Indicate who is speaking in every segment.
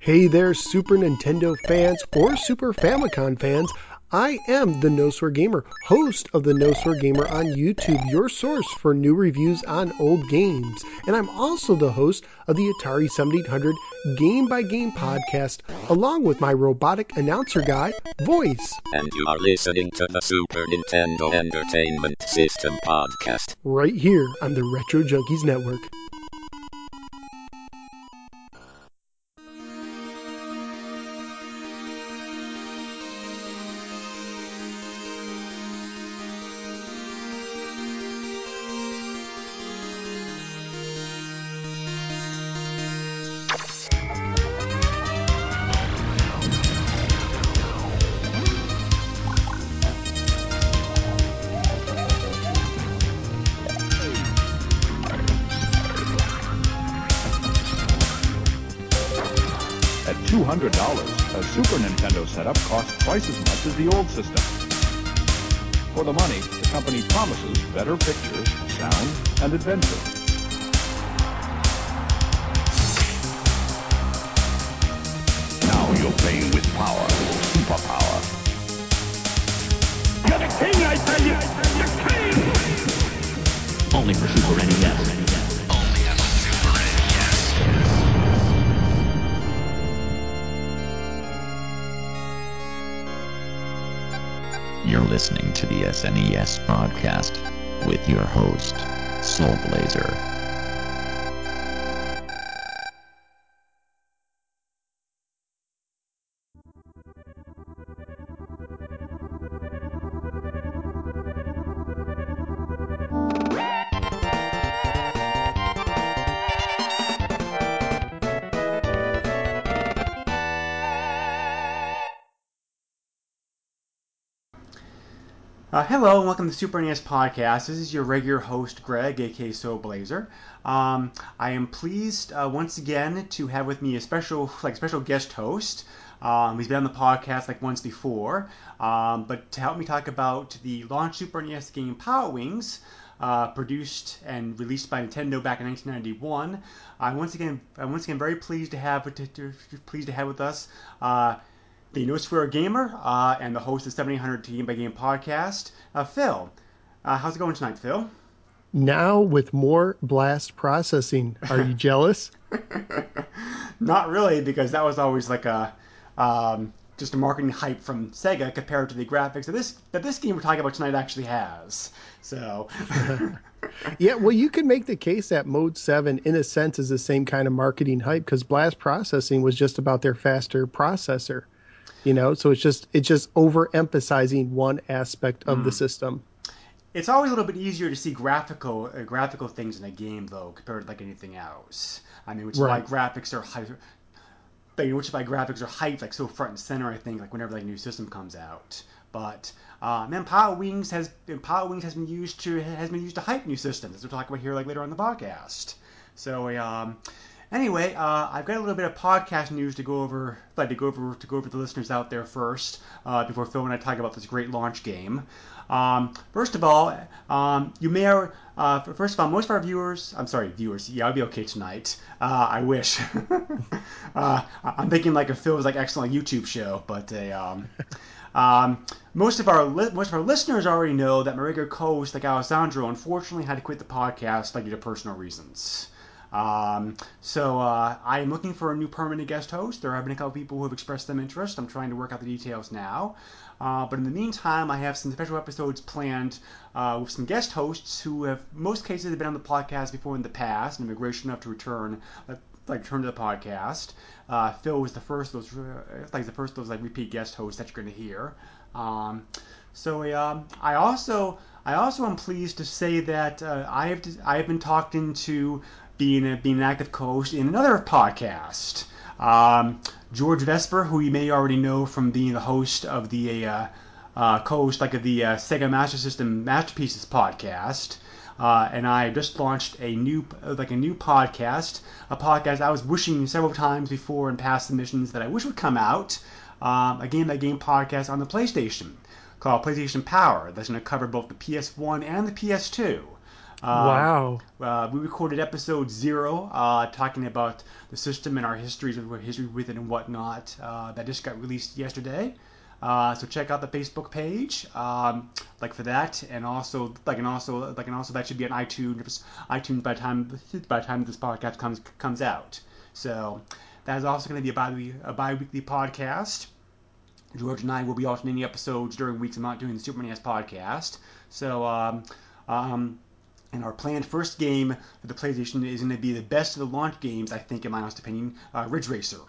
Speaker 1: Hey there, Super Nintendo fans or Super Famicom fans. I am the No Swear Gamer, host of the No Swear Gamer on YouTube, your source for new reviews on old games. And I'm also the host of the Atari 7800 Game by Game podcast, along with my robotic announcer guy, Voice.
Speaker 2: And you are listening to the Super Nintendo Entertainment System podcast.
Speaker 1: Right here on the Retro Junkies Network.
Speaker 3: Host, Soul
Speaker 4: hello and welcome to the Super NES Podcast. This is your regular host, Greg, aka Soul Blazer. Um, I am pleased uh, once again to have with me a special, like special guest host. Um, he's been on the podcast like once before, um, but to help me talk about the launch Super NES game Pilot Wings, uh, produced and released by Nintendo back in 1991. I'm once again, I'm once again very pleased to have to, to, pleased to have with us. Uh, the No Swear Gamer, uh, and the host of 7800 Game by Game podcast, uh, Phil. Uh, how's it going tonight, Phil?
Speaker 1: Now with more blast processing. Are you jealous?
Speaker 4: Not really, because that was always like a um, just a marketing hype from Sega compared to the graphics that this that this game we're talking about tonight actually has. So.
Speaker 1: Yeah, well, you could make the case that Mode 7, in a sense, is the same kind of marketing hype because blast processing was just about their faster processor. You know, so it's just it's just overemphasizing one aspect of the system.
Speaker 4: It's always a little bit easier to see graphical uh, graphical things in a game though compared to like anything else. I mean, which is why graphics are you know, which is why graphics are hyped like so front and center. I think like whenever like a new system comes out. But uh, man, Pilot Wings has Pilot Wings has been used to has been used to hype new systems. As we'll talk about here like later on in the podcast. So um, anyway, uh, I've got a little bit of podcast news to go over. Like to go over to go over the listeners out there first uh, before Phil and I talk about this great launch game. Um, first of all, um, you may or uh, first of all, most of our viewers, I'm sorry, viewers, yeah, I'll be okay tonight. Uh, I wish. uh, I'm thinking like a Phil's like excellent YouTube show, but a, um, um, most of our li- most of our listeners already know that regular co-host, like Alessandro, unfortunately had to quit the podcast due to personal reasons. Um, so uh, I am looking for a new permanent guest host. There have been a couple people who have expressed some interest. I'm trying to work out the details now. Uh, but in the meantime, I have some special episodes planned uh, with some guest hosts who have, most cases, have been on the podcast before in the past and are gracious enough to return, like, like return to the podcast. Uh, Phil was the first those, uh, like the first those like repeat guest hosts that you're going to hear. Um, so um, I also I also am pleased to say that uh, I have I have been talked into being a, being an active co-host in another podcast. Um, George Vesper, who you may already know from being the host of the uh, uh, co-host like the uh, Sega Master System Masterpieces podcast. Uh, and I just launched a new like a new podcast, a podcast I was wishing several times before in past submissions that I wish would come out. Um, a game by game podcast on the PlayStation called PlayStation Power that's going to cover both the PS1 and the PS2.
Speaker 1: Wow.
Speaker 4: Uh, we recorded episode zero, uh, talking about the system and our histories, history with it and whatnot. Uh, that just got released yesterday. Uh, so check out the Facebook page, um, like for that, and also like and also like and also that should be on iTunes iTunes by time by time this podcast comes comes out. So that is also going to be a bi a bi-weekly podcast. George and I will be alternating episodes during weeks I'm not doing the Super NES podcast. So um, um, and our planned first game for the PlayStation is going to be the best of the launch games, I think, in my honest opinion, uh, Ridge Racer,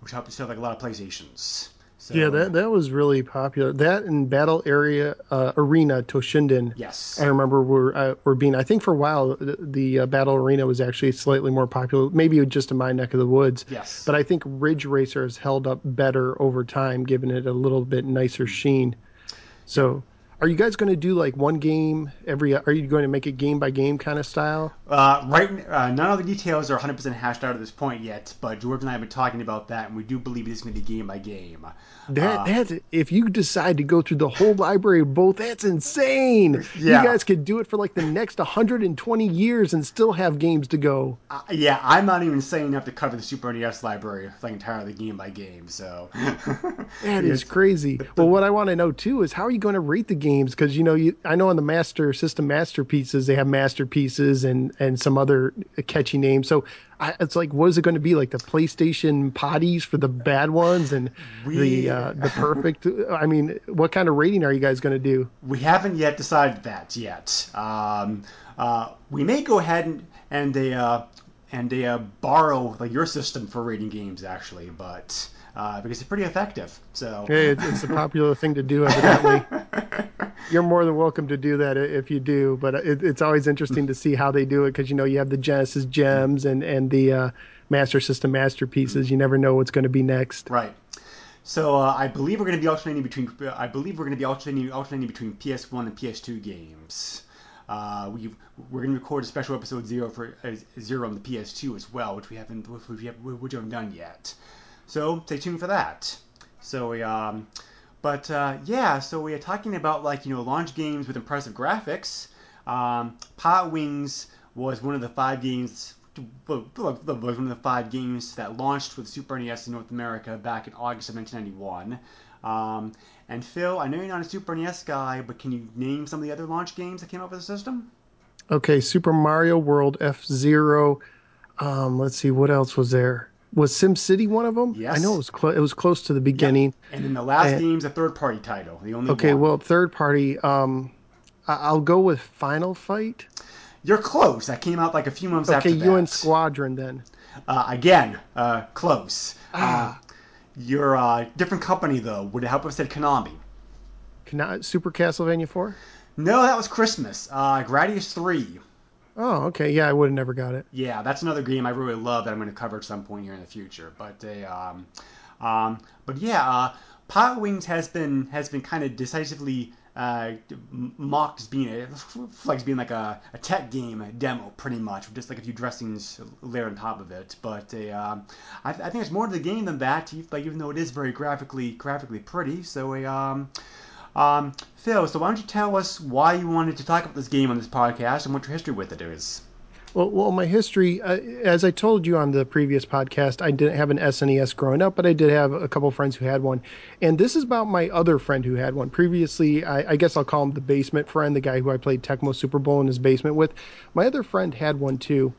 Speaker 4: which helped sell like a lot of PlayStations. So,
Speaker 1: Yeah, that that was really popular. That and Battle Area uh, Arena Toshinden.
Speaker 4: Yes.
Speaker 1: I remember we were uh, were being. I think for a while the, the uh, Battle Arena was actually slightly more popular. Maybe just in my neck of the woods.
Speaker 4: Yes.
Speaker 1: But I think Ridge Racer has held up better over time, giving it a little bit nicer sheen. So, are you guys going to do like one game every? Are you going to make it game by game kind of style?
Speaker 4: Uh, right, uh, none of the details are 100% hashed out at this point yet, but George and I have been talking about that, and we do believe it's going to be game by game.
Speaker 1: That
Speaker 4: Uh,
Speaker 1: that's if you decide to go through the whole library of both, that's insane.
Speaker 4: Yeah.
Speaker 1: You guys could do it for like the next 120 years and still have games to go.
Speaker 4: Uh, yeah, I'm not even saying enough to cover the Super NES library like entirely game by game. So
Speaker 1: That is crazy. Well, what I want to know too is how are you going to rate the games? Because you know, you I know on the Master System masterpieces they have masterpieces and and some other catchy names. So I, it's like, what is it going to be like the PlayStation potties for the bad ones and
Speaker 4: We-
Speaker 1: the uh, the perfect? I mean, what kind of rating are you guys going to do?
Speaker 4: we haven't yet decided that yet. Um, uh, we may go ahead and and they uh, and they uh, borrow like your system for rating games actually, but uh, because it's pretty effective. So
Speaker 1: Hey, it's, it's a popular thing to do, evidently. You're more than welcome to do that if you do, but it, it's always interesting to see how they do it because you know you have the Genesis gems and and the uh, Master System masterpieces. You never know what's going to be next.
Speaker 4: Right. So uh, I believe we're going to be alternating between. I believe we're going to be alternating alternating between PS1 and PS2 games. Uh, we we're going to record a special episode zero for uh, zero on the PS2 as well, which we haven't which we, have, which we haven't done yet. So stay tuned for that. So we um, but uh, yeah, so we are talking about like you know launch games with impressive graphics. Um, Pilot Wings was one of the five games. Was one of the five games that launched with Super NES in North America back in August of 1991. Um, and Phil, I know you're not a Super NES guy, but can you name some of the other launch games that came out with the system?
Speaker 1: Okay, Super Mario World, F Zero. Um, let's see, what else was there? Was SimCity one of them?
Speaker 4: Yes.
Speaker 1: I know it was clo- it was close to the beginning.
Speaker 4: And then the last
Speaker 1: And-
Speaker 4: game's a third-party title, the only
Speaker 1: Okay,
Speaker 4: one.
Speaker 1: well, third party. Um, I- I'll go with Final Fight.
Speaker 4: you're close. That came out like a few months
Speaker 1: Okay,
Speaker 4: after that.
Speaker 1: UN Squadron then.
Speaker 4: Uh, again, uh, close.
Speaker 1: Ah.
Speaker 4: Uh, you're a uh, different company though. Would it help if I said Konami?
Speaker 1: Cana- Super Castlevania 4?
Speaker 4: No, that was Christmas. Uh, Gradius 3.
Speaker 1: Oh, okay. Yeah, I would have never got it.
Speaker 4: Yeah, that's another game I really love that I'm going to cover at some point here in the future. But they, um, um, but yeah, uh, Pilot Wings has been has been kind of decisively uh, mocked as being a like being like a, a tech game demo, pretty much, with just like a few dressings layered on top of it. But uh, um, I, I think it's more to the game than that. Like even though it is very graphically graphically pretty, so a um, um, Phil, so why don't you tell us why you wanted to talk about this game on this podcast and what your history with it is?
Speaker 1: Well, well, my history, uh, as I told you on the previous podcast, I didn't have an SNES growing up, but I did have a couple friends who had one. And this is about my other friend who had one. Previously, I, I guess I'll call him the basement friend, the guy who I played Tecmo Super Bowl in his basement with. My other friend had one too.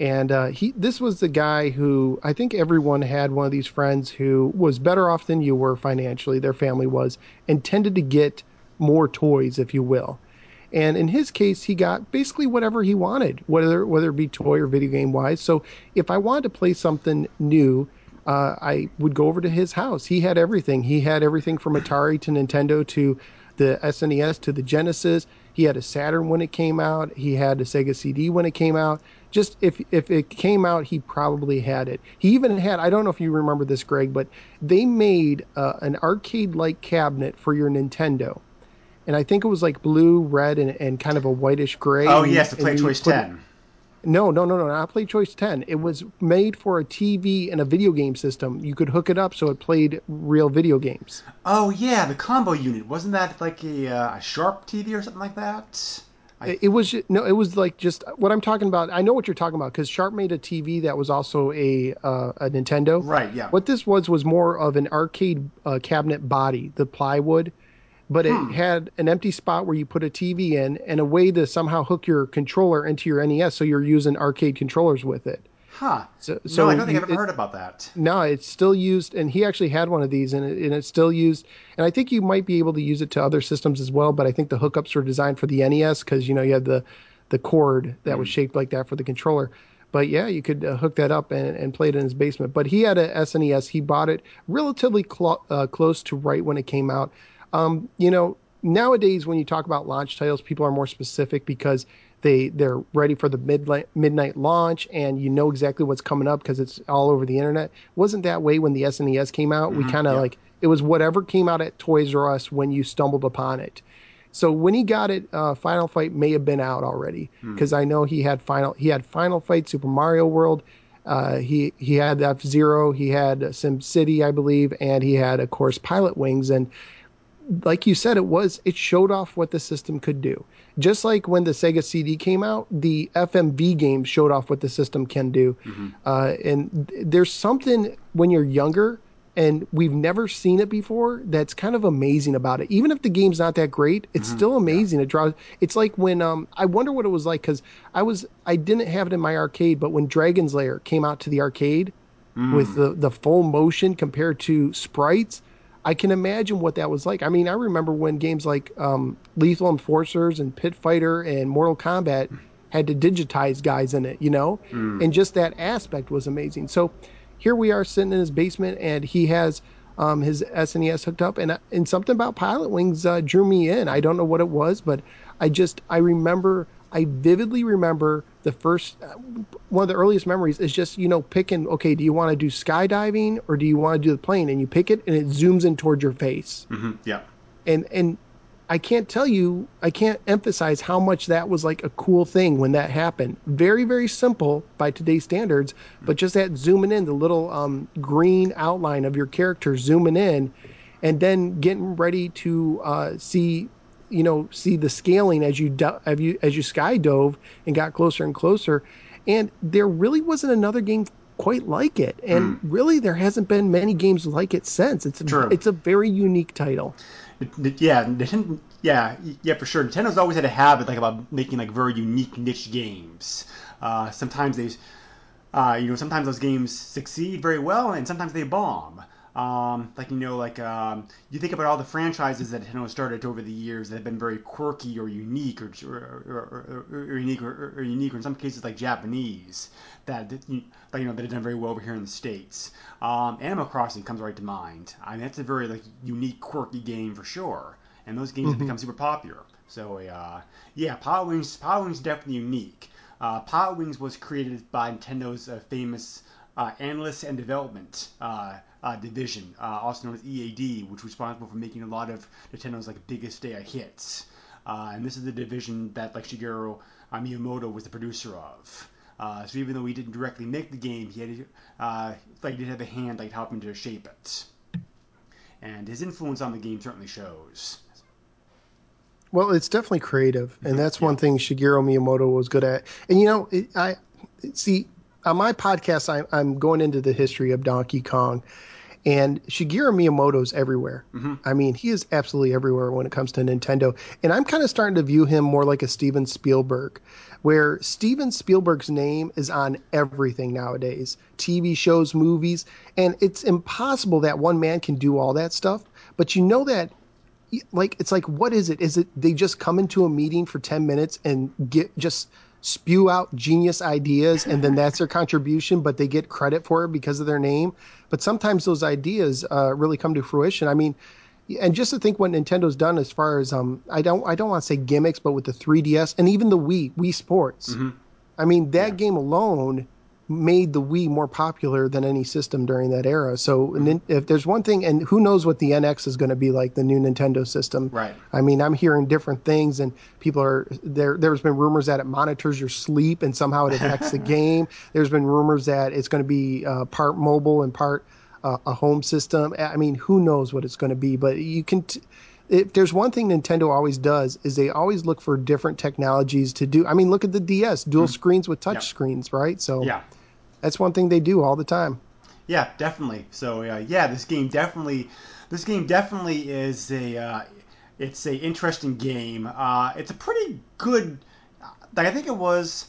Speaker 1: And uh, he, this was the guy who I think everyone had one of these friends who was better off than you were financially. Their family was, and tended to get more toys, if you will. And in his case, he got basically whatever he wanted, whether whether it be toy or video game wise. So if I wanted to play something new, uh, I would go over to his house. He had everything. He had everything from Atari to Nintendo to the SNES to the Genesis. He had a Saturn when it came out. He had a Sega CD when it came out. Just if if it came out, he probably had it. He even had I don't know if you remember this, Greg, but they made uh, an arcade-like cabinet for your Nintendo and I think it was like blue, red, and, and kind of a whitish gray.
Speaker 4: Oh
Speaker 1: and-
Speaker 4: yes, the Play Choice 10.
Speaker 1: No, no, no, no, not Play Choice 10. It was made for a TV and a video game system. You could hook it up so it played real video games.
Speaker 4: Oh yeah, the combo unit wasn't that like a, uh, a Sharp TV or something like that? I,
Speaker 1: It was no, it was like just what I'm talking about. I know what you're talking about because Sharp made a TV that was also a uh, a Nintendo.
Speaker 4: right, yeah.
Speaker 1: What this was was more of an arcade uh, cabinet body, the plywood, but it
Speaker 4: Hmm.
Speaker 1: had an empty spot where you put a TV in and a way to somehow hook your controller into your NES, so you're using arcade controllers with it.
Speaker 4: Huh.
Speaker 1: So,
Speaker 4: no, I don't think I've ever
Speaker 1: it-
Speaker 4: heard about that.
Speaker 1: No, it's still used, and he actually had one of these, and, it, and it's still used. And I think you might be able to use it to other systems as well. But I think the hookups were designed for the NES because you know you had the the cord that was shaped like that for the controller. But yeah, you could uh, hook that up and, and play it in his basement. But he had a SNES. He bought it relatively clo- uh, close to right when it came out. Um, you know, nowadays when you talk about launch titles, people are more specific because they they're ready for the midnight midnight launch and you know exactly what's coming up because it's all over the internet. wasn't that way when the SNES came out. We kind of
Speaker 4: yeah.
Speaker 1: like it was whatever came out at Toys R Us when you stumbled upon it. So when he got it, uh, Final Fight may have been out already because I know he had final he had Final Fight, Super Mario World. Uh, he he had F Zero, he had Sim City, I believe, and he had of course Pilot Wings. And like you said, it was it showed off what the system could do. Just like when the Sega CD came out, the FMV game showed off what the system can do. Uh, and there's something when you're younger and we've never seen it before that's kind of amazing about it. Even if the game's not that great, it's still amazing. It draws. It's like when um, I wonder what it was like because I was I didn't have it in my arcade, but when Dragon's Lair came out to the arcade with the the full motion compared to sprites. I can imagine what that was like. I mean, I remember when games like um, Lethal Enforcers and Pit Fighter and Mortal Kombat had to digitize guys in it, you know? And just that aspect was amazing. So here we are sitting in his basement and he has um, his SNES hooked up and, and something about Pilot Wings uh, drew me in. I don't know what it was, but I just, I remember, I vividly remember the first, uh, one of the earliest memories is just, you know, picking, okay, do you want to do skydiving or do you want to do the plane? And you pick it and it zooms in towards your face
Speaker 4: hmm Yeah.
Speaker 1: and and I can't tell you, I can't emphasize how much that was like a cool thing when that happened. Very, very simple by today's standards, but just that zooming in, the little um, green outline of your character zooming in, and then getting ready to uh, see, you know, see the scaling as you do- as you as you sky dove and got closer and closer, and there really wasn't another game quite like it, and really there hasn't been many games like it since. It's
Speaker 4: True.
Speaker 1: it's a very unique title.
Speaker 4: Yeah, yeah, yeah, for sure. Nintendo's always had a habit like about making like very unique niche games. Uh, sometimes they, uh, you know, sometimes those games succeed very well, and sometimes they bomb. Um, like you know, like um, you think about all the franchises that Nintendo started over the years that have been very quirky or unique, or or, or, or, unique, or, or unique, or in some cases like Japanese that that, you like, you know that have done very well over here in the states. Um, Animal Crossing comes right to mind. I mean, that's a very like unique, quirky game for sure, and those games have become super popular. So uh, yeah, Pilot Wings, Pilot Wings is definitely unique. Uh, Pilot Wings was created by Nintendo's uh, famous uh, Analysis and Development uh, uh, division, uh, also known as EAD, which was responsible for making a lot of Nintendo's like biggest day hits. Uh, and this is the division that like Shigeru uh, Miyamoto was the producer of. Uh, so even though he didn't directly make the game, he had uh, like did have a hand like helping to shape it. And his influence on the game certainly shows.
Speaker 1: Well, it's definitely creative, and that's one thing Shigeru Miyamoto was good at. And you know, it, I see on my podcast, I, I'm going into the history of Donkey Kong, and Shigeru Miyamoto's everywhere. Mm-hmm. I mean, he is absolutely everywhere when it comes to Nintendo, and I'm kind of starting to view him more like a Steven Spielberg, where Steven Spielberg's name is on everything nowadays, TV shows, movies, and it's impossible that one man can do all that stuff. But you know that like it's like what is it is it they just come into a meeting for 10 minutes and get just spew out genius ideas and then that's their contribution but they get credit for it because of their name. But sometimes those ideas uh, really come to fruition. I mean and just to think what nintendo's done as far as um i don't i don't want to say gimmicks but with the 3ds and even the wii wii sports. I mean that game alone made the Wii more popular than any system during that era. So nin- if there's one thing, and who knows what the NX is going to be like, the new Nintendo system.
Speaker 4: Right.
Speaker 1: I mean, I'm hearing different things, and people are there. There's been rumors that it monitors your sleep and somehow it affects the game. There's been rumors that it's going to be uh, part mobile and part uh, a home system. I mean, who knows what it's going to be? But you can. T- if there's one thing Nintendo always does is they always look for different technologies to do. I mean, look at the DS, dual screens with touch
Speaker 4: Yep.
Speaker 1: screens, right? So
Speaker 4: Yeah.
Speaker 1: That's one thing they do all the time.
Speaker 4: Yeah, definitely. So uh, yeah, this game definitely, this game definitely is a, uh, it's a interesting game. Uh, it's a pretty good. I think it was.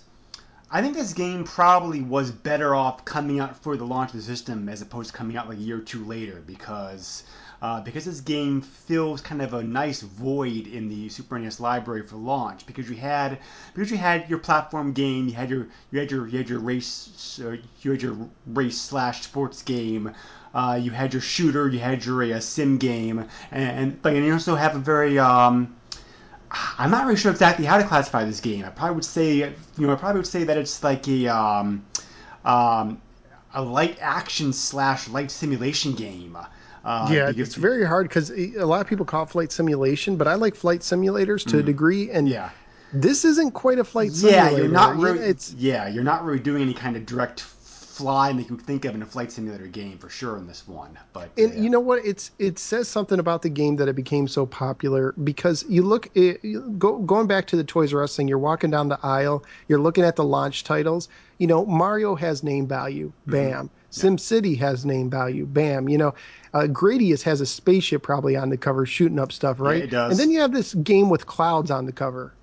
Speaker 4: I think this game probably was better off coming out for the launch of the system as opposed to coming out like a year or two later because uh, because this game fills kind of a nice void in the Super NES library for launch because you had because you had your platform game, you had your you had your you had your race uh, you had your race slash sports game. Uh, you had your shooter, you had your uh, sim game, and, and you also have a very um, I'm not really sure exactly how to classify this game. I probably would say, you know, I probably would say that it's like a um, um, a light action slash light simulation game. Uh,
Speaker 1: yeah, it's very hard because a lot of people call it flight simulation, but I like flight simulators to a degree, and
Speaker 4: Mm. yeah.
Speaker 1: this isn't quite a flight
Speaker 4: Yeah,
Speaker 1: simulator.
Speaker 4: you're not really.
Speaker 1: It's
Speaker 4: yeah, you're not really doing any kind of direct fly that you think of in a flight simulator game for sure in this one. But
Speaker 1: And
Speaker 4: uh,
Speaker 1: you know what? It's it says something about the game that it became so popular because you look it, go, going back to the Toys R Us thing. You're walking down the aisle. You're looking at the launch titles. You know, Mario has name value.
Speaker 4: Mm-hmm.
Speaker 1: Bam. Sim City has name value. Bam. You know, uh, Gradius has a spaceship probably on the cover shooting up stuff, right?
Speaker 4: it does.
Speaker 1: And then you have this game with clouds on the cover.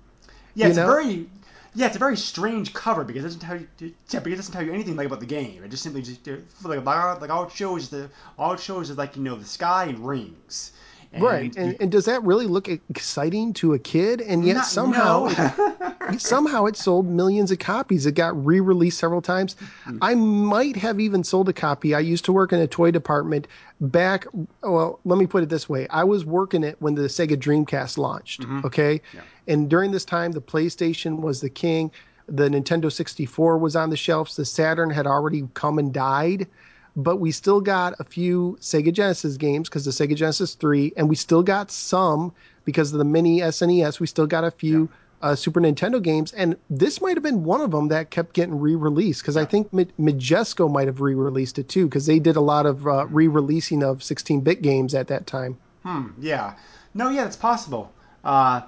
Speaker 4: Yeah, it's
Speaker 1: know?
Speaker 4: a very yeah, it's a very strange cover because it doesn't tell you yeah, because it doesn't tell you anything like about the game. It just simply just like like all it shows is the all it shows is like you know the sky and rings. And
Speaker 1: right. And,
Speaker 4: you-
Speaker 1: and does that really look exciting to a kid? And yet
Speaker 4: not-
Speaker 1: somehow
Speaker 4: no.
Speaker 1: somehow it sold millions of copies. It got re-released several times.
Speaker 4: Hmm.
Speaker 1: I might have even sold a copy. I used to work in a toy department back. Well, let me put it this way: I was working it when the Sega Dreamcast launched.
Speaker 4: Mm-hmm.
Speaker 1: Okay, and during this time, the PlayStation was the king. The Nintendo 64 was on the shelves. The Saturn had already come and died. But we still got a few Sega Genesis games because the Sega Genesis 3, and we still got some because of the mini SNES. We still got a few uh, Super Nintendo games, and this might have been one of them that kept getting re-released because I think Ma- Majesco might have re-released it too because they did a lot of uh, re-releasing of 16-bit games at that time.
Speaker 4: Hmm, yeah. No, yeah, it's possible. Uh,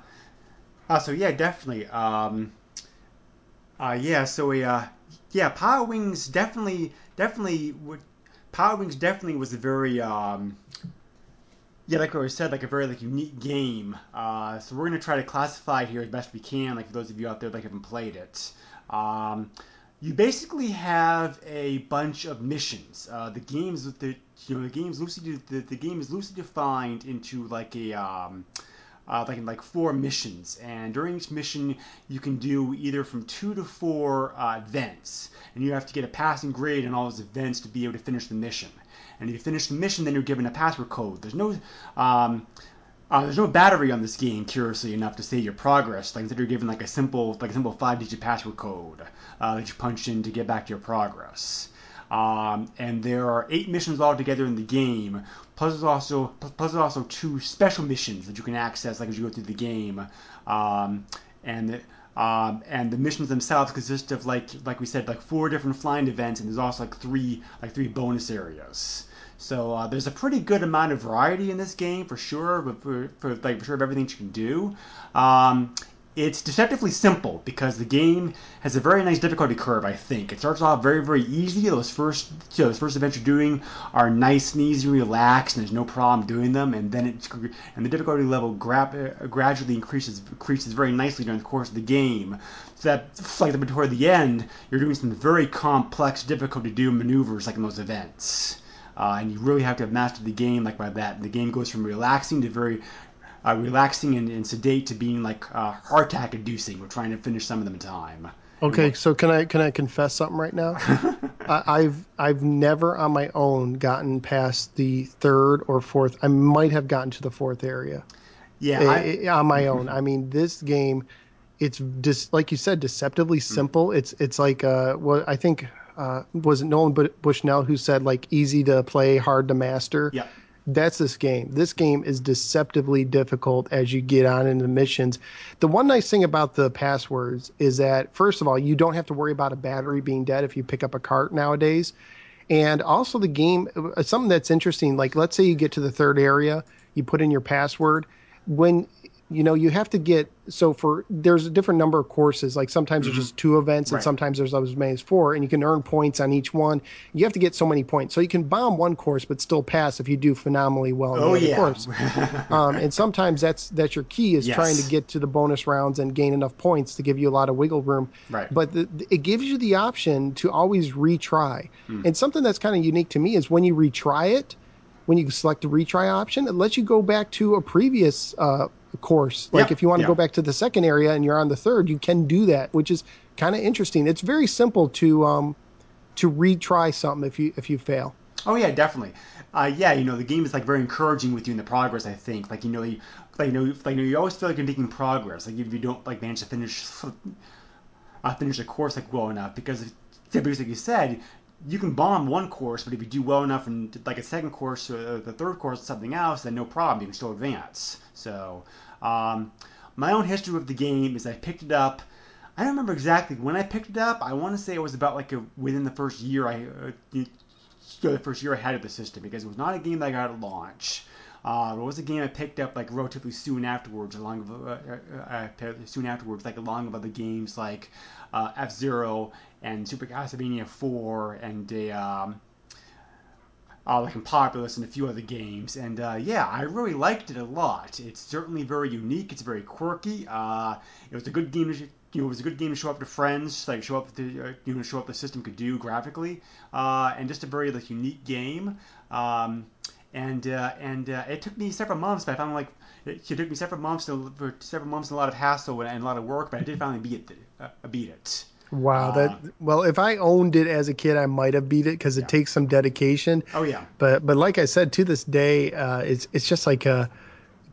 Speaker 4: uh, so yeah, definitely. Um, uh, yeah, so we. uh, yeah, Pilot Wings definitely, definitely would. Pilot Wings definitely was a very, um, yeah, like I said, like a very like unique game. Uh, so we're gonna try to classify here as best we can, like for those of you out there that haven't played it. Um, you basically have a bunch of missions. Uh, the game's the you know the game's loosely the, the game is loosely defined into like a um, uh, like like four missions, and during each mission you can do either from two to four uh, events, and you have to get a passing grade on all those events to be able to finish the mission. And if you finish the mission, then you're given a password code. There's no um, uh, there's no battery on this game, curiously enough, to save your progress. Like instead, you're given like a simple, like a simple five-digit password code uh, that you punch in to get back to your progress. Um, and there are eight missions altogether in the game. Plus, there's also there's also two special missions that you can access like as you go through the game. Um, and um, and the missions themselves consist of like like we said like four different flying events, and there's also like three like three bonus areas. So uh, there's a pretty good amount of variety in this game for sure, but for, for like for sure of everything you can do. Um, it's deceptively simple because the game has a very nice difficulty curve. I think it starts off very very easy. Those first you know, those first events you're doing are nice and easy, relaxed, and there's no problem doing them. And then it and the difficulty level gra- gradually increases increases very nicely during the course of the game. So that like toward the end, you're doing some very complex, difficult to do maneuvers like in those events. Uh, and you really have to have mastered the game like by that. The game goes from relaxing to very uh, relaxing and, and sedate to being like uh, heart attack inducing. We're trying to finish some of them in time.
Speaker 1: Okay, so can I can I confess something right now? I, I've I've never on my own gotten past the third or fourth. I might have gotten to the fourth area
Speaker 4: Yeah,
Speaker 1: eh,
Speaker 4: I,
Speaker 1: eh, on my own. I mean, this game, it's just like you said, deceptively
Speaker 4: Hmm.
Speaker 1: simple. It's it's like uh, what I think uh, was it Nolan Bu- Bushnell who said like easy to play, hard to master.
Speaker 4: yeah.
Speaker 1: That's this game. This game is deceptively difficult as you get on into missions. The one nice thing about the passwords is that, first of all, you don't have to worry about a battery being dead if you pick up a cart nowadays. And also, the game, uh, something that's interesting, like let's say you get to the third area, you put in your password, when you know you have to get so for there's a different number of courses like sometimes there's just two events and
Speaker 4: Mm-hmm. Right.
Speaker 1: sometimes there's as many as four and you can earn points on each one you have to get so many points so you can bomb one course but still pass if you do phenomenally well in
Speaker 4: Oh
Speaker 1: the other
Speaker 4: yeah.
Speaker 1: course um, and sometimes that's that's your key is
Speaker 4: Yes.
Speaker 1: trying to get to the bonus rounds and gain enough points to give you a lot of wiggle room
Speaker 4: Right.
Speaker 1: but the, the- it gives you the option to always retry
Speaker 4: Hmm.
Speaker 1: and something that's kind of unique to me is when you retry it when you select the retry option it lets you go back to a previous uh, course like if you want to go back to the second area and you're on the third you can do that which is kind of interesting it's very simple to um to retry something if you if you fail
Speaker 4: Oh yeah, definitely. Uh, yeah, you know the game is like very encouraging with you in the progress. I think, like you know, you, like you know, like you know, you always feel like you're making progress. Like if you don't like manage to finish, uh, finish a course like well enough, because because like you said, you can bomb one course, but if you do well enough in like a second course or the third course something else, then no problem, you can still advance. So, um, my own history with the game is I picked it up. I don't remember exactly when I picked it up. I want to say it was about like a, within the first year I uh, the first year I had of the system because it was not a game that I got at launch. Uh, it was a game I picked up like relatively soon afterwards, along with, uh, uh, uh, soon afterwards, like along with other games like uh, F Zero and Super Castlevania 4 and a, um, uh, like in Populous and a few other games. And uh, yeah, I really liked it a lot. It's certainly very unique. It's very quirky. Uh, it was a good game. To, you know, it was a good game to show up to friends, like show up the uh, you know show up the system could do graphically, uh, and just a very like unique game. Um, and uh, and it took me several months, but I found like it, took me several months to, for several months and a lot of hassle and, and a lot of work, but I did finally beat it. Beat it.
Speaker 1: Wow
Speaker 4: Uh,
Speaker 1: that well if i owned it as a kid i might have beat it because it takes some dedication
Speaker 4: Oh yeah.
Speaker 1: but but like I said, to this day, uh, it's it's just like a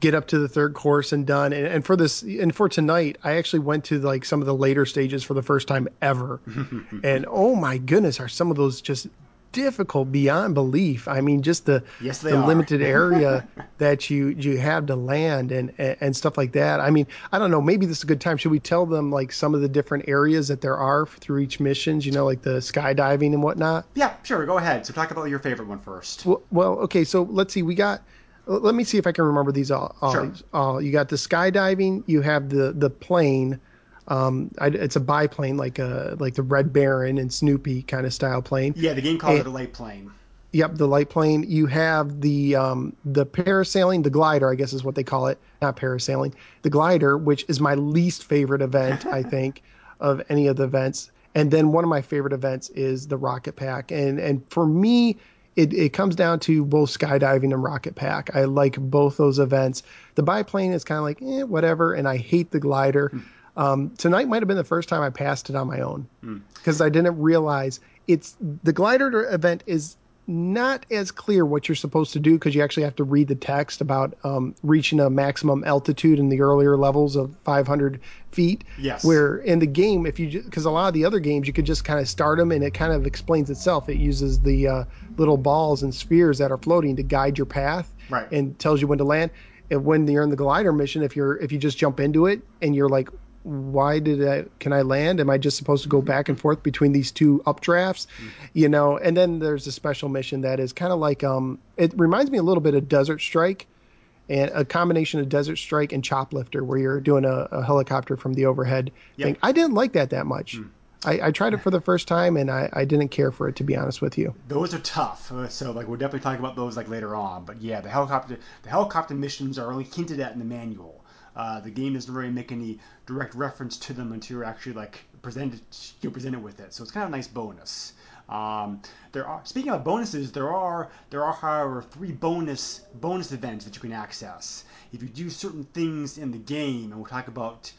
Speaker 1: get up to the third course and done. And, and for this and for tonight, I actually went to like some of the later stages for the first time ever, and oh my goodness, are some of those just difficult beyond belief. I mean, just the
Speaker 4: Yes,
Speaker 1: the
Speaker 4: are.
Speaker 1: limited area that you you have to land and, and and stuff like that. I mean, I don't know. Maybe this is a good time. Should we tell them like some of the different areas that there are through each missions? You know, like the skydiving and whatnot.
Speaker 4: Yeah, sure. Go ahead. So talk about your favorite one first.
Speaker 1: Well, well, okay. So let's see. We got. Let me see if I can remember these all. all,
Speaker 4: Sure.
Speaker 1: all. You got the skydiving. You have the the plane. Um, I, it's a biplane, like a like the Red Baron and Snoopy kind of style plane.
Speaker 4: Yeah, the game calls
Speaker 1: Eh,
Speaker 4: it a light plane.
Speaker 1: Yep, the light plane. You have the um, the parasailing, the glider, I guess is what they call it. Not parasailing, the glider, which is my least favorite event, I think, of any of the events. And then one of my favorite events is the rocket pack. And and for me, it, it comes down to both skydiving and rocket pack. I like both those events. The biplane is kind of like eh, whatever, and I hate the glider. Um, tonight might have been the first time I passed it on my own because I didn't realize it's the glider event is not as clear what you're supposed to do because you actually have to read the text about um, reaching a maximum altitude in the earlier levels of 500 feet.
Speaker 4: Yes.
Speaker 1: Where in the game, if you because a lot of the other games you could just kind of start them and it kind of explains itself. It uses the uh, little balls and spheres that are floating to guide your path
Speaker 4: Right.
Speaker 1: and tells you when to land. And when you're in the glider mission, if you're if you just jump into it and you're like, why did I can I land? Am I just supposed to go back and forth between these two updrafts? You know, and then there's a special mission that is kind of like um it reminds me a little bit of Desert Strike and a combination of Desert Strike and Choplifter where you're doing a, a helicopter from the overhead
Speaker 4: Yep.
Speaker 1: thing. I didn't like that that much. I, I tried it for the first time and I, I didn't care for it to be honest with you.
Speaker 4: Those are tough. Uh, so like we'll definitely talk about those like later on. But yeah, the helicopter the helicopter missions are only hinted at in the manual. Uh, the game doesn't really make any direct reference to them until you're actually like presented you're presented with it. So it's kind of a nice bonus. Um, there are speaking of bonuses, there are there are however three bonus bonus events that you can access if you do certain things in the game, and we'll talk about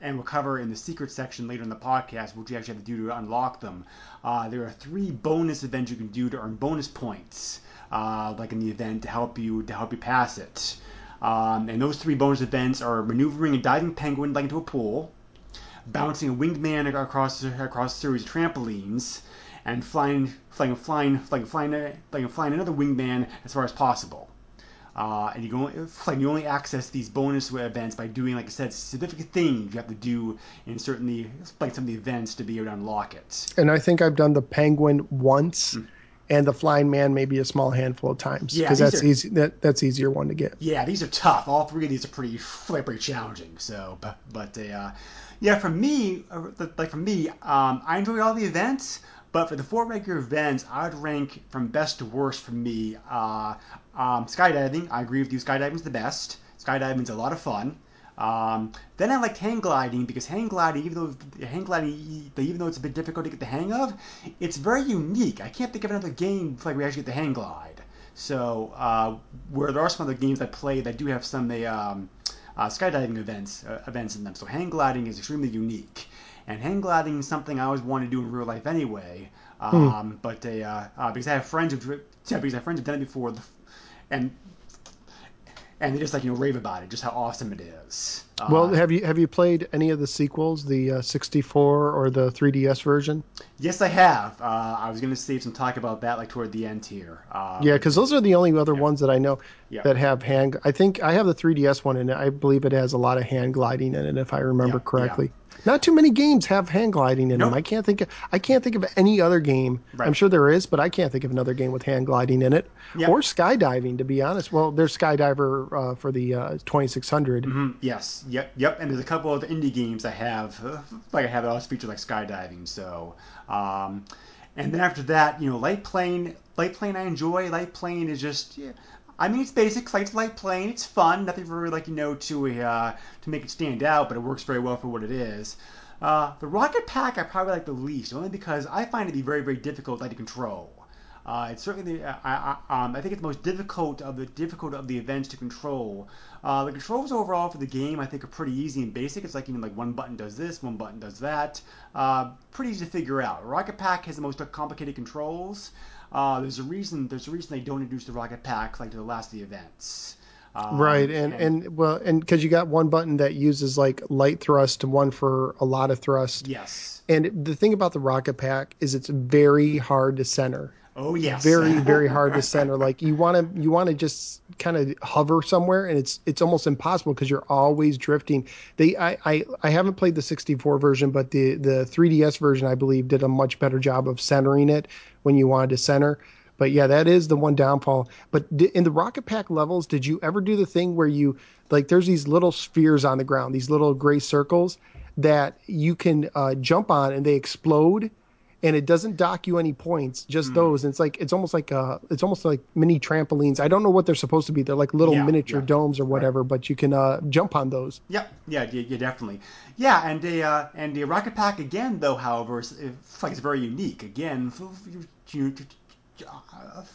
Speaker 4: and we'll cover in the secret section later in the podcast what you actually have to do to unlock them. Uh, there are three bonus events you can do to earn bonus points, uh, like in the event to help you to help you pass it. Um, and those three bonus events are maneuvering a diving penguin like into a pool, bouncing a winged man across across a series of trampolines, and flying flying flying flying flying flying, flying another winged man as far as possible. Uh, and you can only, like you only access these bonus events by doing, like I said, specific things you have to do in certain like some of the events to be able to unlock it.
Speaker 1: and I think I've done the penguin once, and the flying man maybe a small handful of times
Speaker 4: Yeah,
Speaker 1: because that's
Speaker 4: are-
Speaker 1: easy. That, that's easier one to get.
Speaker 4: Yeah, these are tough. All three of these are pretty, pretty challenging. So, but, but they, uh, yeah, for me, uh, like for me, um, I enjoy all the events, but for the four regular events, I would rank from best to worst for me. Uh, um, skydiving, I agree with you. Skydiving's the best. Skydiving's a lot of fun. Um, then I liked hang gliding because hang gliding, even though hang gliding, even though it's a bit difficult to get the hang of, it's very unique. I can't think of another game like we actually get the hang glide. So uh, where there are some other games I play that do have some um, uh, skydiving events uh, events in them. So hang gliding is extremely unique, and hang gliding is something I always wanted to do in real life anyway. Um, But they, uh, uh, because I have friends who yeah, because I have friends who've done it before, and and they just like you know rave about it, just how awesome it is. Uh,
Speaker 1: Well, have you have you played any of the sequels, the uh, 64 or the 3DS version?
Speaker 4: yes, I have. Uh, I was going to save some talk about that like toward the end here. Uh,
Speaker 1: Yeah, because those are the only other ones that I know
Speaker 4: Yeah.
Speaker 1: that have hand. I think I have the 3DS one, and I believe it has a lot of hand gliding in it, if I remember
Speaker 4: Yeah,
Speaker 1: correctly. Not too many games have hand gliding in them. I can't think. Of, I can't think of any other game.
Speaker 4: Right.
Speaker 1: I'm sure there is, but I can't think of another game with hand gliding in it
Speaker 4: Yeah.
Speaker 1: or skydiving. To be honest, well, there's Skydiver uh, for the uh, 2600.
Speaker 4: Mhm, Yes. Yep. Yep. And there's a couple of indie games I have, uh, like I have that also feature like skydiving. So, um, and then after that, you know, light plane. Light plane I enjoy. Light plane is just. Yeah, I mean, it's basic. Light light plane. It's fun. Nothing very like you know to uh, to make it stand out, but it works very well for what it is. Uh, the rocket pack I probably like the least, only because I find it to be very very difficult like to control. Uh, it's certainly the, I, I, um, I think it's the most difficult of the difficult of the events to control. Uh, the controls overall for the game I think are pretty easy and basic. It's like know like one button does this, one button does that. Uh, pretty easy to figure out. Rocket Pack has the most complicated controls. Uh, there's a reason. There's a reason they don't introduce the Rocket Pack like to the last of the events. Um,
Speaker 1: Right, and, and well, and because you got one button that uses like light thrust and one for a lot of thrust.
Speaker 4: yes.
Speaker 1: And the thing about the rocket pack is it's very hard to center.
Speaker 4: Oh yes.
Speaker 1: very very hard to center like you want to you want to just kind of hover somewhere and it's it's almost impossible because you're always drifting. They I, I i haven't played the 64 version but the the 3ds version i believe did a much better job of centering it when you wanted to center. But yeah that is the one downfall. But in the rocket pack levels did you ever do the thing where you like there's these little spheres on the ground these little gray circles that you can uh, jump on and they explode and it doesn't dock you any points, just
Speaker 4: Hmm.
Speaker 1: those. And it's like it's almost like uh it's almost like mini trampolines. I don't know what they're supposed to be. They're like little
Speaker 4: Yeah,
Speaker 1: miniature
Speaker 4: yeah.
Speaker 1: domes or whatever, but you can uh jump on those.
Speaker 4: Yep. Yeah. Yeah. Yeah. Definitely. Yeah. And the uh, and the rocket pack again, though, however, is, it's like it's very unique. Again, you-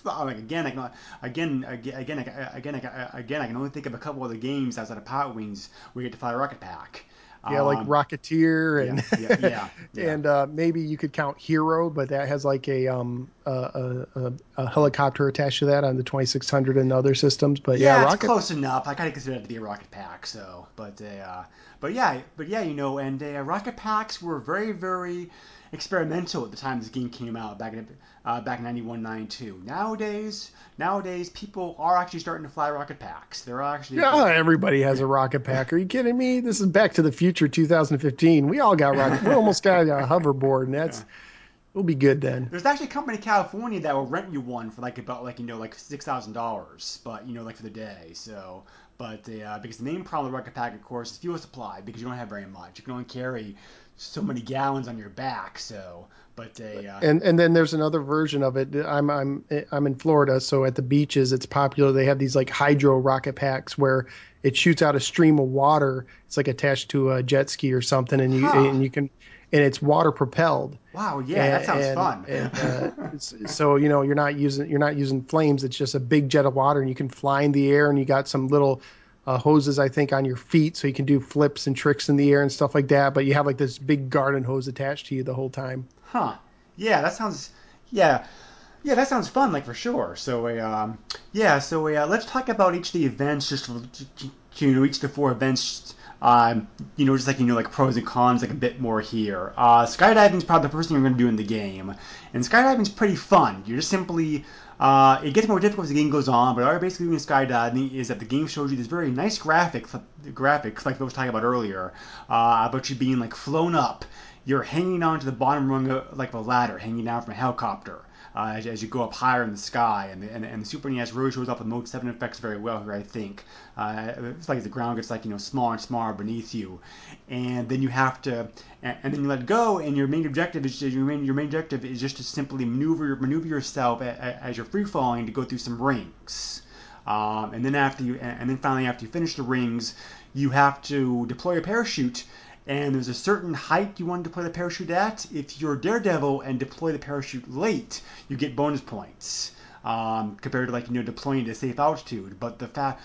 Speaker 4: uh, like again, I can again again again again again I can only think of a couple other games outside of Pilot Wings where you get to fly a rocket pack.
Speaker 1: Yeah, like
Speaker 4: Um,
Speaker 1: Rocketeer and
Speaker 4: yeah, yeah, yeah,
Speaker 1: and uh, maybe you could count Hero, but that has like a um a, a, a, helicopter attached to that on the 2600 and other systems. But
Speaker 4: yeah,
Speaker 1: yeah,
Speaker 4: it's
Speaker 1: Rocket.
Speaker 4: close enough. I kind of consider it to be a rocket pack. So, but uh, but yeah, but yeah, you know, and uh, rocket packs were very very experimental at the time this game came out back in uh, back in 91 92 nowadays nowadays people are actually starting to fly rocket packs they're actually
Speaker 1: Yeah, everybody has a rocket pack. Are you kidding me? This is Back to the Future 2015. We all got rocket. we almost got a hoverboard, and that's we'll be good then.
Speaker 4: There's actually a company in California that will rent you one for like about like you know like six thousand dollars, but you know like for the day. So, but uh, because the main problem with Rocket Pack, of course, is fuel supply because you don't have very much. You can only carry so many gallons on your back. So, but uh,
Speaker 1: And and then there's another version of it. I'm I'm I'm in Florida, so at the beaches it's popular. They have these like hydro rocket packs where it shoots out a stream of water. It's like attached to a jet ski or something, and you
Speaker 4: Huh.
Speaker 1: and you can and it's water propelled.
Speaker 4: wow, yeah, that sounds
Speaker 1: and,
Speaker 4: fun.
Speaker 1: and, uh, so you know you're not using you're not using flames. It's just a big jet of water, and you can fly in the air, and you got some little uh, hoses I think on your feet, so you can do flips and tricks in the air and stuff like that. But you have like this big garden hose attached to you the whole time.
Speaker 4: Huh. Yeah, that sounds. Yeah. Yeah, that sounds fun, like for sure. So, uh, um, yeah, so uh, let's talk about each of the events, just you know, each of the four events. Um, you know, just like you know, like pros and cons, like a bit more here. Uh, skydiving is probably the first thing you're going to do in the game, and skydiving is pretty fun. You're just simply uh, it gets more difficult as the game goes on, but all you're basically doing in skydiving is that the game shows you this very nice graphic, graphics like I was talking about earlier, uh, about you being like flown up you're hanging on to the bottom rung of, like a ladder, hanging down from a helicopter. Uh, as, as, you go up higher in the sky, and the, and, and the Super NES really shows up with Mode 7 effects very well here, I think. Uh, it's like the ground gets like you know smaller and smaller beneath you, and then you have to, and, and then you let go, and your main objective is your main your main objective is just to simply maneuver maneuver yourself as you're free falling to go through some rings. Um, and then after you, and then finally after you finish the rings, you have to deploy a parachute. And there's a certain height you want to deploy the parachute at. If you're Daredevil and deploy the parachute late, you get bonus points um, compared to like you know deploying at a safe altitude. But the fact,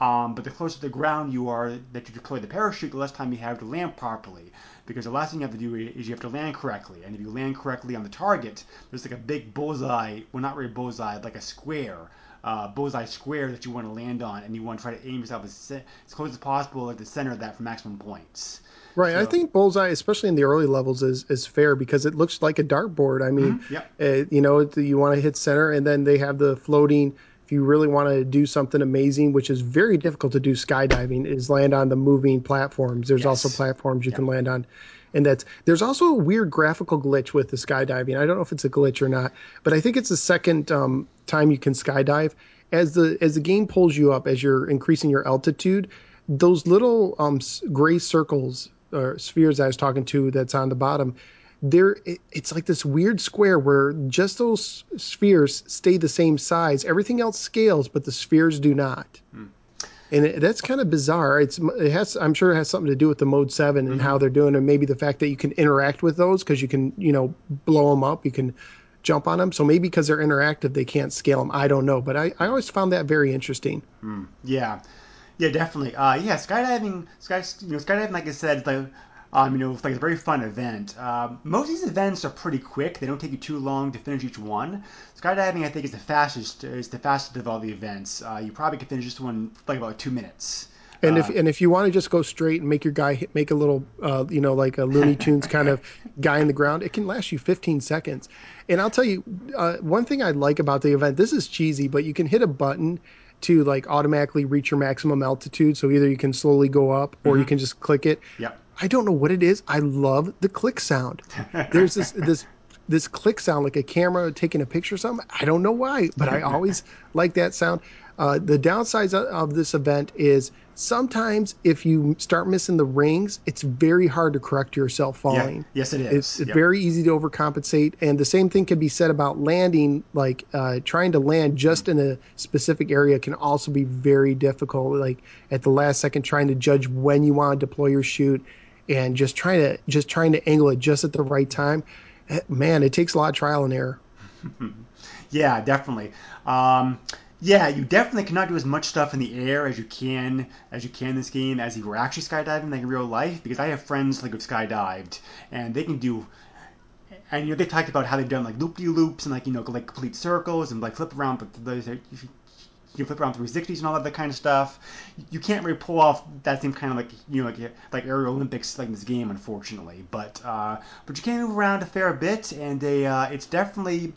Speaker 4: um, but the closer to the ground you are that you deploy the parachute, the less time you have to land properly. Because the last thing you have to do is you have to land correctly, and if you land correctly on the target, there's like a big bullseye. Well, not really bullseye, like a square uh, bullseye square that you want to land on, and you want to try to aim yourself as, as close as possible at the center of that for maximum points.
Speaker 1: Right. So, I think bullseye, especially in the early levels, is is fair because it looks like a dartboard. I mean,
Speaker 4: mm-hmm, yep.
Speaker 1: uh, you know, you want to hit center, and then they have the floating. If you really want to do something amazing, which is very difficult to do skydiving, is land on the moving platforms. There's yes. also platforms you yep. can land on and that's there's also a weird graphical glitch with the skydiving. I don't know if it's a glitch or not, but I think it's the second um, time you can skydive. As the as the game pulls you up, as you're increasing your altitude, those little um, gray circles or spheres I was talking to that's on the bottom, there it, it's like this weird square where just those spheres stay the same size. Everything else scales, but the spheres do not. Hmm and it, that's kind of bizarre. It's it has I'm sure it has something to do with the Mode Seven and mm-hmm. how they're doing, and maybe the fact that you can interact with those because you can you know blow them up, you can jump on them. So maybe because they're interactive, they can't scale them. I don't know, but I, I always found that very interesting.
Speaker 4: Mm, yeah, yeah, definitely. Uh, yeah, skydiving, sky, you know, skydiving, like I said, like um, you know, it's like a very fun event. Um, most of these events are pretty quick; they don't take you too long to finish each one. Skydiving, I think, is the fastest. Is the fastest of all the events. Uh, you probably can finish this one like about two minutes.
Speaker 1: And if uh, and if you want to just go straight and make your guy hit, make a little, uh, you know, like a Looney Tunes kind of guy in the ground, it can last you 15 seconds. And I'll tell you, uh, one thing I like about the event. This is cheesy, but you can hit a button to like automatically reach your maximum altitude. So either you can slowly go up or mm-hmm. you can just click it.
Speaker 4: Yeah.
Speaker 1: I don't know what it is. I love the click sound. There's this this this click sound like a camera taking a picture or something. I don't know why, but I always like that sound. Uh, the downsides of this event is sometimes if you start missing the rings, it's very hard to correct yourself falling.
Speaker 4: Yeah. Yes, it is.
Speaker 1: It's, yep. very easy to overcompensate, and the same thing can be said about landing. Like uh, trying to land just in a specific area can also be very difficult. Like at the last second, trying to judge when you want to deploy your chute and just trying to just trying to angle it just at the right time eh, man it takes a lot of trial and error
Speaker 4: yeah definitely um, yeah you definitely cannot do as much stuff in the air as you can as you can in this game as you were actually skydiving like in real life because i have friends like who've skydived and they can do and you know they talked about how they've done like loop de loops and like you know like complete circles and like flip around but you flip around 360s and all that kind of stuff. You can't really pull off that same kind of like you know like like aerial Olympics like in this game, unfortunately. But uh, but you can move around a fair bit, and they, uh, it's definitely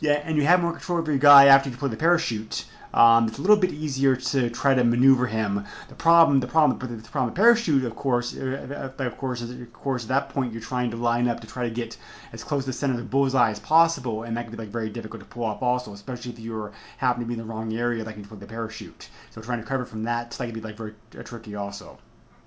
Speaker 4: yeah, and you have more control over your guy after you deploy the parachute. Um, it's a little bit easier to try to maneuver him. The problem, the problem, the problem with parachute, of course, uh, uh, of course, is of course at that point you're trying to line up to try to get as close to the center of the bullseye as possible, and that can be like very difficult to pull off also, especially if you're happen to be in the wrong area, like you put the parachute. So trying to cover from that, that can be like very uh, tricky also.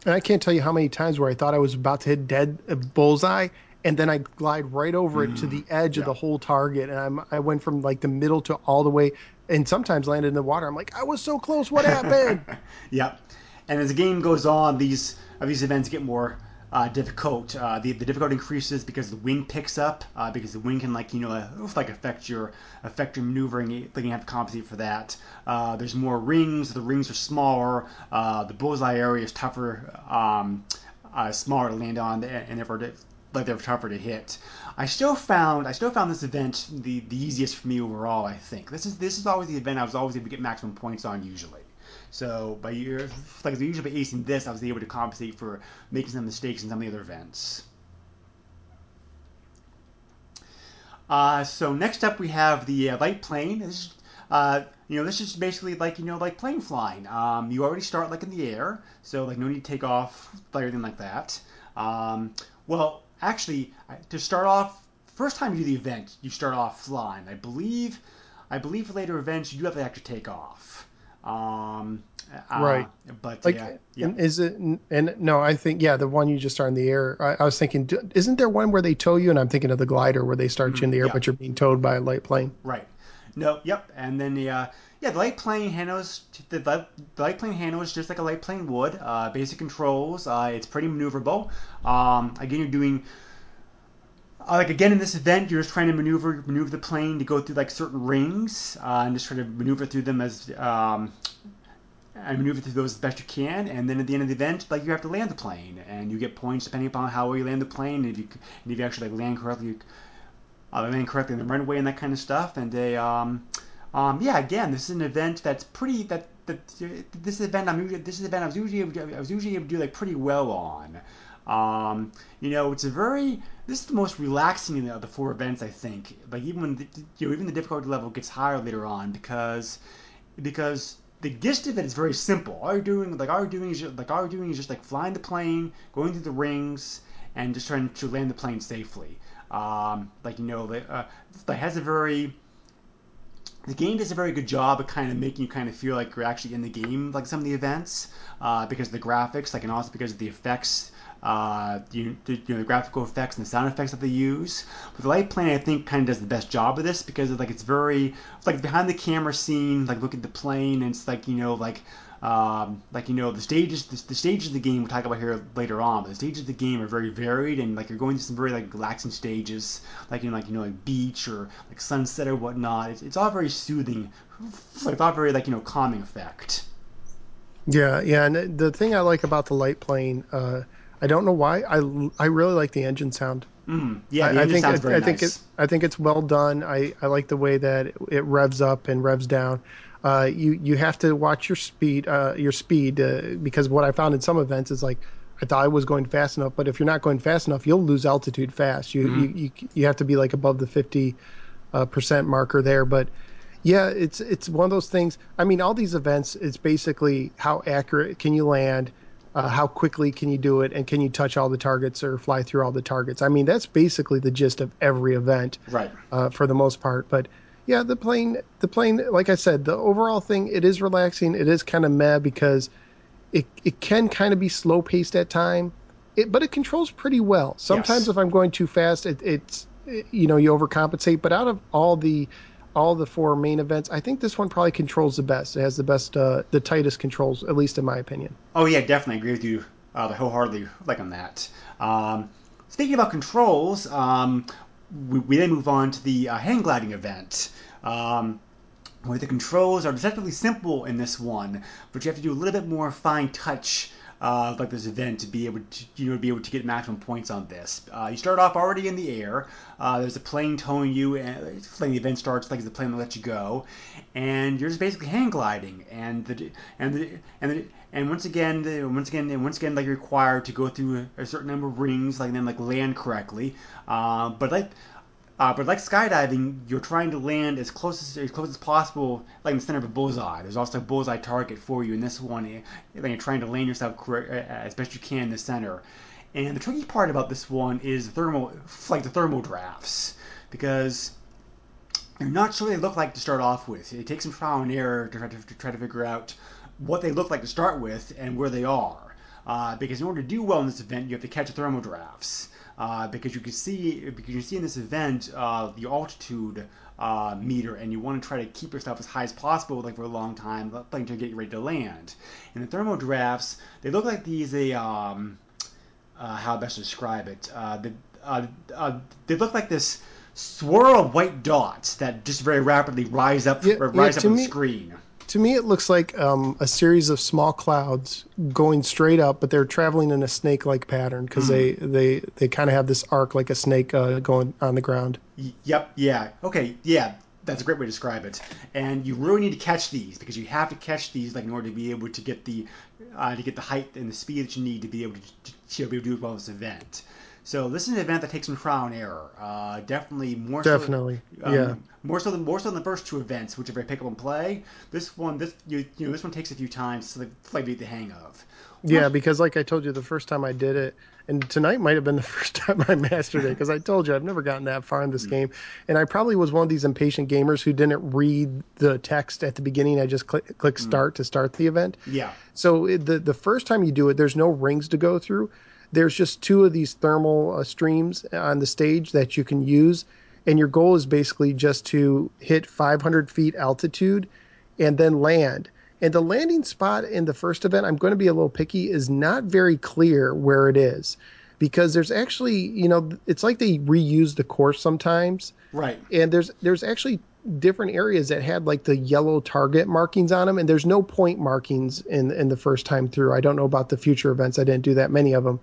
Speaker 1: And I can't tell you how many times where I thought I was about to hit dead bullseye, and then I glide right over it to the mm, edge yeah. of the whole target, and I'm, I went from like the middle to all the way and sometimes landed in the water. I'm like, I was so close. What happened?
Speaker 4: yep. And as the game goes on, these uh, these events get more uh, difficult. Uh, the, the difficulty increases because the wind picks up. Uh, because the wind can like you know uh, like affect your affect your maneuvering. Then you have to compensate for that. Uh, there's more rings. The rings are smaller. Uh, the bullseye area is tougher, um, smaller to land on, and therefore like they're tougher to hit. I still found I still found this event the, the easiest for me overall. I think this is this is always the event I was always able to get maximum points on usually. So by year like usually by acing this, I was able to compensate for making some mistakes in some of the other events. Uh, so next up we have the uh, light plane. This is, uh, you know, this is basically like you know like plane flying. Um, you already start like in the air, so like no need to take off, like anything like that. Um, well, actually, to start off, first time you do the event, you start off flying. I believe, I believe for later events you do have to actually take off. Um, uh,
Speaker 1: Right.
Speaker 4: But
Speaker 1: Like,
Speaker 4: yeah, yeah.
Speaker 1: is it? And no, I think yeah, the one you just are in the air. I, I was thinking, isn't there one where they tow you? And I'm thinking of the glider where they start you in the air,
Speaker 4: Mm-hmm. yeah.
Speaker 1: but you're being towed by a light plane.
Speaker 4: Right. No. Yep. And then the uh, yeah, the light plane handles the, the, light plane handles just like a light plane would. Uh, basic controls. Uh, it's pretty maneuverable. Um, again, you're doing. Uh, like again in this event, you're just trying to maneuver maneuver the plane to go through like certain rings uh, and just try to maneuver through them as um, and maneuver through those as best you can. And then at the end of the event, like you have to land the plane, and you get points depending upon how well you land the plane. And if you and if you actually like land correctly, uh, land correctly in the runway and that kind of stuff. And they, um, um, yeah, again, this is an event that's pretty that that this event I'm this is an event I was usually able to, I was usually able to do like pretty well on. Um, you know, it's a very this is the most relaxing of the four events I think. Like even when the, you know even the difficulty level gets higher later on because because the gist of it is very simple. All you're doing, like all you're doing is just, like all you're doing is just like flying the plane, going through the rings, and just trying to land the plane safely. Um, like you know, it, uh, it has a very the game does a very good job of kind of making you kind of feel like you're actually in the game, like some of the events, uh, because of the graphics, like and also because of the effects, uh, you, you know, the graphical effects and the sound effects that they use. But the light plane, I think, kind of does the best job of this because like it's very like behind the camera scene, like look at the plane, and it's like you know like. Um, like you know the stages the, the stages of the game we'll talk about here later on but the stages of the game are very varied and like you're going through some very like relaxing stages like you know like you know like beach or like sunset or whatnot it's, it's all very soothing like it's all very like you know calming effect
Speaker 1: Yeah, yeah, and the thing I like about the light plane, uh, I don't know why, I I really like the engine sound.
Speaker 4: mm, yeah the
Speaker 1: I, I think it,
Speaker 4: very
Speaker 1: I think
Speaker 4: nice
Speaker 1: it, I think it's well done. I, I like the way that it, it revs up and revs down. Uh, you you have to watch your speed uh, your speed uh, because what I found in some events is like I thought I was going fast enough, but if you're not going fast enough, you'll lose altitude fast. You you, you you have to be like above the fifty uh, percent marker there, but. Yeah, it's it's one of those things. I mean, all these events, it's basically how accurate can you land, uh, how quickly can you do it, and can you touch all the targets or fly through all the targets. I mean, that's basically the gist of every event
Speaker 4: right
Speaker 1: uh, for the most part. But yeah, the plane, the plane, like I said, the overall thing, it is relaxing. It is kind of meh because it it can kind of be slow paced at time, it, but it controls pretty well. Sometimes
Speaker 4: Yes.
Speaker 1: if I'm going too fast, it, it's you know you overcompensate. But out of all the all the four main events, I think this one probably controls the best. It has the best, uh, the tightest controls, at least in my opinion.
Speaker 4: Oh yeah, definitely agree with you uh, wholeheartedly, like on that. Um, speaking about controls, um, we, we then move on to the uh, hang gliding event. Um, where the controls are deceptively simple in this one, but you have to do a little bit more fine touch uh, like this event to be able to you know be able to get maximum points on this. Uh, you start off already in the air. Uh, there's a plane towing you, and when the event starts, like the plane will let you go, and you're just basically hang gliding, and the and the and the, and once again, once again, and once again, like required to go through a, certain number of rings, like then like land correctly. Uh, but like uh, but like skydiving, you're trying to land as close as, as close as possible, like in the center of a bullseye. There's also a bullseye target for you in this one, and you're trying to land yourself correct, uh, as best you can in the center. And the tricky part about this one is the thermal, like the thermal drafts, because you're not sure what they look like to start off with. It takes some trial and error to try to, to try to figure out what they look like to start with and where they are. Uh, because in order to do well in this event, you have to catch the thermal drafts. Uh, because you can see because you see in this event uh, the altitude uh, meter, and you want to try to keep yourself as high as possible, like for a long time, like to get you ready to land. And the thermal drafts, they look like these a um, uh, how best to describe it. Uh, the, uh, uh, they look like this swirl of white dots that just very rapidly rise up
Speaker 1: Yeah,
Speaker 4: or
Speaker 1: yeah,
Speaker 4: rise up on the screen.
Speaker 1: To me, it looks like um, a series of small clouds going straight up, but they're traveling in a snake-like pattern because they they they kind of have this arc like a snake uh, going on the ground.
Speaker 4: Yep. Yeah. Okay. Yeah. That's a great way to describe it. And you really need to catch these because you have to catch these like in order to be able to get the uh, to get the height and the speed that you need to be able to, to, to be able to do well in this event. So this is an event that takes some trial and error. Uh, definitely more
Speaker 1: Definitely,
Speaker 4: so, um,
Speaker 1: yeah.
Speaker 4: More so than more so than the first two events, which are very pickable and play. This one, this you, you know, this one takes a few times to like get the hang of.
Speaker 1: Yeah, because like I told you, the first time I did it, and tonight might have been the first time I mastered it because I told you I've never gotten that far in this game, and I probably was one of these impatient gamers who didn't read the text at the beginning. I just click click start to start the event.
Speaker 4: Yeah.
Speaker 1: So it, the the first time you do it, there's no rings to go through. There's just two of these thermal uh, streams on the stage that you can use, and your goal is basically just to hit 500 feet altitude, and then land. And the landing spot in the first event, I'm going to be a little picky, is not very clear where it is, because there's actually, you know, it's like they reuse the course sometimes.
Speaker 4: Right.
Speaker 1: and there's there's actually different areas that had like the yellow target markings on them and there's no point markings in in the first time through. I don't know about the future events. I didn't do that many of them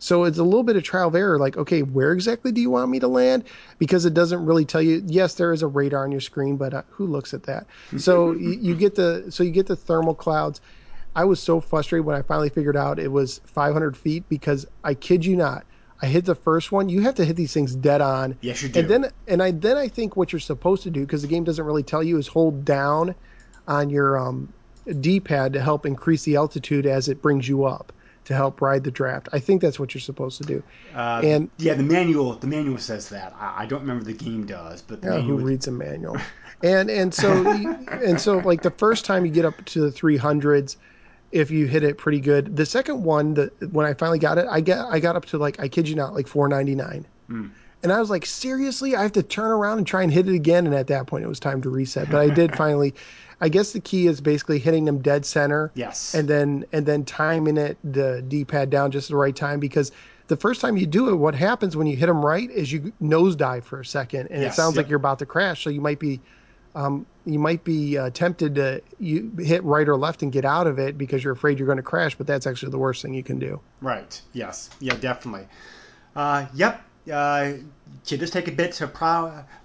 Speaker 1: so it's a little bit of trial of error like okay where exactly do you want me to land because it doesn't really tell you yes there is a radar on your screen but uh, who looks at that so you, you get the so you get the thermal clouds I was so frustrated when I finally figured out it was 500 feet because I kid you not, I hit the first one. You have to hit these things dead on.
Speaker 4: Yes, you do.
Speaker 1: And then and I then I think what you're supposed to do because the game doesn't really tell you is hold down on your um, D-pad to help increase the altitude as it brings you up to help ride the draft. I think that's what you're supposed to do.
Speaker 4: Uh,
Speaker 1: and
Speaker 4: yeah, the manual the manual says that. I, I don't remember the game does, but the
Speaker 1: Yeah, who reads a manual? and and so and so like the first time you get up to the 300s if you hit it pretty good. The second one the when I finally got it, I get I got up to like I kid you not like 499. And I was like, seriously, I have to turn around and try and hit it again. And at that point, it was time to reset. But I did finally. I guess the key is basically hitting them dead center.
Speaker 4: Yes.
Speaker 1: And then and then timing it the D-pad down just at the right time because the first time you do it, what happens when you hit them right is you nosedive for a second, and it
Speaker 4: Yes,
Speaker 1: sounds like you're about to crash. So you might be um, you might be uh, tempted to you hit right or left and get out of it because you're afraid you're going to crash, but that's actually the worst thing you can do.
Speaker 4: Right. Yes. Yeah. Definitely. Uh, yep. Uh, you just take a bit to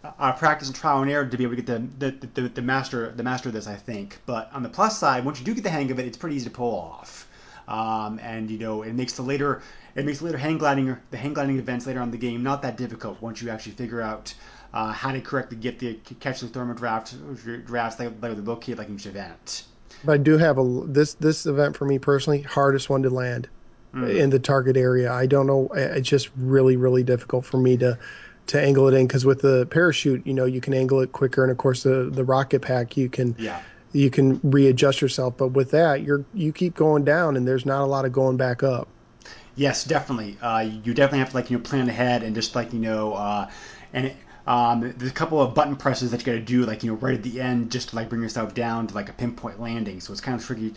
Speaker 4: uh, practice and trial and error to be able to get the the, the, the master the master of this, I think. But on the plus side, once you do get the hang of it, it's pretty easy to pull off. Um, and you know, it makes the later it makes the later hang gliding the hang gliding events later on the game not that difficult once you actually figure out uh, how to correctly get the catch the thermal draft drafts like, like the located like each event.
Speaker 1: But I do have a this this event for me personally hardest one to land in the target area. I don't know. It's just really really difficult for me to to angle it in because with the parachute, you know, you can angle it quicker, and of course the the rocket pack you can
Speaker 4: Yeah.
Speaker 1: you can readjust yourself. But with that, you're you keep going down, and there's not a lot of going back up.
Speaker 4: Yes, definitely. Uh, you definitely have to like you know plan ahead and just like you know, uh, and it, um, there's a couple of button presses that you got to do like you know right at the end just to like bring yourself down to like a pinpoint landing. So it's kind of tricky,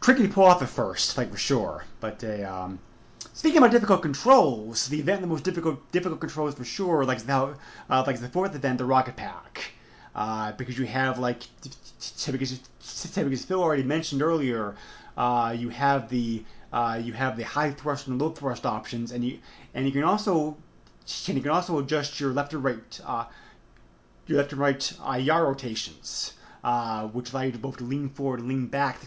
Speaker 4: tricky to pull off at first, like for sure. But uh, um, speaking about difficult controls, the event the most difficult difficult controls for sure, like the uh, like the fourth event, the rocket pack. Uh, because you have like because, because Phil already mentioned earlier, uh, you have the uh, you have the high thrust and low thrust options, and you and you can also and you can also adjust your left or right uh, your left and right uh, yaw rotations, uh, which allow you to both lean forward and lean back,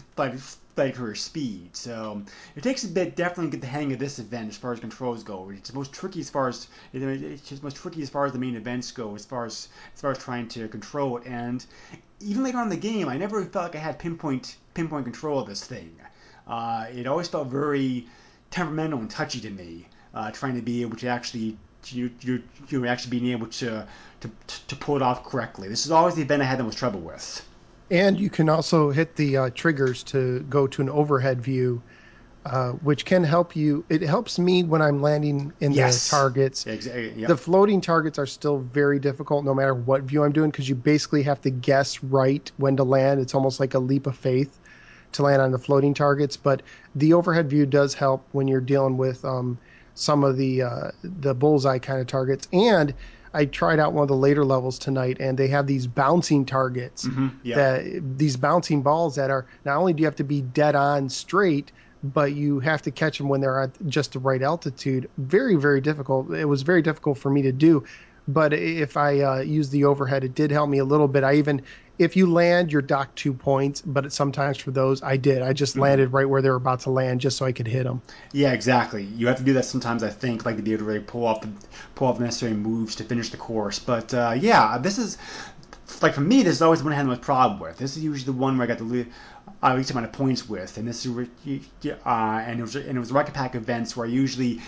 Speaker 4: like for your speed. So it takes a bit definitely to get the hang of this event as far as controls go. It's most tricky as far as it's most tricky as far as the main events go, as far as as far as trying to control it. And even later on in the game, I never felt like I had pinpoint pinpoint control of this thing. Uh, it always felt very temperamental and touchy to me, uh, trying to be able to actually you you you actually being able to, to to pull it off correctly. This is always the event I had the most trouble with.
Speaker 1: And you can also hit the uh, triggers to go to an overhead view, uh, which can help you. It helps me when I'm landing in
Speaker 4: Yes.
Speaker 1: the targets.
Speaker 4: Exactly. Yep.
Speaker 1: The floating targets are still very difficult no matter what view I'm doing because you basically have to guess right when to land. It's almost like a leap of faith to land on the floating targets. But the overhead view does help when you're dealing with um, some of the uh, the bullseye kind of targets. And I tried out one of the later levels tonight, and they have these bouncing targets mm-hmm.
Speaker 4: yeah.
Speaker 1: that these bouncing balls that are not only do you have to be dead on straight, but you have to catch them when they're at just the right altitude. Very, very difficult. It was very difficult for me to do. But if I uh, use the overhead, it did help me a little bit. I even if you land, you're docked two points, but sometimes for those, I did. I just landed right where they were about to land, just so I could hit them.
Speaker 4: Yeah, exactly. You have to do that sometimes. I think, like to be able to really pull off the pull off the necessary moves to finish the course. But uh, yeah, this is like for me, this is always the one I had the most problem with. This is usually the one where I got the le- uh, least amount of points with, and this is where you- you- uh, and it was and it was rocket pack events where I usually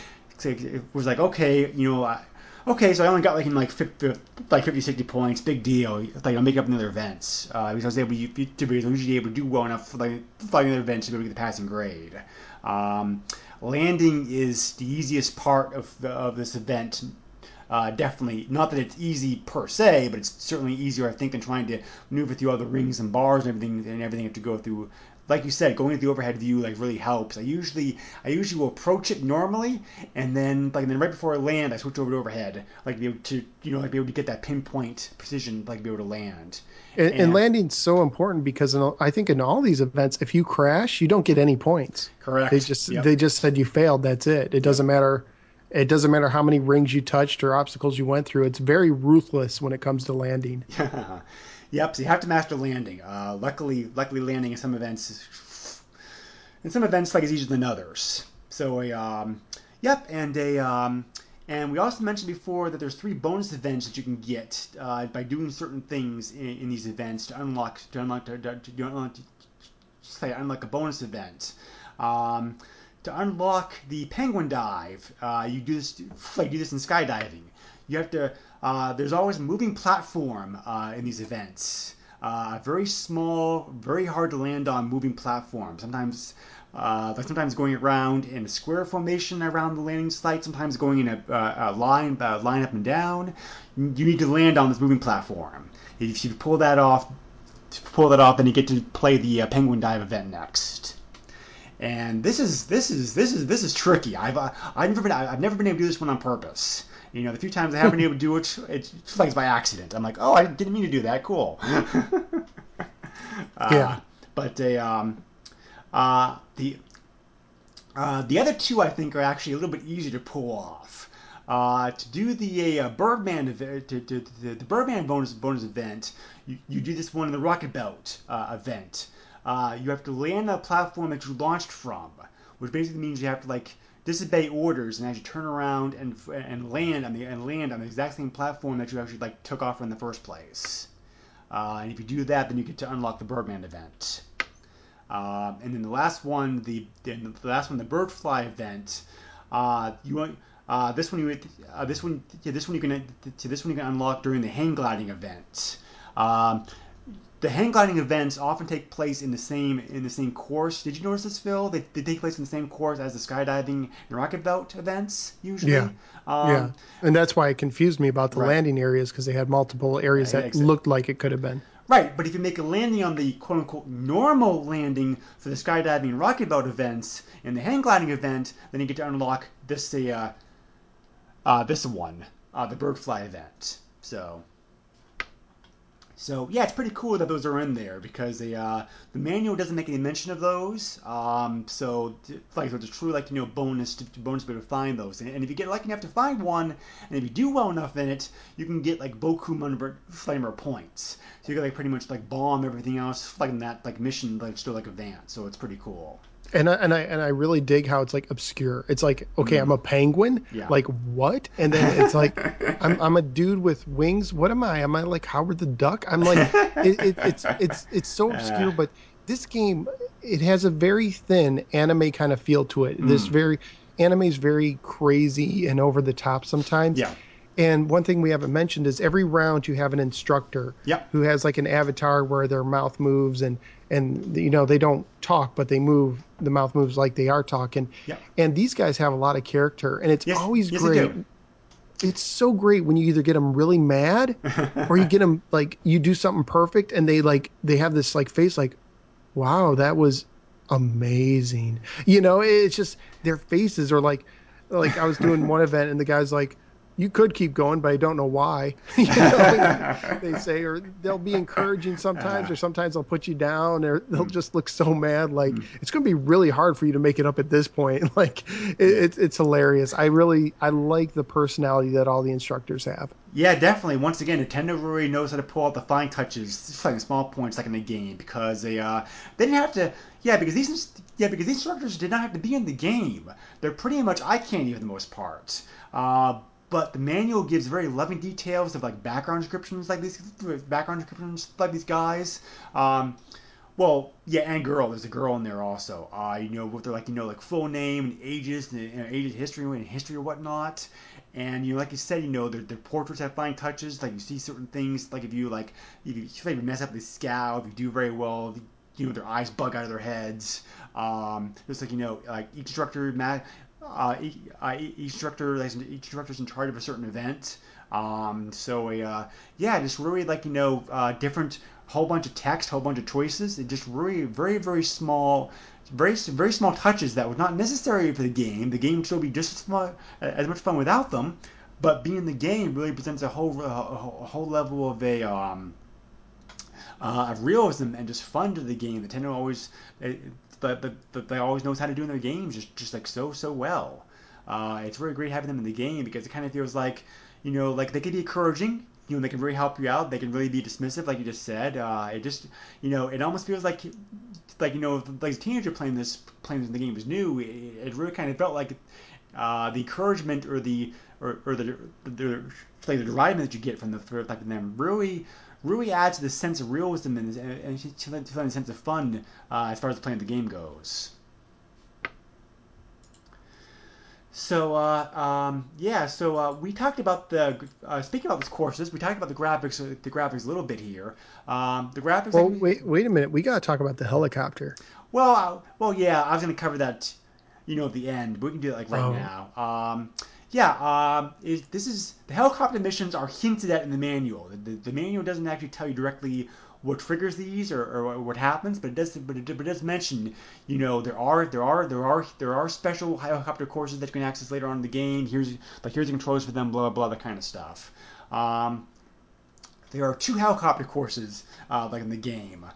Speaker 4: it was like okay, you know. Okay, so I only got like in like 50, like 50, 60 points. Big deal. Like I'll make up in other events uh, because I was able to, to be usually able to do well enough for like fighting other events to be able to get the passing grade. Um, landing is the easiest part of the, of this event. Uh, definitely, not that it's easy per se, but it's certainly easier, I think, than trying to maneuver through all the rings and bars and everything and everything you have to go through. Like you said, going to the overhead view like really helps. I usually I usually will approach it normally, and then like and then right before I land, I switch over to overhead, like be able to you know like be able to get that pinpoint precision, like be able to land.
Speaker 1: And, and landing's so important because in, I think in all these events, if you crash, you don't get any points.
Speaker 4: Correct.
Speaker 1: They just
Speaker 4: Yep.
Speaker 1: they just said you failed. That's it. It doesn't matter. It doesn't matter how many rings you touched or obstacles you went through. It's very ruthless when it comes to landing.
Speaker 4: yep. So you have to master landing. Uh, luckily, luckily landing in some events in some events like is easier than others. So a um, yep, and a um, and we also mentioned before that there's three bonus events that you can get uh, by doing certain things in, in these events to unlock to unlock to, to, to unlock say unlock a bonus event. Um, to unlock the penguin dive, uh, you do this like do this in skydiving. You have to. Uh, there's always moving platform uh, in these events. Uh, very small, very hard to land on moving platform. Sometimes, uh, like sometimes going around in a square formation around the landing site. Sometimes going in a, uh, a line, line up and down. You need to land on this moving platform. If you pull that off, pull that off, then you get to play the penguin dive event next and this is this is this is this is tricky. I've uh, I've never been I've never been able to do this one on purpose. You know, the few times I have been able to do it, it's like it's by accident. I'm like, oh, I didn't mean to do that. Cool. uh,
Speaker 1: Yeah.
Speaker 4: But a um, uh, the uh, the other two I think are actually a little bit easier to pull off. Uh, to do the uh, Birdman event, to, to, to, the Birdman bonus bonus event, you, you do this one in the Rocket Belt uh, event. Uh, you have to land on a platform that you launched from, which basically means you have to like disobey orders and actually turn around and and land on the and land on the exact same platform that you actually like took off from in the first place. Uh, and if you do that, then you get to unlock the Birdman event. Um, and then the last one, the, the last one, the bird fly event. Uh, you want uh, this one you uh, this one yeah, this one you can to this one you can unlock during the hang gliding event. Um, the hang gliding events often take place in the same in the same course. Did you notice this, Phil? They, they take place in the same course as the skydiving and rocket belt events usually.
Speaker 1: Yeah.
Speaker 4: Um,
Speaker 1: yeah, and that's why it confused me about the
Speaker 4: Right.
Speaker 1: landing areas because they had multiple areas
Speaker 4: Yeah,
Speaker 1: that
Speaker 4: exactly.
Speaker 1: looked like it could have been.
Speaker 4: Right, but if you make a landing on the quote unquote normal landing for the skydiving and rocket belt events and the hang gliding event, then you get to unlock this uh, uh, this one, uh, the bird fly event. So, so yeah, it's pretty cool that those are in there because the uh, the manual doesn't make any mention of those. Um, so, like, so it's true like you know bonus to, bonus be able to find those. And, and if you get lucky enough to find one, and if you do well enough in it, you can get like Boku Munber Flamer points. So you can like pretty much like bomb everything else like in that like mission like still like advance. So it's pretty cool.
Speaker 1: And I, and I and I really dig how it's like obscure. It's like okay, I'm a penguin.
Speaker 4: Mm. Yeah.
Speaker 1: Like what? And then it's like I'm I'm a dude with wings. What am I? Am I like Howard the Duck? I'm like it, it, it's it's it's so obscure. But this game it has a very thin anime kind of feel to it.
Speaker 4: Mm.
Speaker 1: This very anime is very crazy and over the top sometimes.
Speaker 4: Yeah.
Speaker 1: And one thing we haven't mentioned is every round you have an instructor
Speaker 4: Yep.
Speaker 1: who has like an avatar where their mouth moves and and you know they don't talk but they move the mouth moves like they are talking.
Speaker 4: Yep.
Speaker 1: And these guys have a lot of character and it's
Speaker 4: Yes,
Speaker 1: always
Speaker 4: yes, they
Speaker 1: great.
Speaker 4: do.
Speaker 1: It's so great when you either get them really mad or you get them like you do something perfect and they like they have this like face like wow that was amazing. You know, it's just their faces are like like I was doing one event and the guy's like you could keep going, but I don't know why. you know, they say, or they'll be encouraging sometimes, or sometimes they'll put you down, or they'll just look so mad. Like it's going to be really hard for you to make it up at this point. Like it, it's it's hilarious. I really I like the personality that all the instructors have.
Speaker 4: Yeah, definitely. Once again, Nintendo really knows how to pull out the fine touches, just like small points, like in the game, because they uh they didn't have to. Yeah, because these yeah because these instructors did not have to be in the game. They're pretty much eye candy for the most part. Uh, but the manual gives very loving details of like background descriptions, like these background descriptions, like these guys. Um, well, yeah, and girl. There's a girl in there also. Uh, you know, what they're like you know like full name and ages and, and ages history and history or whatnot. And you know, like you said, you know, their, their portraits have fine touches. Like you see certain things. Like if you like, if you, if you mess up the scowl, if you do very well, you know, their eyes bug out of their heads. Um, just like you know, like each instructor, uh, each, uh, each instructor, each instructor's in charge of a certain event. Um, so uh, yeah, just really like you know, uh, different whole bunch of text, whole bunch of choices. It just really very very small, very very small touches that were not necessary for the game. The game still be just as, small, as much fun without them. But being the game really presents a whole a whole level of a um, uh, of realism and just fun to the game. Nintendo always, but but but they always knows how to do in their games just just like so so well. Uh, it's really great having them in the game because it kind of feels like you know like they can be encouraging you know, they can really help you out. They can really be dismissive, like you just said. Uh, it just, you know, it almost feels like, like you know, like a teenager playing this, playing this in the game was new. It, it really kind of felt like uh, the encouragement or the or, or the, the like the deridement that you get from the from them really really adds to the sense of realism and, and to the sense of fun uh, as far as playing the game goes. So uh, um, yeah, so uh, we talked about the uh, speaking about these courses. We talked about the graphics, the graphics a little bit here. Um, the graphics.
Speaker 1: Well, wait, wait a minute. We got to talk about the helicopter.
Speaker 4: Well, uh, well, yeah. I was going to cover that, you know, at the end. But we can do it like right oh. now. Um, yeah, um, it, this is the helicopter missions are hinted at in the manual. The, the, the manual doesn't actually tell you directly what triggers these or, or what happens, but it does but it, but it does mention you know there are there are there are there are special helicopter courses that you can access later on in the game. Here's like here's the controls for them, blah blah blah, that kind of stuff. Um, there are two helicopter courses uh, like in the game.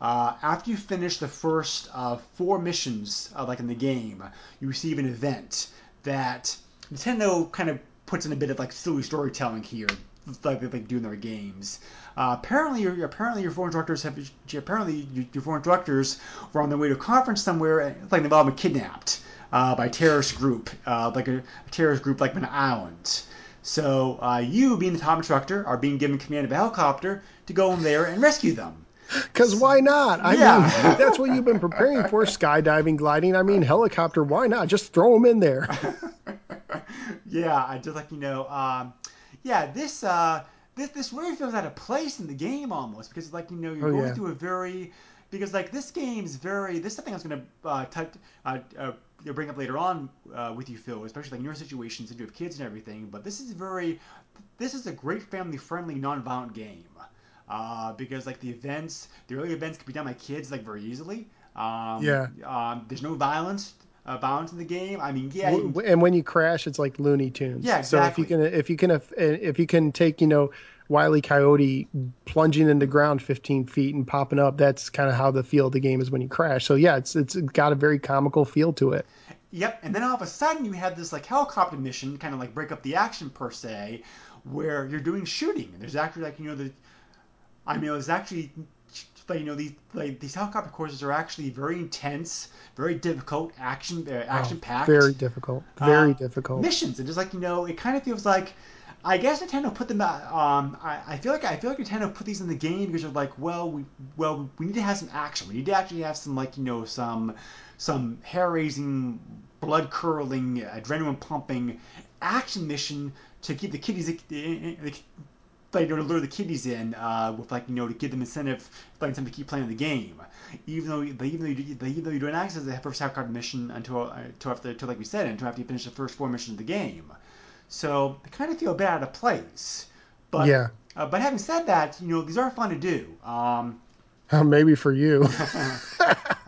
Speaker 4: Uh, after you finish the first uh, four missions, uh, like in the game, you receive an event that Nintendo kind of puts in a bit of like silly storytelling here, like they do in their games. Uh, apparently, your apparently your foreign directors have apparently your foreign directors were on their way to a conference somewhere, and, like they've all been kidnapped uh, by a terrorist group, uh, like a, a, terrorist group like an island. So uh, you, being the top instructor, are being given command of a helicopter to go in there and rescue them.
Speaker 1: Because why not? I yeah. mean, that's what you've been preparing for: skydiving, gliding. I mean, helicopter. Why not? Just throw them in there.
Speaker 4: yeah, I just like you know. Um, yeah, this uh, this this really feels out of place in the game almost because like you know you're oh, going yeah. through a very because like this game's very this is something I was gonna uh, touch uh, uh, bring up later on uh, with you Phil especially like in your situations and you have kids and everything but this is very this is a great family friendly non-violent game uh, because like the events the early events can be done by kids like very easily um,
Speaker 1: yeah
Speaker 4: um, there's no violence uh, bounds in the game. I mean, yeah.
Speaker 1: You. And when you crash, it's like Looney Tunes.
Speaker 4: Yeah, exactly.
Speaker 1: So if you can, if you can, if you can take, you know, Wiley Coyote plunging into the ground 15 feet and popping up, that's kind of how the feel of the game is when you crash. So yeah, it's it's got a very comical feel to it.
Speaker 4: Yep. And then all of a sudden you have this like helicopter mission, kind of like break up the action per se, where you're doing shooting. And there's actually like you know the, I mean, there's actually but you know these like these helicopter courses are actually very intense, very difficult, action uh, action packed.
Speaker 1: Oh, very difficult. Very uh, difficult
Speaker 4: missions. And just like you know, it kind of feels like. I guess Nintendo put them. Um, I, I feel like I feel like Nintendo put these in the game because they're like, well, we well we need to have some action. We need to actually have some like you know some some hair raising, blood curdling, adrenaline pumping action mission to keep the kiddies the, like to lure the kiddies in uh, with like you know to give them incentive, like incentive to keep playing the game. Even though they, even though you, they, even though you don't access the first half card mission until uh, until after until like we said until after you finish the first four missions of the game. So I kind of feel a bit out of place. But
Speaker 1: yeah.
Speaker 4: Uh, but having said that, you know these are fun to do. Um,
Speaker 1: uh, maybe for you.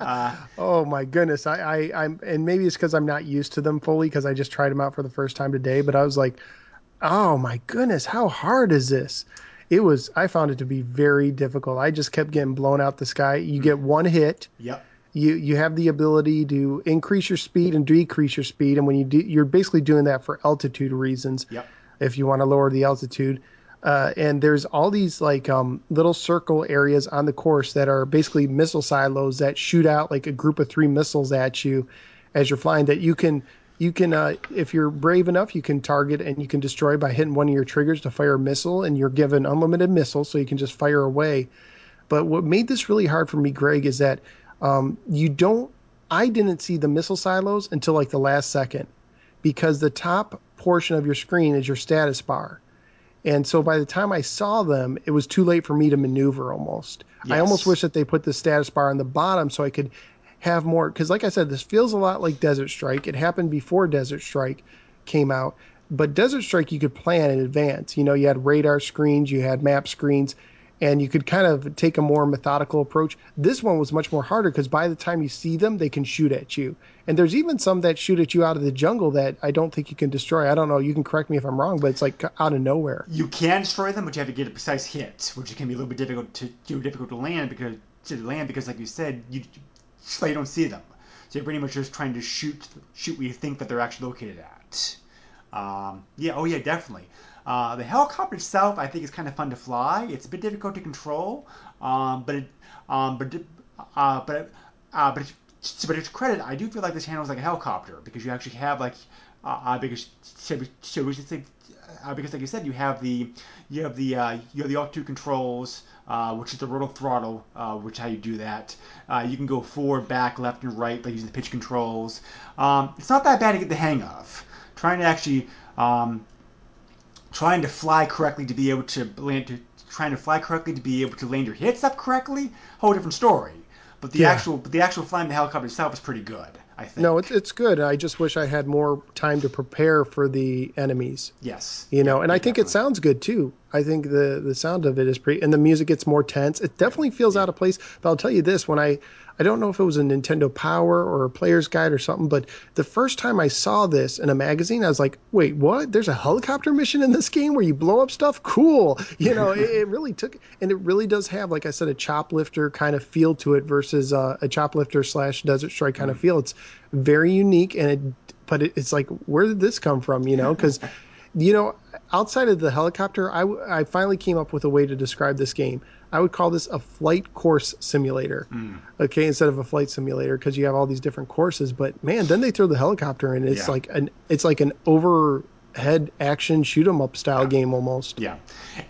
Speaker 1: uh, oh my goodness, I, I I'm and maybe it's because I'm not used to them fully because I just tried them out for the first time today. But I was like, oh my goodness, how hard is this? It was. I found it to be very difficult. I just kept getting blown out the sky. You get one hit.
Speaker 4: Yep.
Speaker 1: You you have the ability to increase your speed and decrease your speed, and when you do, you're basically doing that for altitude reasons.
Speaker 4: Yep.
Speaker 1: If you want to lower the altitude. Uh, and there's all these like um, little circle areas on the course that are basically missile silos that shoot out like a group of three missiles at you as you're flying that you can you can uh, if you're brave enough you can target and you can destroy by hitting one of your triggers to fire a missile and you're given unlimited missiles so you can just fire away. But what made this really hard for me greg is that um, you don't i didn't see the missile silos until like the last second because the top portion of your screen is your status bar. And so by the time I saw them, it was too late for me to maneuver almost. I almost wish that they put the status bar on the bottom so I could have more. Because, like I said, this feels a lot like Desert Strike. It happened before Desert Strike came out. But Desert Strike, you could plan in advance. You know, you had radar screens, you had map screens, and you could kind of take a more methodical approach. This one was much more harder because by the time you see them, they can shoot at you. And there's even some that shoot at you out of the jungle that I don't think you can destroy. I don't know. You can correct me if I'm wrong, but it's like out of nowhere.
Speaker 4: You can destroy them, but you have to get a precise hit, which can be a little bit difficult to difficult to land because to land because, like you said, you so you don't see them. So you're pretty much just trying to shoot shoot where you think that they're actually located at. Um, yeah, oh yeah, definitely. Uh, the helicopter itself, I think, is kind of fun to fly. It's a bit difficult to control, um, but it, um, but uh, but uh, but it's, but its credit, I do feel like this handles like a helicopter because you actually have like uh, uh, because so, so uh, because like you said, you have the you have the uh, you have the altitude controls, uh, which is the rotor throttle, uh, which is how you do that. Uh, you can go forward, back, left, and right, by using the pitch controls. Um, it's not that bad to get the hang of. Trying to actually um, trying to fly correctly to be able to land to trying to fly correctly to be able to land your hits up correctly, whole different story. But the
Speaker 1: Yeah.
Speaker 4: actual but the actual flying the helicopter itself is pretty good, I think.
Speaker 1: No, it's it's good. I just wish I had more time to prepare for the enemies.
Speaker 4: yes.
Speaker 1: You know,
Speaker 4: Yeah,
Speaker 1: and I
Speaker 4: yeah,
Speaker 1: think it sounds good too. I think the the sound of it is pretty, and the music gets more tense. It definitely feels out of place. But I'll tell you this: when I I don't know if it was a Nintendo Power or a Player's Guide or something, but the first time I saw this in a magazine, I was like, "Wait, what? There's a helicopter mission in this game where you blow up stuff? Cool!" You know, it, it really took, and it really does have, like I said, a choplifter kind of feel to it versus uh, a choplifter slash Desert Strike kind of feel. It's very unique, and it, but it, it's like, where did this come from? You know, because you know, outside of the helicopter, I, I finally came up with a way to describe this game. I would call this a flight course simulator.
Speaker 4: Hmm.
Speaker 1: Okay, instead of a flight simulator because you have all these different courses. But man, then they throw the helicopter in. It's
Speaker 4: Yeah.
Speaker 1: like an it's like an overhead action shoot 'em up style game almost.
Speaker 4: Yeah,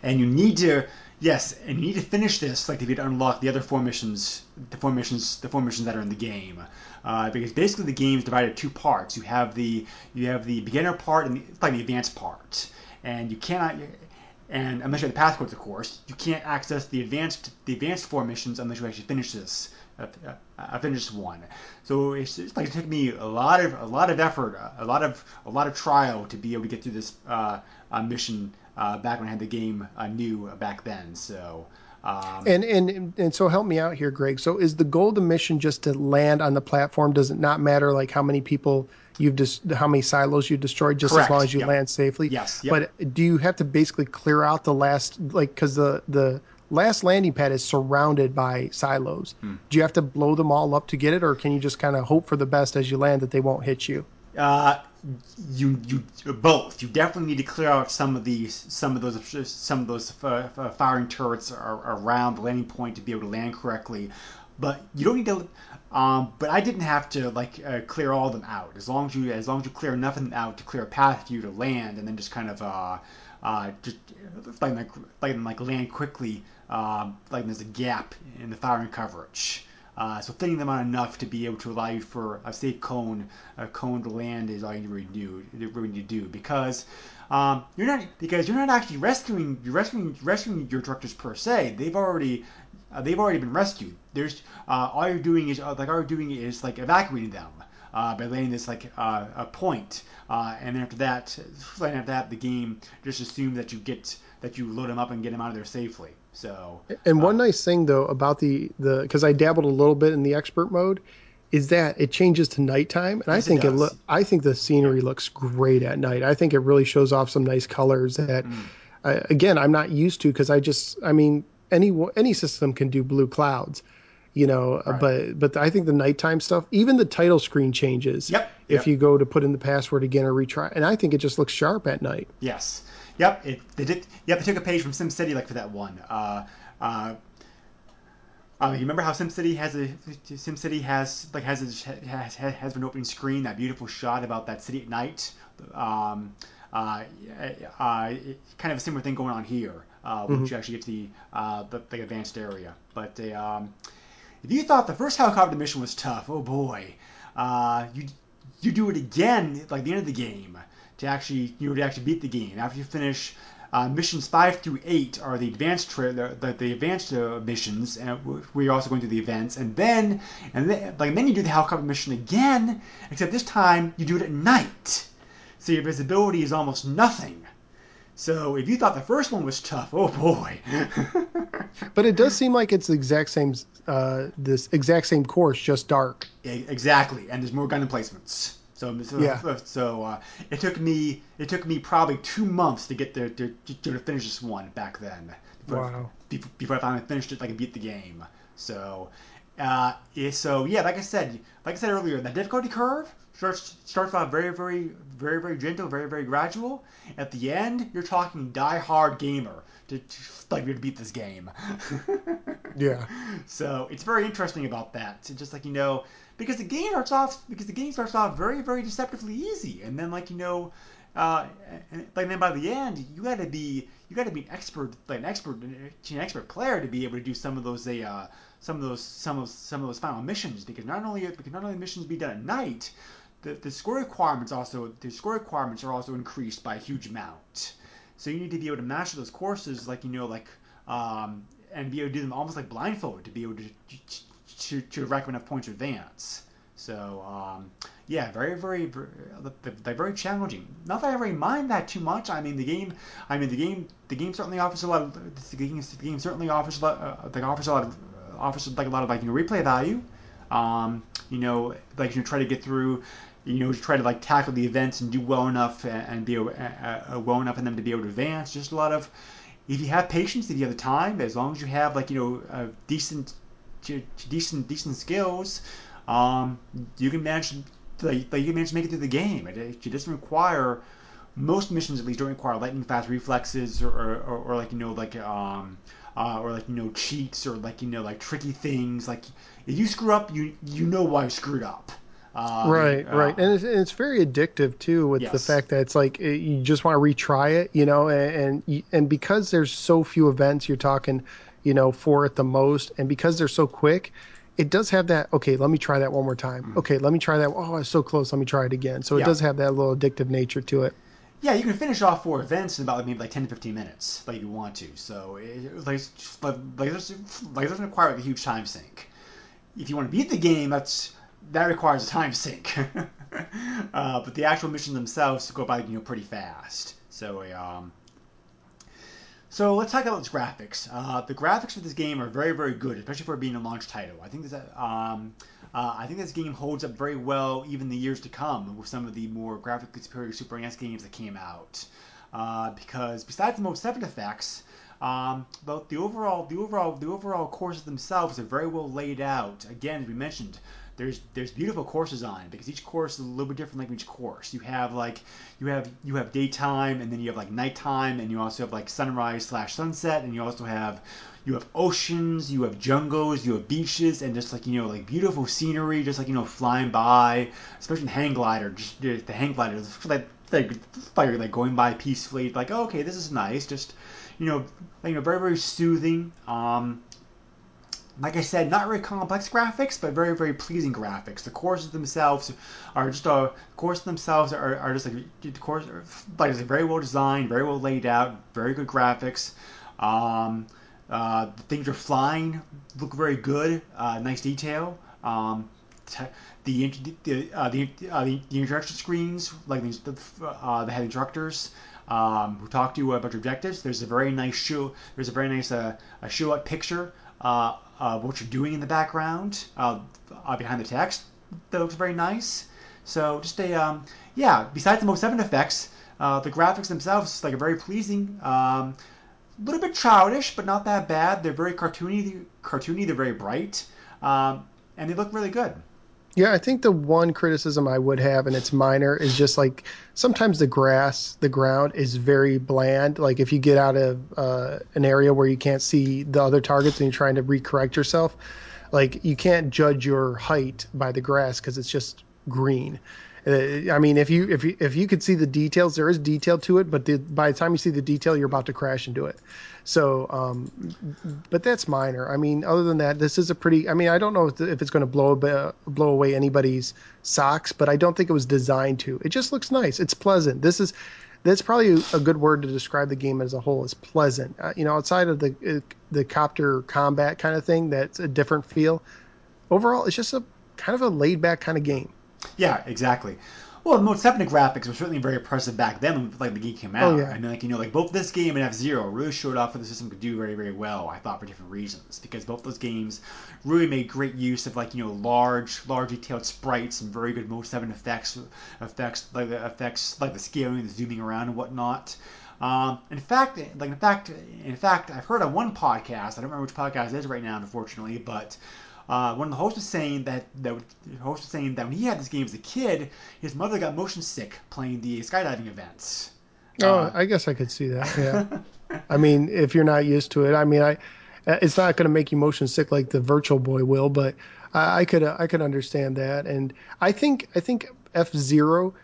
Speaker 4: and you need to yes, and you need to finish this like if you to unlock the other four missions, the four missions, the four missions that are in the game, uh, because basically the game is divided into two parts. You have the you have the beginner part and the, like the advanced part, and you cannot. And unless you have the passcodes, of course, you can't access the advanced the advanced four missions unless you actually finish this. Uh, uh, uh, finish this one. So it's, it's like it took me a lot of a lot of effort, a lot of a lot of trial to be able to get through this uh, uh, mission uh, back when I had the game uh, new back then. So. Um,
Speaker 1: And, and and so help me out here, Greg. So is the goal of the mission just to land on the platform? Does it not matter like how many people you've dis- how many silos you've destroyed, just as long as you
Speaker 4: yep.
Speaker 1: land safely?
Speaker 4: Yes, yep.
Speaker 1: But do you have to basically clear out the last like because the the last landing pad is surrounded by silos?
Speaker 4: Hmm.
Speaker 1: Do you have to blow them all up to get it, or can you just kind of hope for the best as you land that they won't hit you?
Speaker 4: Uh, you you both. You definitely need to clear out some of these some of those some of those uh, uh, firing turrets are, around the landing point to be able to land correctly. But you don't need to. Um, but I didn't have to like uh, clear all of them out. As long as you as long as you clear enough of them out to clear a path for you to land, and then just kind of uh, uh, just like like like, like land quickly. Um, like there's a gap in the firing coverage. Uh, so thinning them out enough to be able to allow you for a safe cone, a cone to land is all you do. You need to do because um, you're not because you're not actually rescuing you're rescuing rescuing your directors per se. They've already uh, they've already been rescued. There's uh, all you're doing is uh, like all you're doing is like evacuating them uh, by laying this like uh, a point, uh, and then after that, right after that, the game just assumes that you get that you load them up and get them out of there safely. So
Speaker 1: And one
Speaker 4: uh,
Speaker 1: nice thing though about the the because I dabbled a little bit in the expert mode, is that it changes to nighttime, and I
Speaker 4: Yes, it
Speaker 1: think it,
Speaker 4: does.
Speaker 1: look. I think the scenery looks great at night. I think it really shows off some nice colors that,
Speaker 4: Mm.
Speaker 1: again, I'm not used to because I just, I mean, any any system can do blue clouds, you know, uh,
Speaker 4: Right.
Speaker 1: but but I think the nighttime stuff, even the title screen changes.
Speaker 4: Yep,
Speaker 1: If
Speaker 4: yep.
Speaker 1: you go to put in the password again or retry, and I think it just looks sharp at night.
Speaker 4: Yes. Yep. It they did. Yep. They took a page from SimCity like for that one. Uh, uh, uh, you remember how SimCity has a SimCity has like has a, has has an opening screen that beautiful shot about that city at night. Um, uh, uh, kind of a similar thing going on here, uh, once you actually get to the uh, the, the advanced area. But uh, um, if you thought the first helicopter mission was tough, oh boy, uh, you you do it again like the end of the game to actually you know to actually beat the game after you finish. Uh, missions five through eight are the advanced tra- the, the, the advanced uh, missions, and we're also going through the events, and then and then like then you do the helicopter mission again, except this time you do it at night, so your visibility is almost nothing. So if you thought the first one was tough, oh boy.
Speaker 1: But it does seem like it's the exact same, uh, this exact same course, just dark.
Speaker 4: Exactly, and there's more gun emplacements. So, so,
Speaker 1: Yeah.
Speaker 4: so uh, it took me it took me probably two months to get there to, to, finish this one back then. Before,
Speaker 1: Wow.
Speaker 4: Before, I finally finished it, I could beat the game. So, uh, yeah, so yeah, like I said, like I said earlier, the difficulty curve starts starts off very, very, very, very gentle, very, very gradual. At the end, you're talking die-hard gamer to, to like to beat this game.
Speaker 1: Yeah.
Speaker 4: So it's very interesting about that. So just like you know, because the game starts off because the game starts off very very deceptively easy, and then like you know, uh, and, like then by the end you got to be you got to be an expert like an expert an expert player to be able to do some of those uh, some of those some of some of those final missions because not only because not only missions be done at night. The, the score requirements also the score requirements are also increased by a huge amount. So you need to be able to master those courses, like you know, like um, and be able to do them almost like blindfolded to be able to to, to rack enough points to advance. So um, yeah, very very very, challenging. Not that I really mind that too much. I mean the game, I mean the game, the game certainly offers a lot of the game, the game certainly offers a lot, uh, like offers a lot of offers like a lot of like you know replay value. Um, you know, like you try to get through you know, try to like tackle the events and do well enough and, be well enough in them to be able to advance. Just a lot of, if you have patience, if you have the time, as long as you have like you know decent, decent, decent skills, um, you can manage. Like, you can manage to make it through the game. It, it doesn't require most missions at least don't require lightning fast reflexes or, or, or, or like you know like um uh, or like you know cheats or like you know like tricky things. Like if you screw up, you you know why you screwed up. Um,
Speaker 1: right,
Speaker 4: uh,
Speaker 1: right, and it's, and it's very addictive too with the fact that it's like it, you just want to retry it, you know, and and, and because there's so few events, you're talking, you know, four at the most, and because they're so quick, it does have that. Okay, let me try that one more time. Okay, let me try that. Oh, I was so close. Let me try it again. So it.
Speaker 4: Yeah.
Speaker 1: does have that little addictive nature to it.
Speaker 4: Yeah, you can finish off four events in about maybe like ten to fifteen minutes, like you want to. So it, like, like, like, doesn't- like it doesn't require like a huge time sink. If you want to beat the game, that's that requires a time sink. uh, but the actual missions themselves go by you know pretty fast. So um, so let's talk about its graphics. Uh, the graphics for this game are very, very good, especially for being a launch title. I think this, um, uh, I think this game holds up very well even the years to come with some of the more graphically superior Super NES games that came out. Uh, because besides the most separate effects, um, but the overall, the overall, the overall courses themselves are very well laid out. Again, as we mentioned, there's there's beautiful courses on it because each course is a little bit different like each course. You have like you have you have daytime and then you have like nighttime and you also have like sunrise slash sunset and you also have you have oceans, you have jungles, you have beaches and just like you know like beautiful scenery, just like you know flying by, especially the hang glider, just the hang glider, like like like, like going by peacefully, like oh, okay, this is nice, just you know, you know, very very soothing. Um, like I said, not very complex graphics, but very, very pleasing graphics. The courses themselves are just uh, course themselves are, are just like the course, like very well designed, very well laid out, very good graphics. Um, uh, the things are flying look very good, uh, nice detail. Um, te- the the uh, the, uh, the the interaction screens, like the uh, the head instructors um, who talk to you about your objectives. There's a very nice show. There's a very nice uh, a show up picture uh, of what you're doing in the background uh, uh, behind the text. that looks very nice. So just a um, yeah. Besides the Mode Seven effects, uh, the graphics themselves like are very pleasing. Um, a little bit childish, but not that bad. They're very cartoony. Cartoony. They're very bright, um, and they look really good.
Speaker 1: Yeah, I think the one criticism I would have, and it's minor, is just like sometimes the grass, the ground is very bland. Like if you get out of uh, an area where you can't see the other targets and you're trying to recorrect yourself, like you can't judge your height by the grass because it's just green. Uh, I mean, if you if you if you could see the details, there is detail to it, but the, by the time you see the detail, you're about to crash into it. So, um, but that's minor. I mean, other than that, this is a pretty. I mean, I don't know if, it's going to blow blow away anybody's socks, but I don't think it was designed to. It just looks nice. It's pleasant. This is that's probably a good word to describe the game as a whole. Is pleasant. Uh, you know, outside of the uh, the copter combat kind of thing, that's a different feel. Overall, it's just a kind of a laid back kind of game.
Speaker 4: Yeah, exactly. Well, the Mode 7 graphics were certainly very impressive back then when like the game came out.
Speaker 1: Oh, yeah.
Speaker 4: I mean, like you know, like both this game and F Zero really showed off what the system could do very, very well. I thought for different reasons because both those games really made great use of like you know large, large detailed sprites and very good Mode 7 effects, effects like the effects like the scaling, the zooming around and whatnot. Um, in fact, like in fact, in fact, I've heard on one podcast. I don't remember which podcast it is right now, unfortunately, but uh, one of the hosts was saying that, that the host was saying that when he had this game as a kid, his mother got motion sick playing the skydiving events.
Speaker 1: Oh,
Speaker 4: Uh,
Speaker 1: I guess I could see that. Yeah. I mean, if you're not used to it, I mean, I it's not going to make you motion sick like the Virtual Boy will, but I, I could I could understand that, and I think I think F Zero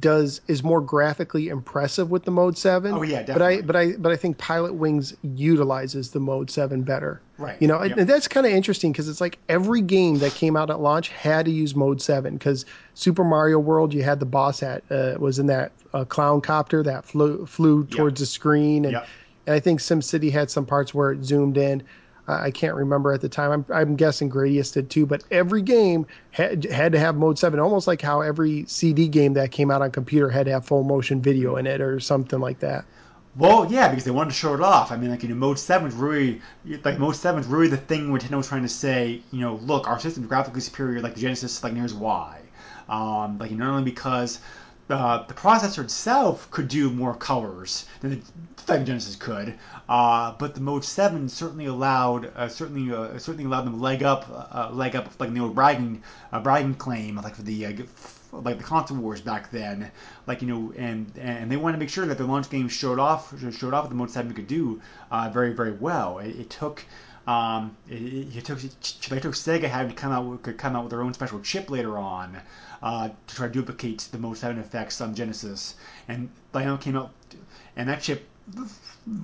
Speaker 1: does is more graphically impressive with the Mode Seven.
Speaker 4: Oh, yeah, definitely.
Speaker 1: But I but I but I think Pilot Wings utilizes the Mode Seven better.
Speaker 4: Right,
Speaker 1: You know, and-
Speaker 4: yep.
Speaker 1: and that's kind of interesting because it's like every game that came out at launch had to use Mode Seven because Super Mario World, you had the boss at uh, was in that uh, clown copter that flew flew towards the screen, and
Speaker 4: Yep.
Speaker 1: and I think SimCity had some parts where it zoomed in. I can't remember at the time. I'm, I'm guessing Gradius did too, but every game had, had to have Mode 7, almost like how every CD game that came out on computer had to have full motion video in it or something like that.
Speaker 4: Well, yeah, because they wanted to show it off. I mean, like you know, Mode Seven's really like Mode Seven's really the thing Nintendo was trying to say, you know, look, our system's graphically superior, like the Genesis, like here's why. Um, like not only because uh, the processor itself could do more colors than the Sega Genesis could, uh, but the Mode Seven certainly allowed uh, certainly uh, certainly allowed them to leg up uh, leg up like the old bragging uh, bragging claim like for the uh, like the console wars back then, like you know, and and they wanted to make sure that the launch game showed off showed off what the Mode Seven could do very very well. It, it took. Um, it, it took it took Sega having to come out could come out with their own special chip later on uh, to try to duplicate the Mode Seven effects on Genesis, and Lionel came out, and that chip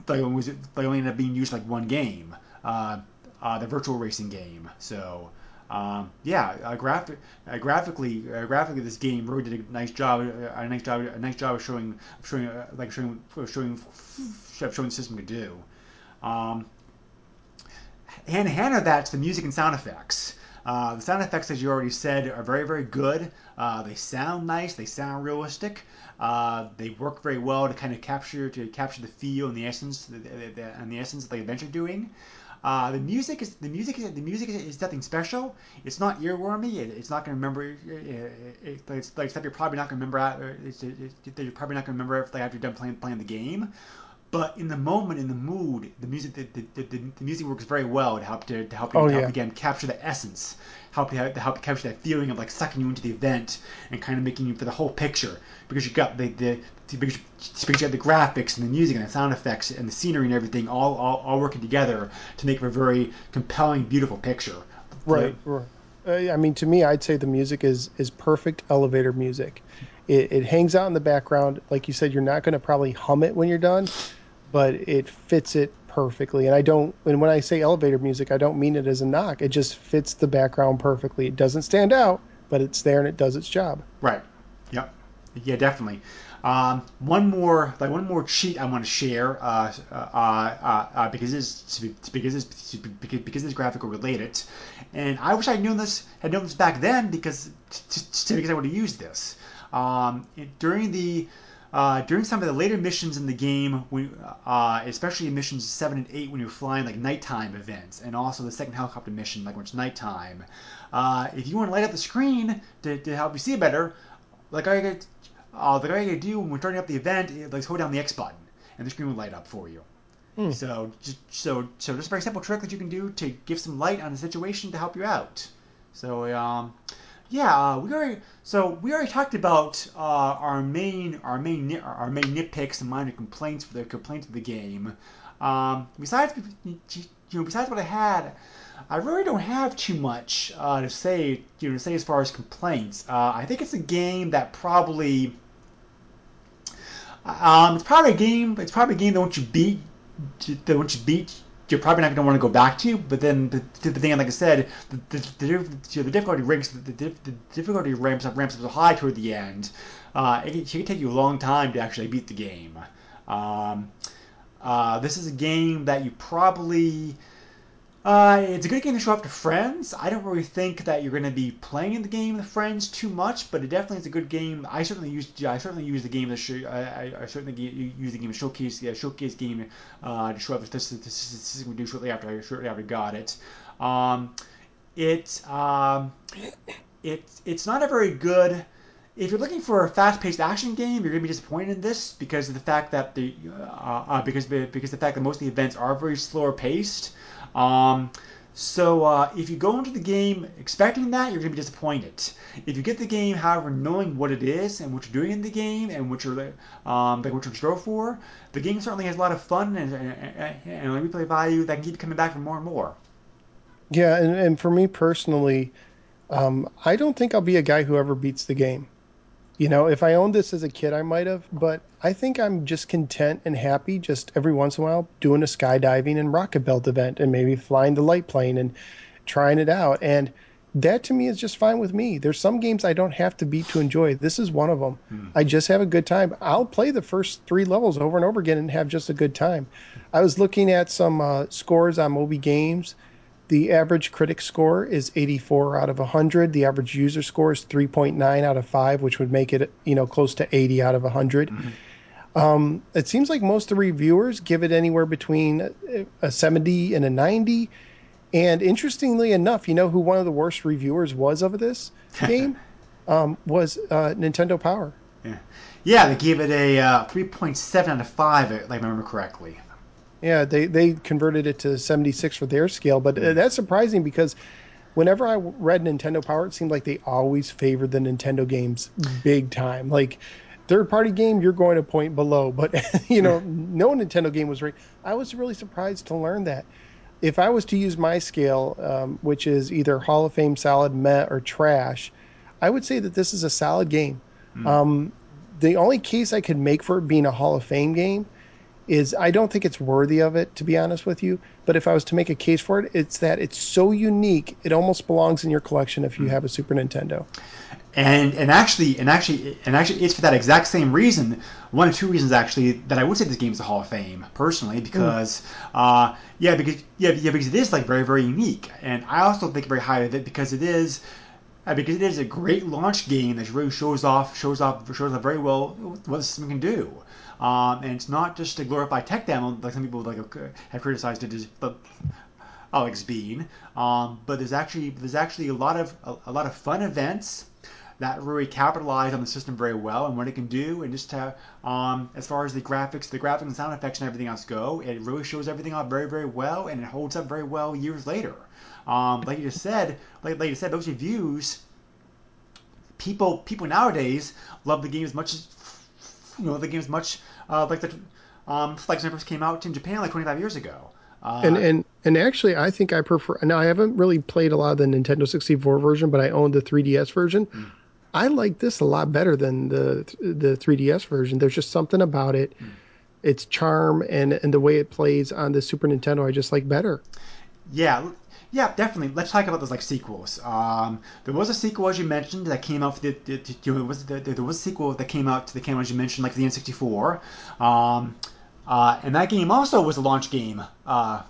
Speaker 4: like was like only ended up being used like one game, uh, uh, the Virtua Racing game. So um, yeah, uh, graphic, uh, graphically, uh, graphically, this game really did a nice job, uh, a nice job, a nice job of showing, showing, like showing, showing, showing the system could do. Um, hand with that's the music and sound effects. Uh, the sound effects, as you already said, are very, very good. Uh, they sound nice. They sound realistic. Uh, they work very well to kind of capture to capture the feel and the essence the, the, the, and the essence of the adventure doing. Uh, the music is the music is the music is, is nothing special. It's not earwormy. It, it's not going to remember. It, it, it's like stuff you're probably not going to remember. You're probably not going to remember after you're done playing playing the game. But in the moment, in the mood, the music the, the, the, the music works very well to help to, to help you
Speaker 1: Oh,
Speaker 4: to help
Speaker 1: yeah.
Speaker 4: again capture the essence, help you to help capture that feeling of like sucking you into the event and kind of making you for the whole picture because you got the the because you, have the graphics and the music and the sound effects and the scenery and everything all all, all working together to make for a very compelling, beautiful picture.
Speaker 1: Right. right. Uh, I mean, to me, I'd say the music is is perfect elevator music. It, it hangs out in the background, like you said. You're not going to probably hum it when you're done, but it fits it perfectly. And I don't. And when I say elevator music, I don't mean it as a knock. It just fits the background perfectly. It doesn't stand out, but it's there and it does its job.
Speaker 4: Right. Yep. Yeah, definitely. Um, one more, like one more cheat I want to share, uh, uh, uh, uh, because it's because it's because, because it's graphical related, and I wish I'd known this had known this back then because t- t- because I would have used this um, during the uh, during some of the later missions in the game, we, uh, especially in missions seven and eight, when you're flying like nighttime events, and also the second helicopter mission, like when it's nighttime, uh, if you want to light up the screen to, to help you see better, like I get, uh, like I do when we're starting up the event, is like hold down the X button, and the screen will light up for you. So, just, so, so just a very simple trick that you can do to give some light on the situation to help you out. So, um, yeah, uh, we already so we already talked about uh, our main our main our main nitpicks and minor complaints for the complaints of the game. Um, besides, you know, besides what I had, I really don't have too much uh, to say. You know, to say as far as complaints. Uh, I think it's a game that probably. Um, it's probably a game. It's probably a game that once you beat, that once you beat, you're probably not going to want to go back to. But then the, the thing, like I said, the, the, the, the difficulty ranks the, the difficulty ramps up ramps up so high toward the end. Uh, it, it can take you a long time to actually beat the game. Um, uh, this is a game that you probably. Uh, it's a good game to show off to friends. I don't really think that you're going to be playing the game with friends too much, but it definitely is a good game. I certainly used. I certainly use the game to show. I, I, certainly use the game to showcase. Yeah, showcase game uh, to show off this. This, is we do shortly after I shortly after got it. Um, it um, it it's not a very good. If you're looking for a fast-paced action game, you're going to be disappointed in this because of the fact that the uh, uh, because because the fact that most of the events are very slower paced. Um, so uh, if you go into the game expecting that, you're going to be disappointed. If you get the game, however, knowing what it is and what you're doing in the game and what you're um, like what you're in store for, the game certainly has a lot of fun and, and, and a replay value that can keep coming back for more and more.
Speaker 1: Yeah, and, and for me personally, um, I don't think I'll be a guy who ever beats the game. You know, if I owned this as a kid, I might have, but I think I'm just content and happy just every once in a while doing a skydiving and rocket belt event and maybe flying the light plane and trying it out. And that to me is just fine with me. There's some games I don't have to beat to enjoy. This is one of them. I just have a good time. I'll play the first three levels over and over again and have just a good time. I was looking at some uh, scores on Moby Games. The average critic score is 84 out of 100. The average user score is 3.9 out of 5, which would make it, you know, close to 80 out of 100. Um, it seems like most of the reviewers give it anywhere between a- a 70 and a 90. And interestingly enough, you know who one of the worst reviewers was of this game? um, was uh, Nintendo Power.
Speaker 4: Yeah, yeah, they gave it a uh, 3.7 out of 5, if I remember correctly.
Speaker 1: Yeah, they, they converted it to 76 for their scale, but uh, that's surprising because whenever I read Nintendo Power, it seemed like they always favored the Nintendo games big time. Like third party game, you're going a point below, but you know, no Nintendo game was right. I was really surprised to learn that. If I was to use my scale, um, which is either Hall of Fame, solid, meh, or trash, I would say that this is a solid game. Um, the only case I could make for it being a Hall of Fame game is I don't think it's worthy of it, to be honest with you. But if I was to make a case for it, it's that it's so unique, it almost belongs in your collection if you have a Super Nintendo.
Speaker 4: and and actually and actually and actually it's for that exact same reason one of two reasons actually that i would say this game is a hall of fame personally because uh, yeah because yeah, yeah because it is like very very unique and i also think very highly of it because it is uh, because it is a great launch game that really shows off shows off shows off very well what the system can do um, and it's not just a glorified tech demo like some people like have criticized it as but Alex Bean. Um, but there's actually there's actually a lot of a, a lot of fun events that really capitalize on the system very well and what it can do, and just to, um, as far as the graphics, the graphics and sound effects and everything else go, it really shows everything off very very well, and it holds up very well years later. Um, like you just said, like, like you said, those reviews, people people nowadays love the game as much as you know the game as much uh, like the um, it first came out in Japan like 25 years ago. Uh,
Speaker 1: And and and actually, I think I prefer. Now, I haven't really played a lot of the Nintendo 64 version, but I own the 3DS version. I like this a lot better than the the 3DS version. There's just something about it, its charm and and the way it plays on the Super Nintendo. I just like better.
Speaker 4: Yeah, yeah, definitely. Let's talk about those like sequels. Um, there was a sequel, as you mentioned, that came out for the. the, the was the, there was a sequel that came out to the game, as you mentioned, like the N64. Um, uh, and that game also was a launch game uh,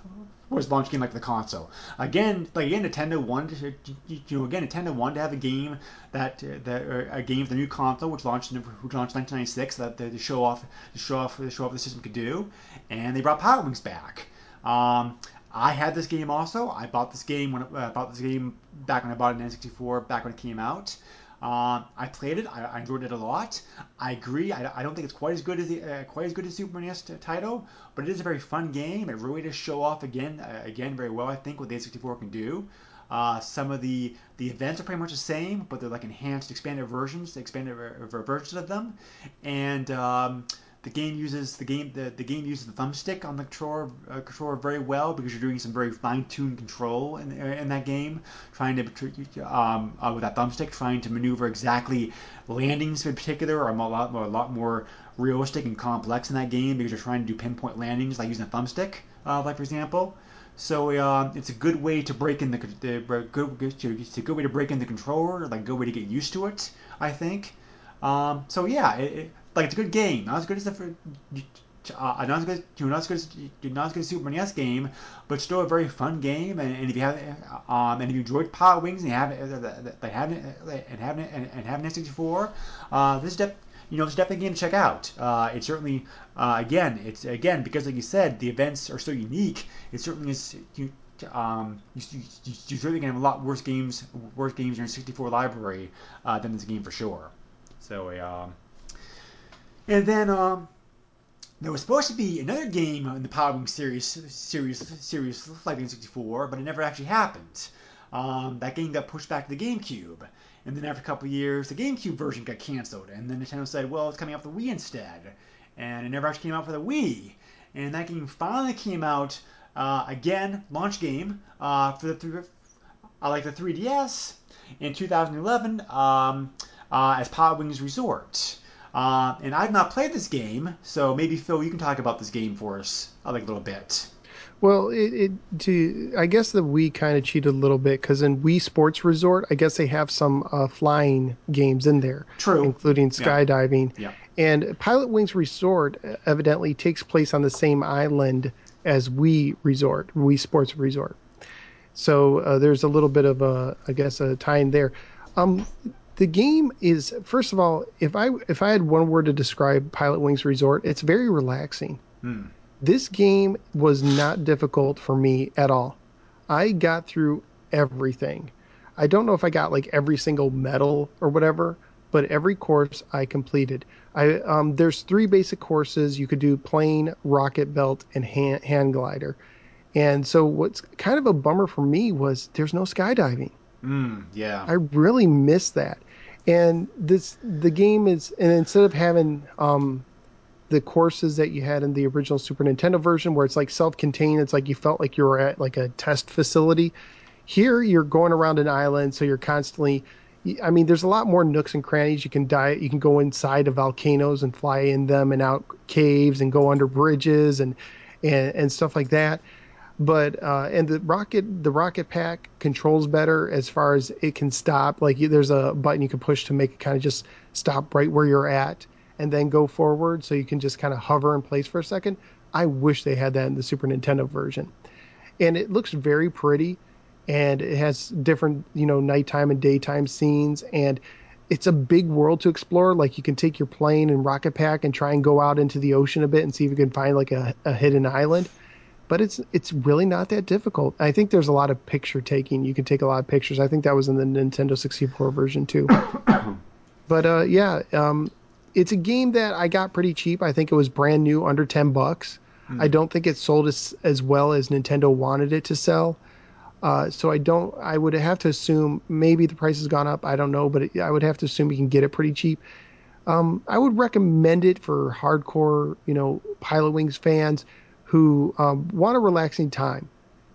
Speaker 4: was launch game like the console. Again, like again, Nintendo wanted to, you know, again, Nintendo wanted to have a game that that uh, a game for the new console, which launched in, which launched in 1996, that to show off to show off to show off the system could do, and they brought Pilot Wings back. Um, I had this game also. I bought this game when I uh, bought this game back when I bought it in N64, back when it came out. Uh, I played it. I, I, enjoyed it a lot. I agree. I, I don't think it's quite as good as the uh, quite as good as Super NES title, but it is a very fun game. It really does show off again uh, again very well. I think what the N64 can do. Uh, some of the the events are pretty much the same, but they're like enhanced, expanded versions, expanded versions of them, and um, the game uses the game the, the game uses the thumbstick on the controller uh, controller very well because you're doing some very fine-tuned control in, in that game, trying to um, uh, with that thumbstick, trying to maneuver exactly landings in particular are a lot more a lot more realistic and complex in that game because you're trying to do pinpoint landings like using a thumbstick, uh, like for example. So uh, it's a good way to break in the, the good, it's a good way to break in the controller, like a good way to get used to it. I think. Um, so yeah, it, like it's a good game. Not as good as the uh, not as good, not as good as not as good as Super NES game, but still a very fun game. And, and if you have, um, and if you enjoyed Pilot Wings and you have it, they have and have and, have an 64 uh, this is def- you know, it's definitely a game to check out. Uh, it certainly, uh, again, it's again because like you said, the events are so unique. It certainly is. You, um, you, you, you certainly can have a lot worse games, worse games in your 64 library uh, than this game for sure. So, um, and then um, there was supposed to be another game in the Pilot Wings series, series, series like in 64, but it never actually happened. Um, that game got pushed back to the GameCube. And then after a couple years, the GameCube version got canceled. And then Nintendo said, well, it's coming out for the Wii instead. And it never actually came out for the Wii. And that game finally came out uh, again, launch game uh, for the uh, like the 3DS in 2011 um, uh, as Pilot Wings Resort. Uh, and I've not played this game, so maybe Phil, you can talk about this game for us uh, like a little bit.
Speaker 1: Well, it, it to I guess the Wii kind of cheated a little bit because in Wii Sports Resort, I guess they have some uh, flying games in there,
Speaker 4: true,
Speaker 1: including skydiving.
Speaker 4: Yeah.
Speaker 1: And Pilot Wings Resort uh, evidently takes place on the same island as Wii Resort, Wii Sports Resort. So uh, there's a little bit of a, I guess, a tie in there. Um, the game is first of all, if I if I had one word to describe Pilot Wings Resort, it's very relaxing.
Speaker 4: Hmm.
Speaker 1: This game was not difficult for me at all. I got through everything. I don't know if I got like every single medal or whatever, but every course I completed. I um, there's three basic courses you could do: plane, rocket belt, and hand, hand glider. And so what's kind of a bummer for me was there's no skydiving.
Speaker 4: Mm, yeah.
Speaker 1: I really miss that and this the game is and instead of having um, the courses that you had in the original Super Nintendo version where it's like self-contained it's like you felt like you were at like a test facility here you're going around an island so you're constantly I mean there's a lot more nooks and crannies. You can die you can go inside of volcanoes and fly in them and out caves and go under bridges and and, and stuff like that but uh, and the rocket the rocket pack controls better as far as it can stop like there's a button you can push to make it kind of just stop right where you're at and then go forward so you can just kind of hover in place for a second. I wish they had that in the super nintendo version. And it looks very pretty and it has different you know nighttime and daytime scenes and it's a big world to explore. Like you can take your plane and rocket pack and try and go out into the ocean a bit and see if you can find like a, a hidden island but it's it's really not that difficult. I think there's a lot of picture taking. You can take a lot of pictures. I think that was in the Nintendo 64 version too. but uh, yeah, um, it's a game that I got pretty cheap. I think it was brand new, under 10 bucks. Mm. I don't think it sold as as well as Nintendo wanted it to sell. Uh, so I don't. I would have to assume maybe the price has gone up. I don't know, but it, I would have to assume you can get it pretty cheap. Um, I would recommend it for hardcore, you know, Pilot Wings fans who um, want a relaxing time.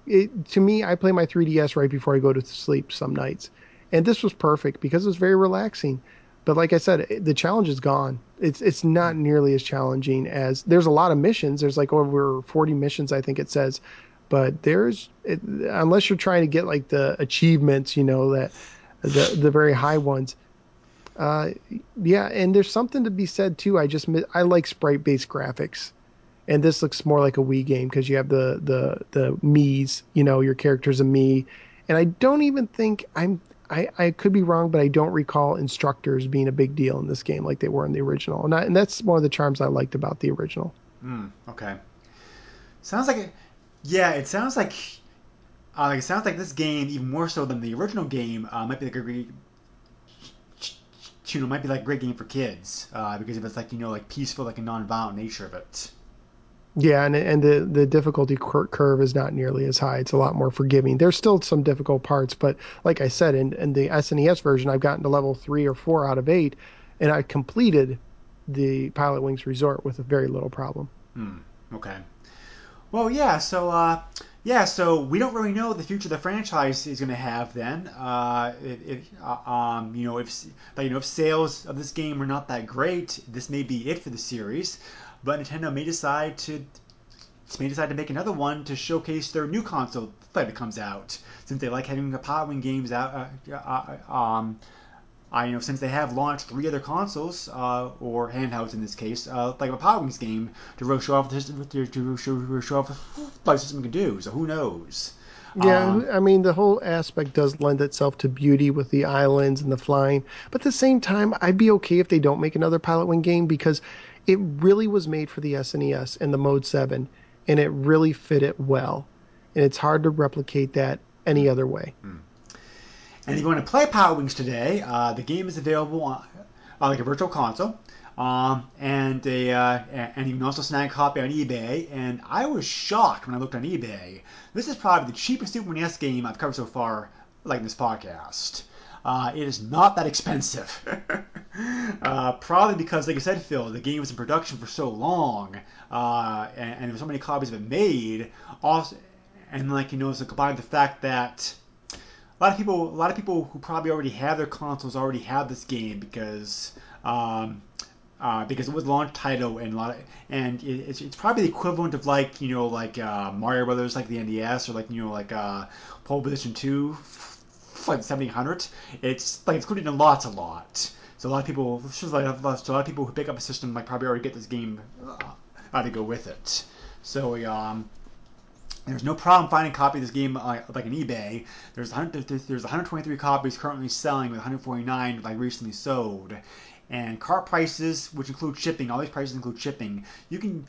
Speaker 1: It, to me, I play my 3DS right before I go to sleep some nights, and this was perfect because it was very relaxing. But like I said, the challenge is gone. It's it's not nearly as challenging as there's a lot of missions. There's like over 40 missions, I think it says. But there's it, unless you're trying to get like the achievements, you know that the the very high ones. Uh, yeah, and there's something to be said too. I just I like sprite based graphics and this looks more like a Wii game because you have the the the Mii's. You know, your character's a Mii, and I don't even think I'm. I, I could be wrong, but I don't recall instructors being a big deal in this game like they were in the original, and, I, and that's one of the charms I liked about the original.
Speaker 4: Hmm. Okay. Sounds like. Yeah, it sounds like. Uh, it sounds like this game, even more so than the original game, uh, might be like a great. You know, might be like a great game for kids uh, because of its like you know like peaceful like a non-violent nature of it.
Speaker 1: Yeah, and and the the difficulty cur- curve is not nearly as high. It's a lot more forgiving. There's still some difficult parts, but like I said, in, in the SNES version, I've gotten to level three or four out of eight, and I completed the Pilot Wings Resort with a very little problem.
Speaker 4: Hmm. Okay. Well, yeah. So, uh, yeah. So we don't really know the future the franchise is going to have. Then, uh, uh, um, you know, if you know, if sales of this game are not that great, this may be it for the series. But Nintendo may decide to may decide to make another one to showcase their new console that comes out, since they like having the Pilot Wing games out. Uh, uh, um, I you know since they have launched three other consoles uh, or handhelds in this case, uh, like a Pilot Wings game to really show off the system, to, show, show off what the system can do. So who knows?
Speaker 1: Yeah,
Speaker 4: Um,
Speaker 1: I mean the whole aspect does lend itself to beauty with the islands and the flying, but at the same time, I'd be okay if they don't make another Pilot Wing game because it really was made for the SNES and the Mode Seven, and it really fit it well, and it's hard to replicate that any other way.
Speaker 4: And if you want to play Pilot Wings today, uh, the game is available on, on like a virtual console, um, and a uh, and you can also snag a copy on eBay. And I was shocked when I looked on eBay. This is probably the cheapest Super NES game I've covered so far, like in this podcast. Uh, it is not that expensive. uh, probably because, like I said, Phil, the game was in production for so long, uh, and, and there were so many copies of it made. Also, and like you know, it's combined with the fact that a lot of people, a lot of people who probably already have their consoles already have this game because um, uh, because it was launch title and a lot of, and it, it's, it's probably the equivalent of like you know like uh, Mario Brothers like the NES or like you know like uh, Pole Position Two, like seventeen hundred. It's like it's included in lots a lot. So a lot of people, so a lot of people who pick up a system like probably already get this game uh, to go with it. So um, there's no problem finding a copy of this game uh, like on eBay. There's 100, there's 123 copies currently selling, with 149 like recently sold. And cart prices, which include shipping, all these prices include shipping. You can,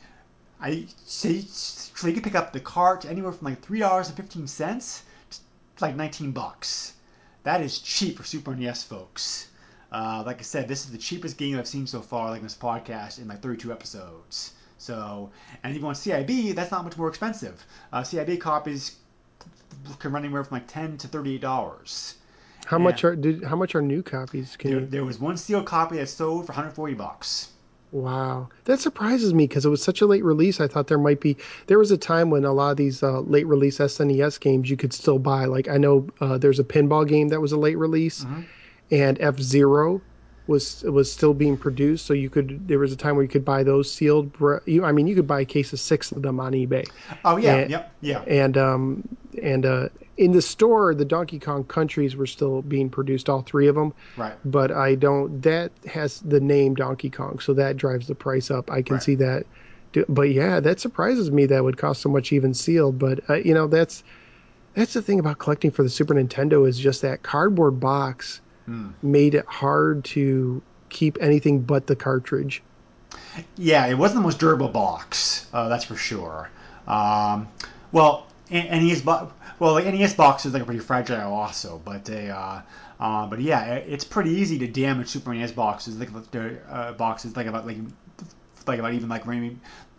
Speaker 4: I say, so you can pick up the cart anywhere from like three dollars and fifteen cents to like 19 bucks. That is cheap for Super NES folks. Uh, like I said, this is the cheapest game I've seen so far, like in this podcast, in like 32 episodes. So, and if you want CIB, that's not much more expensive. Uh, CIB copies can run anywhere from like 10 to 38 dollars.
Speaker 1: How much are did, how much are new copies? Can
Speaker 4: There,
Speaker 1: you?
Speaker 4: there was one sealed copy that sold for 140 bucks.
Speaker 1: Wow, that surprises me because it was such a late release. I thought there might be. There was a time when a lot of these uh, late release SNES games you could still buy. Like I know uh, there's a pinball game that was a late release, and F Zero was was still being produced. So you could. There was a time where you could buy those sealed. You, I mean, you could buy a case of six of them on eBay.
Speaker 4: Oh yeah,
Speaker 1: And-
Speaker 4: yep, yeah.
Speaker 1: And um and uh, in the store, the Donkey Kong countries were still being produced, all three of them.
Speaker 4: Right.
Speaker 1: But I don't. That has the name Donkey Kong, so that drives the price up. I can
Speaker 4: Right.
Speaker 1: see that. But yeah, that surprises me that would cost so much even sealed. But uh, you know, that's that's the thing about collecting for the Super Nintendo is just that cardboard box made it hard to keep anything but the cartridge.
Speaker 4: Yeah, it wasn't the most durable box. Uh, that's for sure. Um, well, NES bo- well, like NES boxes like are pretty fragile also, but they uh, uh, but yeah, it's pretty easy to damage Super NES boxes like the uh, boxes like about like like about even like maybe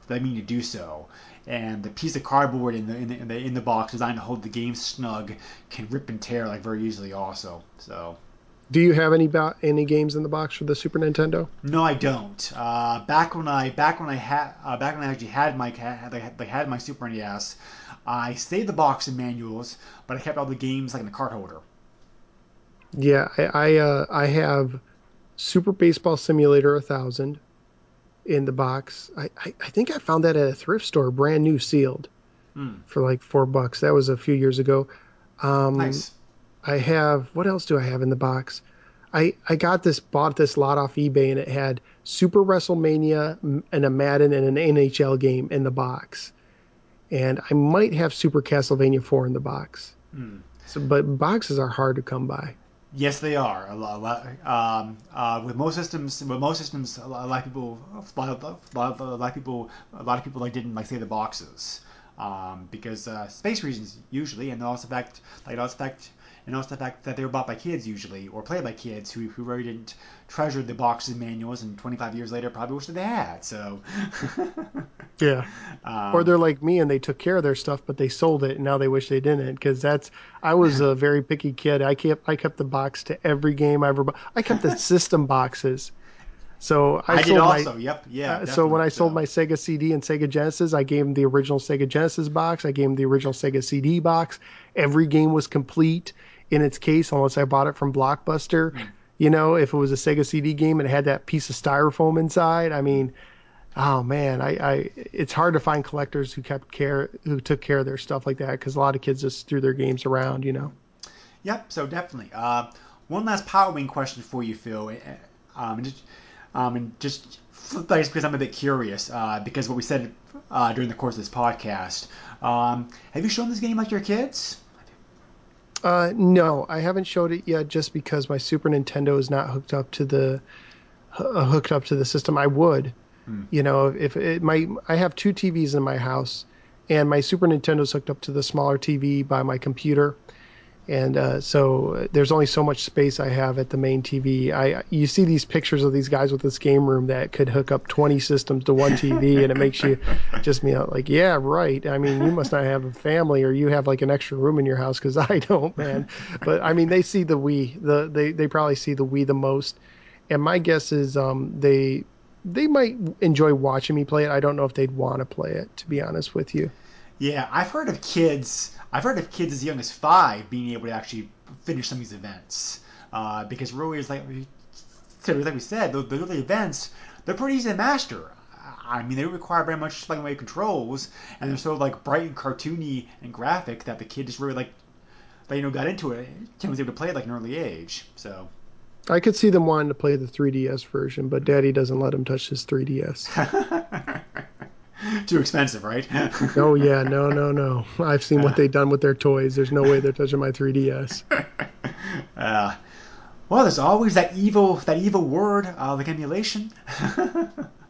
Speaker 4: they mean to do so. And the piece of cardboard in the, in the in the in the box designed to hold the game snug can rip and tear like very easily also. So.
Speaker 1: Do you have any bo- any games in the box for the Super Nintendo?
Speaker 4: No, I don't. Uh, back when I back when I had uh, back when I actually had my had, like, had my Super NES, I saved the box and manuals, but I kept all the games like in a card holder.
Speaker 1: Yeah, I I, uh, I have Super Baseball Simulator 1000 in the box. I, I, I think I found that at a thrift store, brand new, sealed,
Speaker 4: Hmm.
Speaker 1: for like four bucks. That was a few years ago. Um,
Speaker 4: Nice.
Speaker 1: I have what else do I have in the box? I I got this bought this lot off eBay and it had Super WrestleMania and a Madden and an NHL game in the box, and I might have Super Castlevania four in the box. So, but boxes are hard to come by.
Speaker 4: Yes, they are. A lot, a lot, um, uh, with most systems, with most systems, a lot, a lot of people, a lot of, a lot of, a lot of people, a lot of people like didn't like say the boxes, um, because uh, space reasons usually, and also fact, like also fact, and also the fact that they were bought by kids usually, or played by kids who who really didn't treasure the boxes and manuals, and 25 years later probably wish that they had. So,
Speaker 1: Yeah.
Speaker 4: um,
Speaker 1: or they're like me and they took care of their stuff, but they sold it and now they wish they didn't. Because that's I was a very picky kid. I kept I kept the box to every game I ever. bought. I kept the system boxes. So I,
Speaker 4: I, did
Speaker 1: sold my-
Speaker 4: also. yep. Yeah.
Speaker 1: Uh, so when I
Speaker 4: definitely.
Speaker 1: sold my Sega CD and Sega Genesis, I gave him the original Sega Genesis box. I gave him the original Sega CD box. Every game was complete in its case, unless I bought it from Blockbuster.
Speaker 4: Hmm.
Speaker 1: You know, if it was a Sega CD game and it had that piece of styrofoam inside, I mean, oh man, I, I it's hard to find collectors who kept care, who took care of their stuff like that because a lot of kids just threw their games around. You know.
Speaker 4: Yep. So definitely. Uh, one last Pilot Wing question for you, Phil. Uh, Um, and just, um, and just because I'm a bit curious, uh, because what we said uh, during the course of this podcast. Um, have you shown this game like your kids?
Speaker 1: Uh, no, I haven't showed it yet, just because my Super Nintendo is not hooked up to the uh, hooked up to the system. I would, you know, if it my I have two TVs in my house, and my Super Nintendo's hooked up to the smaller TV by my computer, and uh, so uh, there's only so much space I have at the main TV. I you see these pictures of these guys with this game room that could hook up 20 systems to one TV, and it makes you just me out like, yeah, right. I mean, you must not have a family, or you have like an extra room in your house because I don't, man. But I mean, they see the Wii. The they they probably see the Wii the most, and my guess is um they they might enjoy watching me play it. I don't know if they'd want to play it, to be honest with you.
Speaker 4: Yeah, I've heard of kids. I've heard of kids as young as five being able to actually finish some of these events. Uh, because really, it's like we like we said, the, the early events they're pretty easy to master. I mean, they don't require very much and play controls, and they're so like bright and cartoony and graphic that the kid just really like, they you know, got into it and was able to play it like an early age. So.
Speaker 1: I could see them wanting to play the 3DS version, but Daddy doesn't let him touch his 3DS.
Speaker 4: Too expensive, right?
Speaker 1: oh yeah, no, no, no. I've seen what they've done with their toys. There's no way they're touching my 3DS.
Speaker 4: Uh, well, there's always that evil, that evil word, uh, like emulation.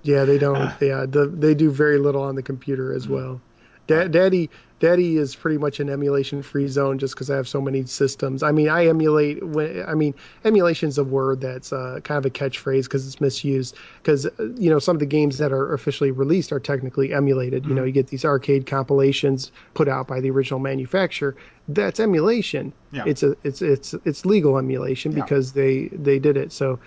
Speaker 1: Yeah, they don't. Yeah, the, they do very little on the computer as well. Da- Daddy, Daddy is pretty much an emulation-free zone just because I have so many systems. I mean, I emulate. When, I mean, emulation is a word that's uh, kind of a catchphrase because it's misused. Because uh, you know, some of the games that are officially released are technically emulated. You know, you get these arcade compilations put out by the original manufacturer. That's emulation.
Speaker 4: Yeah.
Speaker 1: It's a it's it's it's legal emulation
Speaker 4: Yeah.
Speaker 1: because they they did it. So,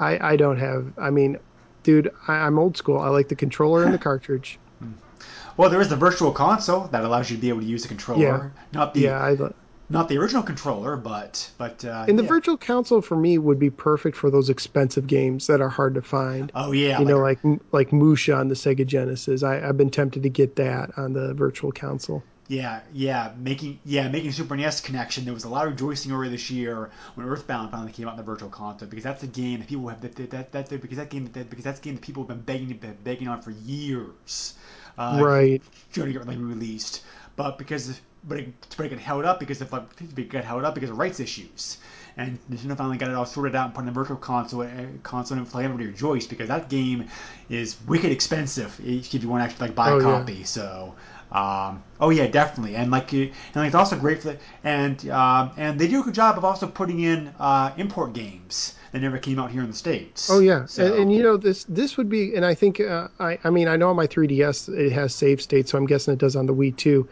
Speaker 1: I I don't have. I mean, dude, I, I'm old school. I like the controller and the cartridge.
Speaker 4: Well, there is the virtual console that allows you to be able to use the controller,
Speaker 1: Yeah.
Speaker 4: not the
Speaker 1: Yeah, I,
Speaker 4: not the original controller, but but uh,
Speaker 1: and the
Speaker 4: yeah.
Speaker 1: virtual console for me would be perfect for those expensive games that are hard to find.
Speaker 4: Oh yeah,
Speaker 1: you know, like like Musha on the Sega Genesis. I, I've been tempted to get that on the virtual console.
Speaker 4: yeah, yeah, making yeah making Super NES connection. There was a lot of rejoicing earlier this year when Earthbound finally came out in the virtual console because that's a game that people have that that, that, that because that game that, because that's a game that people have been begging begging on for years. Uh,
Speaker 1: right.
Speaker 4: trying to get like released, but because but it, but it got held up because of like it got held up because of rights issues. And Nintendo finally got it all sorted out and put in a virtual console, uh, console and for everybody to rejoice because that game is wicked expensive if you want to actually like buy
Speaker 1: Oh,
Speaker 4: a
Speaker 1: yeah.
Speaker 4: copy. So, um, oh yeah, definitely. And like, and like, it's also great for the, and um, and they do a good job of also putting in uh, import games that never came out here in the states.
Speaker 1: Oh yeah,
Speaker 4: So-
Speaker 1: and, and you know this this would be, and I think uh, I I mean I know on my 3DS it has save states, so I'm guessing it does on the Wii too.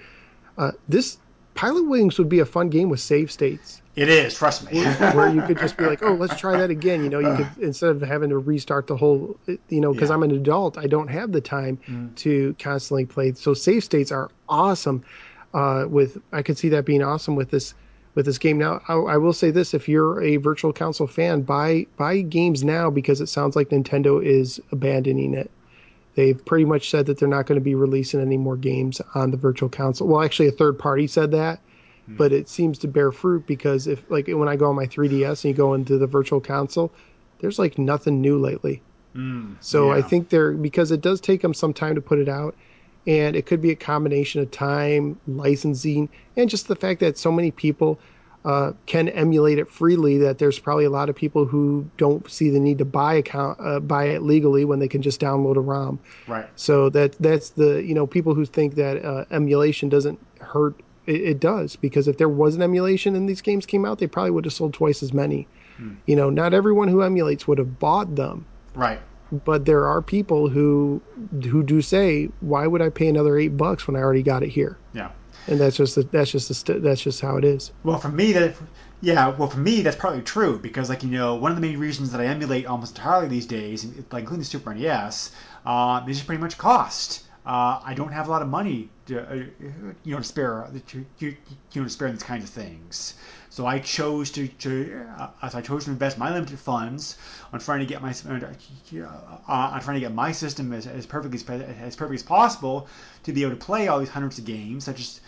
Speaker 1: Uh, this Pilot Wings would be a fun game with save states.
Speaker 4: it is. Trust me.
Speaker 1: where you could just be like, oh, let's try that again. You know, you could instead of having to restart the whole, you know, because
Speaker 4: Yeah.
Speaker 1: I'm an adult, I don't have the time to constantly play. So save states are awesome. Uh, with I could see that being awesome with this with this game. Now, I, I will say this: if you're a Virtual Console fan, buy buy games now because it sounds like Nintendo is abandoning it. They've pretty much said that they're not going to be releasing any more games on the Virtual Console. Well, actually, a third party said that. Hmm. but it seems to bear fruit because if like when I go on my 3DS and you go into the virtual console, there's like nothing new lately. Hmm. So I think they're because it does take them some time to put it out, and it could be a combination of time, licensing, and just the fact that so many people uh, can emulate it freely. That there's probably a lot of people who don't see the need to buy account uh, buy it legally when they can just download a ROM.
Speaker 4: Right.
Speaker 1: So that that's the you know people who think that uh, emulation doesn't hurt. It, it does because if there was an emulation and these games came out, they probably would have sold twice as many. You know, not everyone who emulates would have bought them
Speaker 4: Right.
Speaker 1: But there are people who who do say, "Why would I pay another eight bucks when I already got it here?"
Speaker 4: Yeah.
Speaker 1: And that's just the, that's just the st- that's just how it is.
Speaker 4: Well, for me, that yeah, well, for me, that's probably true because, like, you know, one of the main reasons that I emulate almost entirely these days, like including the Super NES, uh, is just pretty much cost. Uh, I don't have a lot of money to, uh, you know, to spare, to, you know, to spare these kinds of things. So I chose to, to uh, so I chose to invest my limited funds on trying to get my, uh, on trying to get my system as, as perfectly as, as perfect as possible to be able to play all these hundreds of games, such as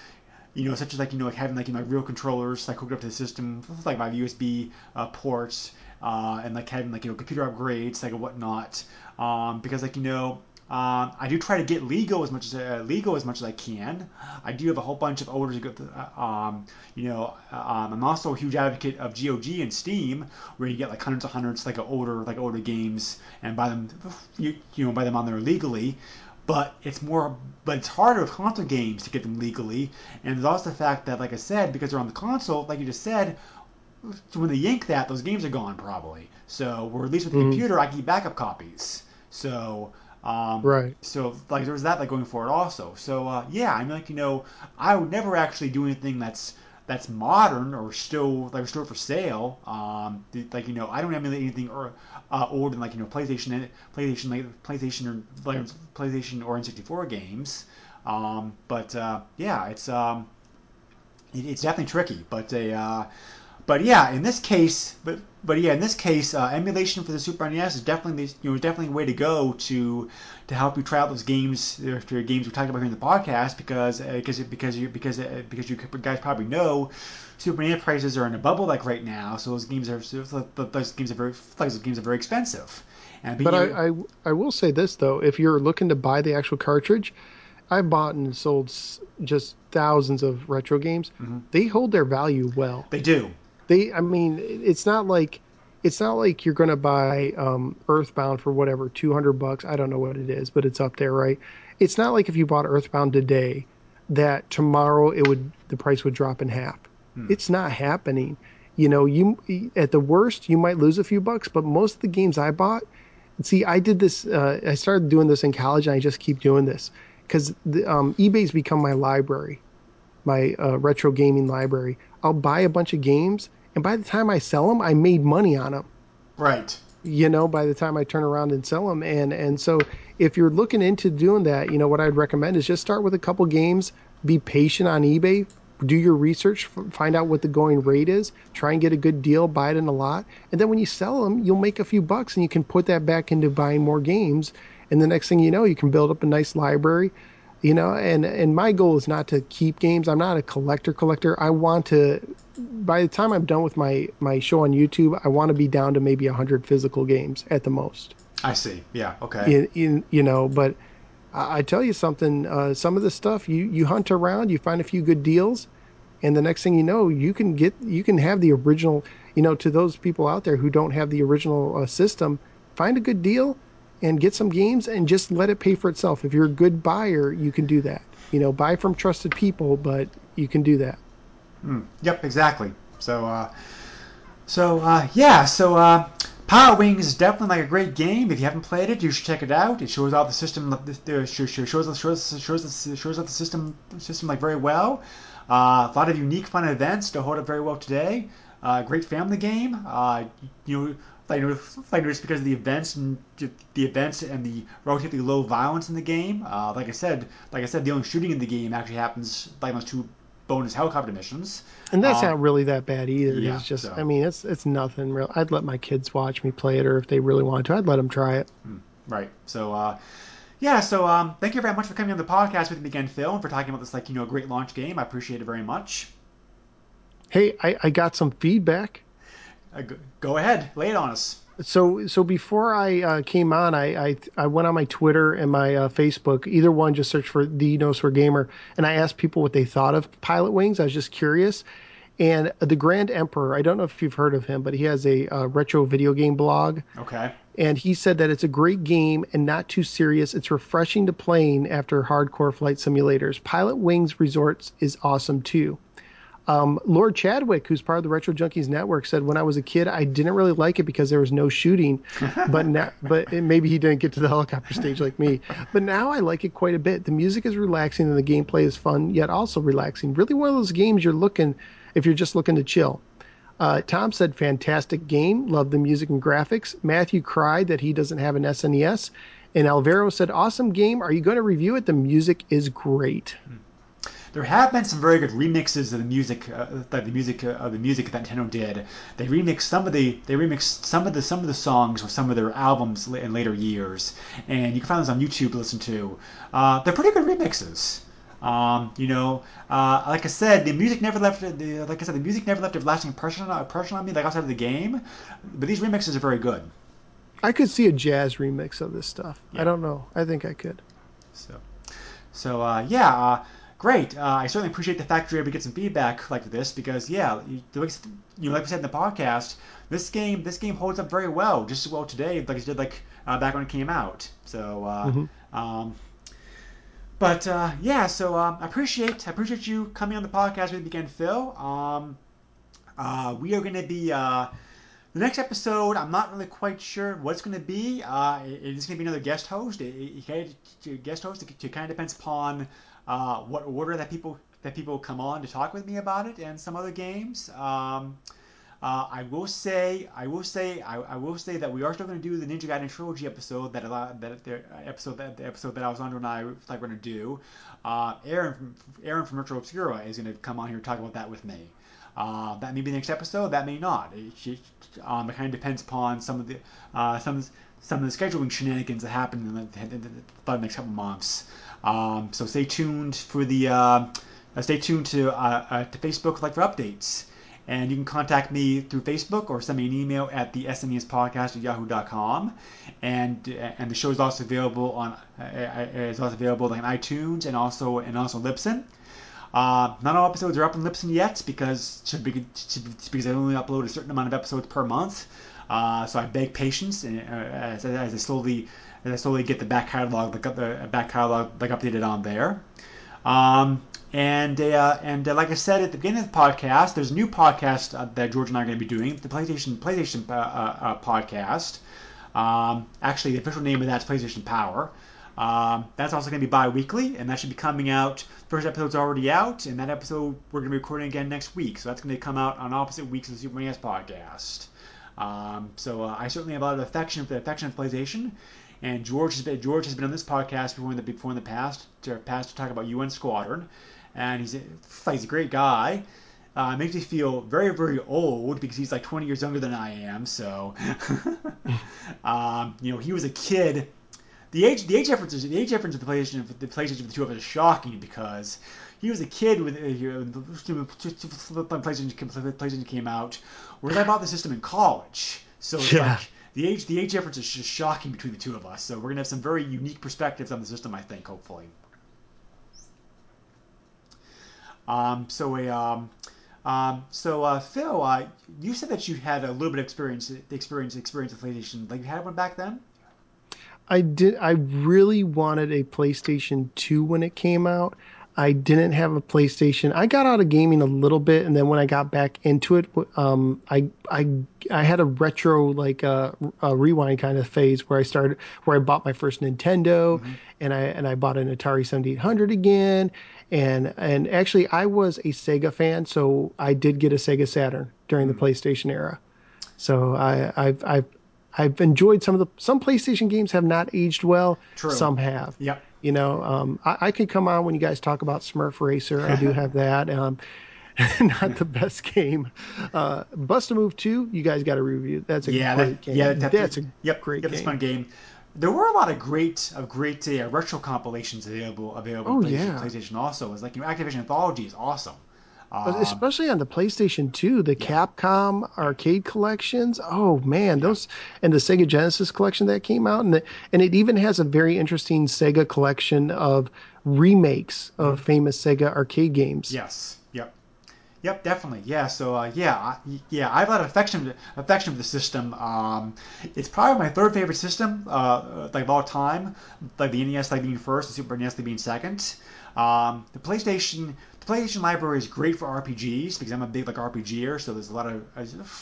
Speaker 4: you know, such as like you know, like having like you know, my real controllers like hooked up to the system, like my USB uh, ports, uh, and like having like you know computer upgrades, like whatnot. Um, because like you know, um, I do try to get legal as much as uh, legal as much as I can. I do have a whole bunch of older, uh, um, you know, um, I'm also a huge advocate of GOG and Steam, where you get like hundreds of hundreds like older like older games and buy them, you, you know, buy them on there legally. But it's more but it's harder with console games to get them legally. And there's also the fact that like i said because they're on the console like you just said so when they yank that those games are gone probably. So or at least with the computer i can keep backup copies. So um,
Speaker 1: Right.
Speaker 4: so like there was that like going forward also so uh, yeah i mean like you know i would never actually do anything that's that's modern or still like still for sale. Um, like you know, I don't emulate anything or uh, older than like you know PlayStation, PlayStation, like PlayStation or like, PlayStation or N64 games. Um, but uh, yeah, it's um, it, it's definitely tricky. But a uh, but yeah, in this case, but but yeah, in this case, uh, emulation for the Super NES is definitely the, you know definitely a way to go to to help you try out those games, to games we talked about here in the podcast, because uh, because because you because uh, because you guys probably know. Super NES prices are in a bubble like right now, so those games are those games are very those games are very expensive. And
Speaker 1: But I, I I will say this though, if you're looking to buy the actual cartridge, I've bought and sold just thousands of retro games. They hold their value well.
Speaker 4: they do.
Speaker 1: They, I mean, it's not like it's not like you're gonna buy um, Earthbound for whatever two hundred bucks. I don't know what it is, but it's up there, right? It's not like if you bought Earthbound today, that tomorrow it would the price would drop in half. It's not happening. You know, you at the worst you might lose a few bucks, but most of the games I bought, see, I did this. Uh, I started doing this in college, and I just keep doing this because um, eBay's become my library my uh, retro gaming library. I'll buy a bunch of games, and by the time I sell them, I made money on them.
Speaker 4: Right.
Speaker 1: You know, by the time I turn around and sell them, and and so if you're looking into doing that, you know what I'd recommend is just start with a couple games. Be patient on eBay. Do your research, find out what the going rate is, try and get a good deal, buy it in a lot, and then when you sell them, you'll make a few bucks, and you can put that back into buying more games. And the next thing you know, you can build up a nice library you know and and my goal is not to keep games i'm not a collector collector i want to by the time i'm done with my my show on youtube i want to be down to maybe 100 physical games at the most
Speaker 4: I see. Yeah. Okay.
Speaker 1: in, in you know but i, I tell you something uh, some of the stuff you you hunt around you find a few good deals and the next thing you know you can get you can have the original you know to those people out there who don't have the original uh, system find a good deal and get some games and just let it pay for itself if you're a good buyer you can do that you know buy from trusted people but you can do that
Speaker 4: Yep, exactly. So, uh, so uh, yeah, so uh, Pilot Wings is definitely like a great game. If you haven't played it, you should check it out. It shows out the system, uh, shows shows shows shows shows shows out the system system like very well. Uh, a lot of unique fun events to hold up very well today. Uh, great family game. Uh, you know. I noticed because of the events and the events and the relatively low violence in the game. Uh, like I said, like I said, the only shooting in the game actually happens like those two bonus helicopter missions.
Speaker 1: and that's
Speaker 4: Um,
Speaker 1: not really that bad either
Speaker 4: yeah,
Speaker 1: it's just
Speaker 4: so-
Speaker 1: i mean it's it's nothing real i'd let my kids watch me play it or if they really wanted to i'd let them try it
Speaker 4: Right. So, uh, yeah. So, um, thank you very much for coming on the podcast with me again, Phil, and for talking about this, like, you know, great launch game. I appreciate it very much.
Speaker 1: Hey, I, I got some feedback.
Speaker 4: Uh, go, go ahead, lay it on us.
Speaker 1: So so before I uh, came on, I, I I went on my Twitter and my uh, Facebook. Either one, just search for the No Swear Gamer, and I asked people what they thought of Pilot Wings. I was just curious. And the Grand Emperor, I don't know if you've heard of him, but he has a uh, retro video game blog.
Speaker 4: Okay.
Speaker 1: And he said that it's a great game and not too serious. It's refreshing to playing after hardcore flight simulators. Pilot Wings Resorts is awesome too. Um, Lord Chadwick, who's part of the Retro Junkies Network, said when I was a kid I didn't really like it because there was no shooting, but now, but maybe he didn't get to the helicopter stage like me. But now I like it quite a bit. The music is relaxing and the gameplay is fun, yet also relaxing. Really, one of those games you're looking if you're just looking to chill. Uh, Tom said, fantastic game. Love the music and graphics. Matthew cried that he doesn't have an SNES. And Alvaro said, awesome game. Are you going to review it? The music is great.
Speaker 4: There have been some very good remixes of the music, uh, the music uh, of the music that Nintendo did. They remixed some of the they remixed some of the some of the songs with some of their albums in later years, and you can find those on YouTube to listen to. Uh, they're pretty good remixes. Um, you know, uh, like I said, the music never left. The, like I said, the music never left a lasting impression, impression on me, like outside of the game. But these remixes are very good.
Speaker 1: I could see a jazz remix of this stuff.
Speaker 4: Yeah.
Speaker 1: I don't know. I think I could.
Speaker 4: So, so uh, yeah, uh, great. Uh, I certainly appreciate the fact you're able to get some feedback like this because yeah, you, you know, like we said in the podcast, this game this game holds up very well, just as well today like it did like uh, back when it came out. So. Uh,
Speaker 1: Mm-hmm.
Speaker 4: Um, but uh, yeah, so um, I appreciate I appreciate you coming on the podcast with me again, Phil. Um, uh, we are going to be uh, the next episode. I'm not really quite sure what it's going to be. Uh, it- it's going to be another guest host. It, it- guest host. It, it kind of depends upon uh, what order that people that people come on to talk with me about it and some other games. Um, uh, I will say, I will say, I, I will say that we are still going to do the Ninja Gaiden trilogy episode that a lot, that the episode that the episode that Alessandro and I like going to do. Uh, Aaron from Aaron from Retro Obscura is going to come on here and talk about that with me. Uh, that may be the next episode. That may not. It, it, um, it kind of depends upon some of the uh, some some of the scheduling shenanigans that happen in the, in the, the next couple months. Um, so stay tuned for the uh, uh, stay tuned to uh, uh, to Facebook like for updates. And you can contact me through Facebook or send me an email at the SNESpodcast at yahoo.com. And and the show is also available on uh, is also available on iTunes and also and also Libsyn. Uh, not all episodes are up on Libsyn yet because be, because I only upload a certain amount of episodes per month. Uh, so I beg patience and, uh, as, as I slowly as I slowly get the back catalog like, the back catalog like updated on there. Um, and uh, and uh, like I said at the beginning of the podcast, there's a new podcast uh, that George and I are going to be doing, the PlayStation PlayStation uh, uh, uh, podcast. Um, actually, the official name of that's PlayStation Power. Um, that's also going to be bi-weekly, and that should be coming out. First episode's already out, and that episode we're going to be recording again next week. So that's going to come out on opposite weeks of the Super NES podcast. Um, so I certainly have a lot of affection for the affection for PlayStation, and George has been George has been on this podcast before in the before in the past to past to talk about UN Squadron, and he's a, he's a great guy. Uh, makes me feel very very old because he's like 20 years younger than I am. So, um, you know, he was a kid. The age the age difference the age difference of the PlayStation the PlayStation of the two of us is shocking because he was a kid when uh, the PlayStation PlayStation came out, whereas I bought the system in college. So
Speaker 1: Yeah.
Speaker 4: like the age the age difference is just shocking between the two of us. So we're gonna have some very unique perspectives on the system, I think, hopefully. Um, so a um, um, so uh, Phil, uh, you said that you had a little bit of experience experience experience with PlayStation. Like you had one back then.
Speaker 1: I did. I really wanted a PlayStation 2 when it came out. I didn't have a PlayStation. I got out of gaming a little bit, and then when I got back into it, um, I I I had a retro like uh, a rewind kind of phase where I started where I bought my first Nintendo, and I and I bought an Atari 7800 again, and and actually I was a Sega fan, so I did get a Sega Saturn during the PlayStation era. So I, I've I've I've enjoyed some of the some PlayStation games have not aged well.
Speaker 4: True.
Speaker 1: Some have.
Speaker 4: Yep.
Speaker 1: You know, um, I, I could come on when you guys talk about Smurf Racer. I do have that. Um, not the best game. Uh, Bust a Move 2, you guys got to review. That's a
Speaker 4: yeah,
Speaker 1: great
Speaker 4: that,
Speaker 1: game.
Speaker 4: yeah, that,
Speaker 1: that's a
Speaker 4: yep,
Speaker 1: great
Speaker 4: yep, It's a fun game. There were a lot of great of great uh, retro compilations available available
Speaker 1: Oh,
Speaker 4: on PlayStation,
Speaker 1: yeah.
Speaker 4: PlayStation also. It's like you know, Activision Anthology is awesome. Um,
Speaker 1: especially on the PlayStation 2, the Capcom arcade collections. Oh man, those and the Sega Genesis collection that came out, and the, and it even has a very interesting Sega collection of remakes of famous Sega arcade games.
Speaker 4: Yes. Yep. Yep. Definitely. Yeah. So uh, yeah, I, yeah. I've had affection affection for the system. Um, it's probably my third favorite system, uh, like of all time. Like the NES, like being first, the Super NES, like being second. Um, the PlayStation. PlayStation library is great for RPGs because I'm a big like RPGer. So there's a lot of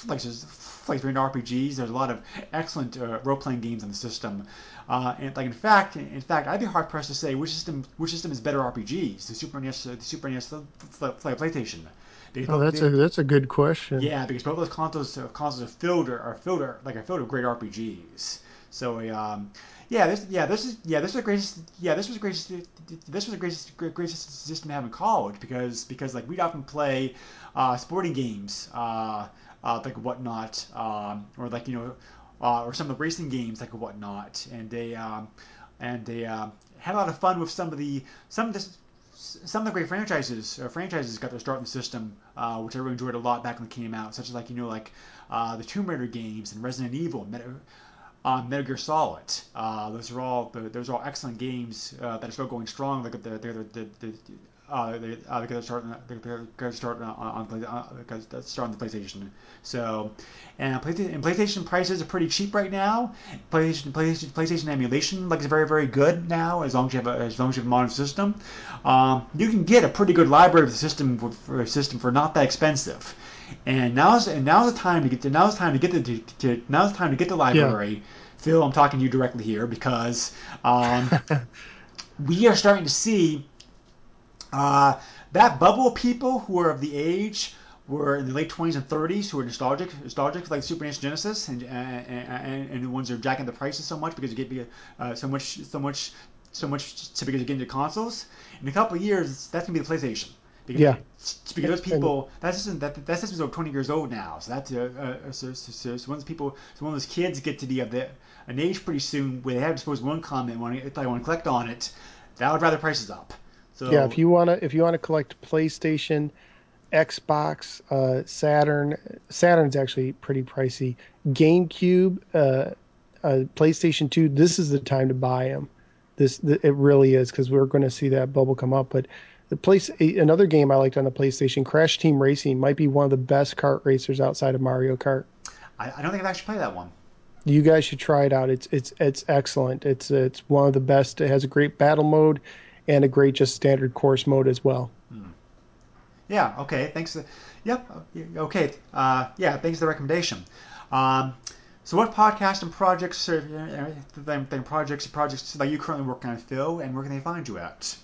Speaker 4: like there's like RPGs. There's a lot of excellent uh, role playing games on the system. Uh, and like in fact, in fact, I'd be hard pressed to say which system which system is better RPGs, the Super NES, uh, the Super NES, the, the, the PlayStation. Because
Speaker 1: Oh, that's a that's a good question.
Speaker 4: yeah, because both those consoles uh, consoles are filled are filled like are filled with great RPGs. So um, yeah, this yeah this is yeah this was greatest yeah this was greatest this was the greatest great- greatest system to have in college because because like we'd often play uh, sporting games uh, uh, like whatnot um, or like you know uh, or some of the racing games like whatnot. And they um, and they uh, had a lot of fun with some of the some of some of the great franchises uh, franchises got their start in the system, uh, which I really enjoyed a lot back when they came out, such as like you know like uh, the Tomb Raider games and Resident Evil, and Metal, uh, Metal Gear Solid. Uh, those are all those are all excellent games uh, that are still going strong. Like the the the, the, the uh, they, uh, they're gonna start. They're gonna on on, on, uh, gonna start on the PlayStation. So, and PlayStation, and PlayStation prices are pretty cheap right now. PlayStation, PlayStation, PlayStation emulation like is very very good now as long as you have a, as long as you have a modern system. Um, you can get a pretty good library of the system for, for a system for not that expensive. And now's and now's the time to get to now's the time to get the to, to now's the time to get the library. Phil, I'm talking to you directly here because um, we are starting to see uh, that bubble of people who are of the age were in the late 20s and 30s who are nostalgic, nostalgic like Super NES Genesis, and and, and, and the ones that are jacking the prices so much because you get uh, so much so much so much to because you get into consoles. In a couple of years, that's gonna be the PlayStation. Because,
Speaker 1: Yeah.
Speaker 4: Because those people, that system, that that system's over 20 years old now. So that's uh, uh, so, so, so, so once people, so when those kids get to be of the, an age pretty soon where they have supposed one comment, want to, if they want to collect on it, that would drive the prices up. So
Speaker 1: Yeah, if you wanna if you wanna collect PlayStation, Xbox, uh, Saturn, Saturn's actually pretty pricey. GameCube, uh, uh, PlayStation Two, this is the time to buy them. This th- it really is because we're going to see that bubble come up. But the place another game I liked on the PlayStation, Crash Team Racing, might be one of the best kart racers outside of Mario Kart.
Speaker 4: I, I don't think I've actually played that one.
Speaker 1: You guys should try it out. It's it's it's excellent. It's it's one of the best. It has a great battle mode and a great just standard course mode as well.
Speaker 4: Yeah. Okay. Thanks. Yep. Okay. Uh, yeah. Thanks for the recommendation. Um, so, what podcast and projects, are, then, then projects, projects that you currently working on, Phil, and where can they find you at?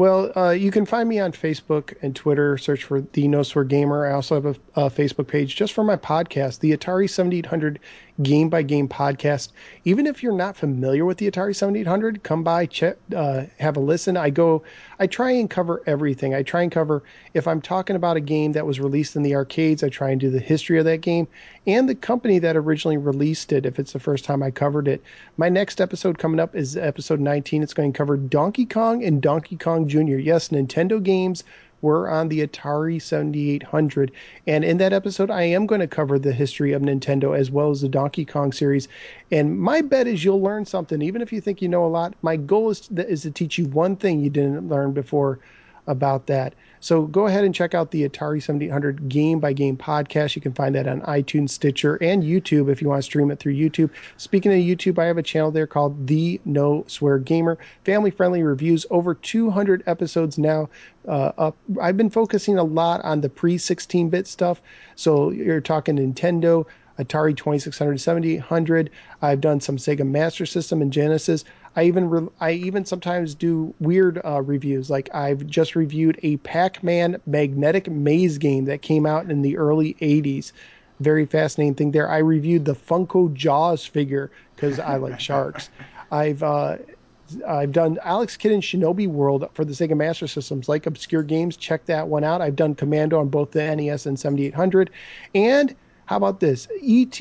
Speaker 1: Well, uh, you can find me on Facebook and Twitter. Search for the No Gamer. I also have a, a Facebook page just for my podcast, the Atari 7800 Game by Game Podcast. Even if you're not familiar with the Atari 7800, come by, check, uh, have a listen. I go, I try and cover everything. I try and cover if I'm talking about a game that was released in the arcades. I try and do the history of that game and the company that originally released it. If it's the first time I covered it, my next episode coming up is episode 19. It's going to cover Donkey Kong and Donkey Kong Jr. Yes, Nintendo games were on the Atari 7800. And in that episode, I am going to cover the history of Nintendo as well as the Donkey Kong series. And my bet is you'll learn something, even if you think you know a lot. My goal is to, is to teach you one thing you didn't learn before about that. So go ahead and check out the Atari 7800 Game by Game podcast. You can find that on iTunes, Stitcher, and YouTube if you want to stream it through YouTube. Speaking of YouTube, I have a channel there called The No Swear Gamer. Family friendly reviews, over 200 episodes now uh, up. I've been focusing a lot on the pre 16 bit stuff. So you're talking Nintendo. Atari 2600, 7800. I've done some Sega Master System and Genesis. I even re- I even sometimes do weird uh, reviews. Like I've just reviewed a Pac-Man magnetic maze game that came out in the early 80s. Very fascinating thing there. I reviewed the Funko Jaws figure because I like sharks. I've uh, I've done Alex Kidd and Shinobi World for the Sega Master Systems, like obscure games. Check that one out. I've done Commando on both the NES and 7800. And how about this? ET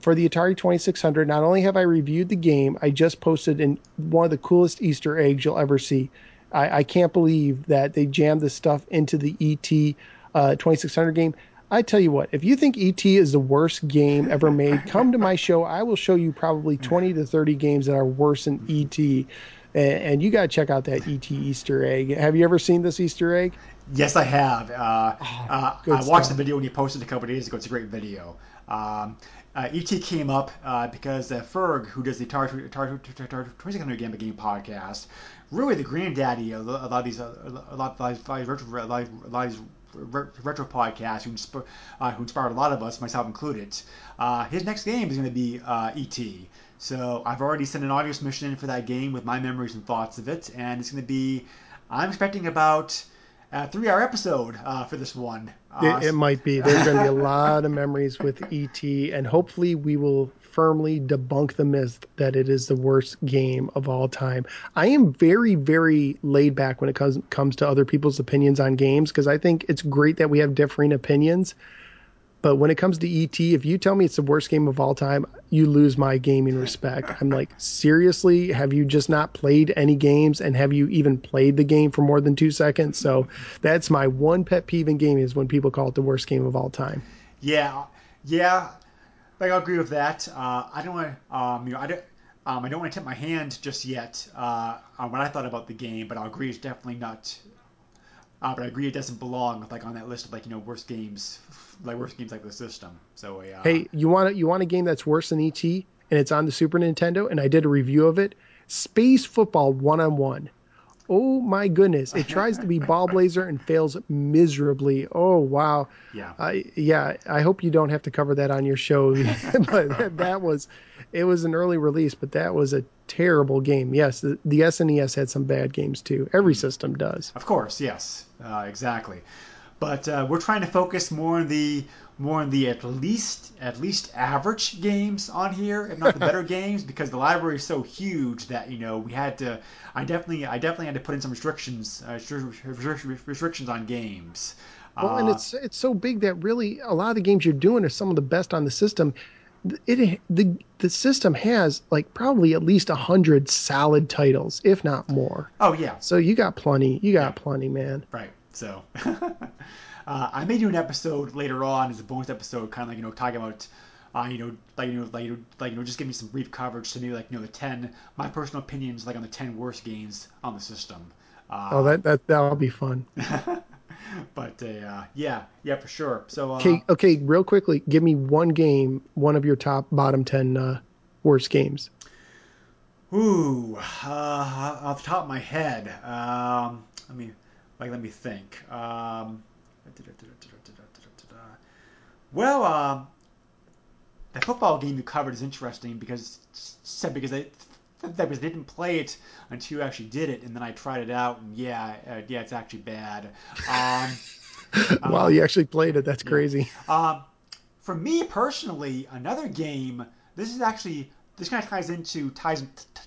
Speaker 1: for the Atari 2600. Not only have I reviewed the game, I just posted in one of the coolest Easter eggs you'll ever see. I, I can't believe that they jammed this stuff into the ET uh, 2600 game. I tell you what, if you think ET is the worst game ever made, come to my show. I will show you probably 20 to 30 games that are worse than ET. And, and you got to check out that ET Easter egg. Have you ever seen this Easter egg?
Speaker 4: Yes, I have. Uh, uh, I watched
Speaker 1: stuff.
Speaker 4: the video when you posted a couple days ago. It's a great video. Um, uh, ET came up uh, because uh, Ferg, who does the Tar Tar Tar Gambit Game podcast, really the granddaddy of a lot of these uh, a lot of these retro, a retro podcasts who, insp- uh, who inspired a lot of us, myself included. Uh, his next game is going to be uh, ET. So I've already sent an audio submission for that game with my memories and thoughts of it, and it's going to be. I'm expecting about a three-hour episode uh, for this one. Uh,
Speaker 1: It, it might be. There's going to be a lot of memories with ET, and hopefully, we will firmly debunk the myth that it is the worst game of all time. I am very, very laid back when it comes comes to other people's opinions on games because I think it's great that we have differing opinions. But when it comes to ET, if you tell me it's the worst game of all time, you lose my gaming respect. I'm like, seriously, have you just not played any games and have you even played the game for more than two seconds? So that's my one pet peeve in gaming is when people call it the worst game of all time.
Speaker 4: Yeah, yeah, like I agree with that. Uh, I don't want um, you know, I don't, um, I don't want to tip my hand just yet uh, on what I thought about the game, but I'll agree it's definitely not. Uh, but I agree it doesn't belong like on that list of like you know worst games, like worst games like the system. So uh,
Speaker 1: Hey, you want a, you want a game that's worse than ET and it's on the Super Nintendo and I did a review of it? Space Football One on One. Oh my goodness! It tries to be Ballblazer and fails miserably. Oh wow!
Speaker 4: yeah,
Speaker 1: I yeah, I hope you don't have to cover that on your show. but that, that was, it was an early release, but that was a terrible game. Yes, the, the SNES had some bad games too. Every system does.
Speaker 4: of course, yes, uh, exactly. But uh, we're trying to focus more on the more on the at least at least average games on here, if not the better games, because the library is so huge that you know we had to. I definitely I definitely had to put in some restrictions uh, restrictions on games.
Speaker 1: Well, and
Speaker 4: Uh,
Speaker 1: it's it's so big that really a lot of the games you're doing are some of the best on the system. It the the system has like probably at least a hundred solid titles, if not more.
Speaker 4: oh yeah,
Speaker 1: So you got plenty. You got plenty, man.
Speaker 4: Right. So uh, I may do an episode later on as a bonus episode, kind of like you know talking about. Uh, you know, like you know, like you know, like you know, just give me some brief coverage to maybe like you know the ten, my personal opinions like on the ten worst games on the system. Uh,
Speaker 1: Oh, that that that'll be fun.
Speaker 4: but uh, yeah, yeah, for sure. So uh,
Speaker 1: Okay, okay, real quickly, give me one game, one of your top bottom ten uh, worst games.
Speaker 4: Ooh, uh, off the top of my head, um, let me like let me think. Um, well, um, the football game you covered is interesting because said because I that was didn't play it until you actually did it, and then I tried it out, and yeah, uh, yeah, it's actually bad. Um,
Speaker 1: wow, you actually played it. That's crazy.
Speaker 4: um, for me personally, another game. This is actually this kind of ties into ties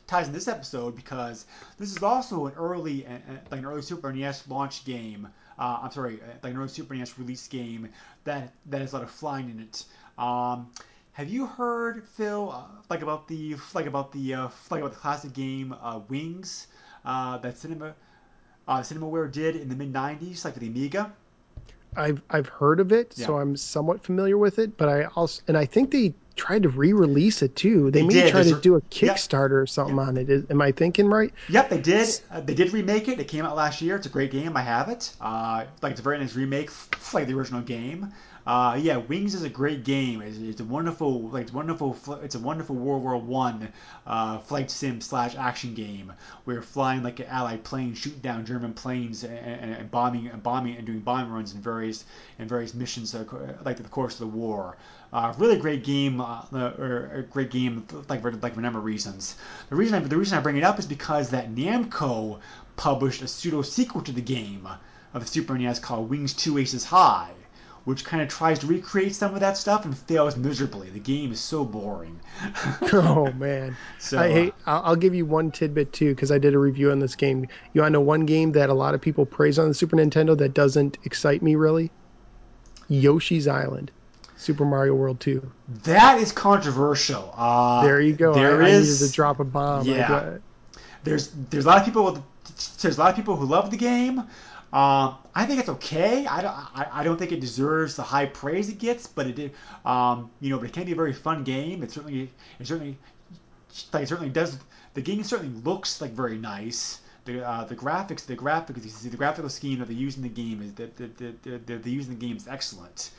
Speaker 4: ties in this episode because this is also an early uh, uh, like an early Super NES launch game. Uh, I'm sorry, uh, like an early Super NES release game that that has a lot of flying in it. Um, have you heard Phil uh, like about the like about the uh, like about the classic game uh, Wings uh, that Cinema uh, CinemaWare did in the mid '90s, like for the Amiga?
Speaker 1: I've I've heard of it, so I'm somewhat familiar with it. But I also and I think they tried to re-release it too. They,
Speaker 4: They
Speaker 1: may
Speaker 4: did.
Speaker 1: try
Speaker 4: There's
Speaker 1: to do a
Speaker 4: Yep.
Speaker 1: Kickstarter or something on it. Is, am I thinking right?
Speaker 4: Yep, they did. Uh, they did remake it. It came out last year. It's a great game. I have it. Uh, like it's a very nice remake, like the original game. Uh, yeah, Wings is a great game. It's, it's a wonderful, like it's wonderful. It's a wonderful World War One uh, flight sim slash action game where you're flying like an Allied plane, shooting down German planes, and, and, and bombing and bombing and doing bombing runs in various in various missions, like the course of the war. Uh, really great game, uh, or a great game, like for like for a number of reasons. The reason I, the reason I bring it up is because that Namco published a pseudo sequel to the game of the Super NES called Wings Two Aces High, which kind of tries to recreate some of that stuff and fails miserably. The game is so boring.
Speaker 1: oh man.
Speaker 4: So,
Speaker 1: I
Speaker 4: uh,
Speaker 1: hate. I'll, I'll give you one tidbit too because I did a review on this game. You want to know one game that a lot of people praise on the Super Nintendo that doesn't excite me really? Yoshi's Island, Super Mario World 2.
Speaker 4: that is controversial. Uh,
Speaker 1: There you go.
Speaker 4: There
Speaker 1: I, I
Speaker 4: is-
Speaker 1: needed to drop a bomb.
Speaker 4: Yeah. there's there's a lot of people there's a lot of people who love the game. Um, I think it's okay. I don't. I, I don't think it deserves the high praise it gets, but it did. Um, you know, but it can be a very fun game. It certainly. It certainly. Like it certainly does. The game certainly looks like very nice. The, uh, the graphics, the graphics, you see the graphical scheme that they use in the game is that the, the, the, the, use in the game is excellent.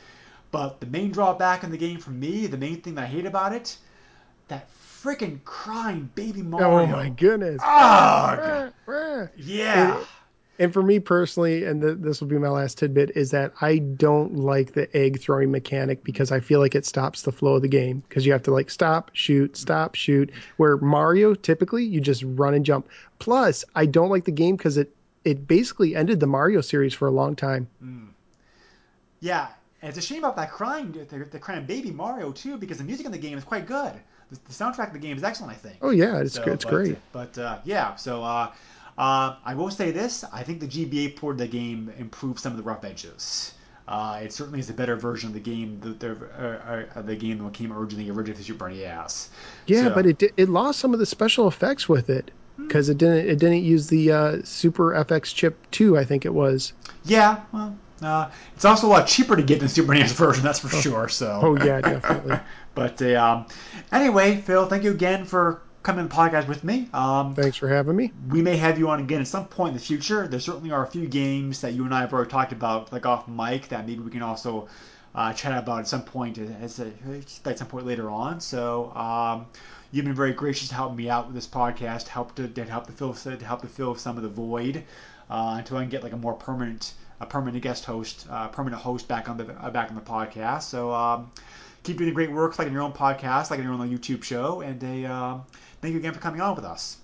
Speaker 4: But the main drawback in the game for me, the main thing that I hate about it, that freaking crying baby Mario.
Speaker 1: Oh my goodness.
Speaker 4: Ugh. yeah.
Speaker 1: And, and for me personally, and th- this will be my last tidbit, is that I don't like the egg throwing mechanic because I feel like it stops the flow of the game because you have to like stop, shoot, stop, shoot. Where Mario, typically, you just run and jump. Plus, I don't like the game because it it basically ended the Mario series for a long time.
Speaker 4: Mm. Yeah, and it's a shame about that crying, the, the crying baby Mario too, because the music in the game is quite good. The, the soundtrack of the game is excellent, I think.
Speaker 1: Oh yeah, it's
Speaker 4: So,
Speaker 1: it's
Speaker 4: but-
Speaker 1: great.
Speaker 4: But uh, yeah, so uh, uh, I will say this: I think the GBA port of the game improved some of the rough edges. Uh, it certainly is a better version of the game, the, the, uh, uh, the game that came originally originally to Super NES.
Speaker 1: Yeah,
Speaker 4: So-
Speaker 1: but it it lost some of the special effects with it because it didn't it didn't use the uh, Super FX chip two, I think it was.
Speaker 4: Yeah, well, uh, it's also a lot cheaper to get than the Super NES version, that's for sure. So.
Speaker 1: Oh yeah, definitely.
Speaker 4: But uh, um, anyway, Phil, thank you again for on the podcast with me. Um,
Speaker 1: Thanks for having me.
Speaker 4: we may have you on again at some point in the future. There certainly are a few games that you and I have already talked about, like off mic, that maybe we can also uh, chat about at some point, as a, at some point later on. So um, you've been very gracious to help me out with this podcast, help to, to help to fill to help to fill some of the void uh, until I can get like a more permanent a permanent guest host, uh, permanent host back on the uh, back on the podcast. So. Um, keep doing the great work, like in your own podcast, like in your own YouTube show, and a, uh, thank you again for coming on with us.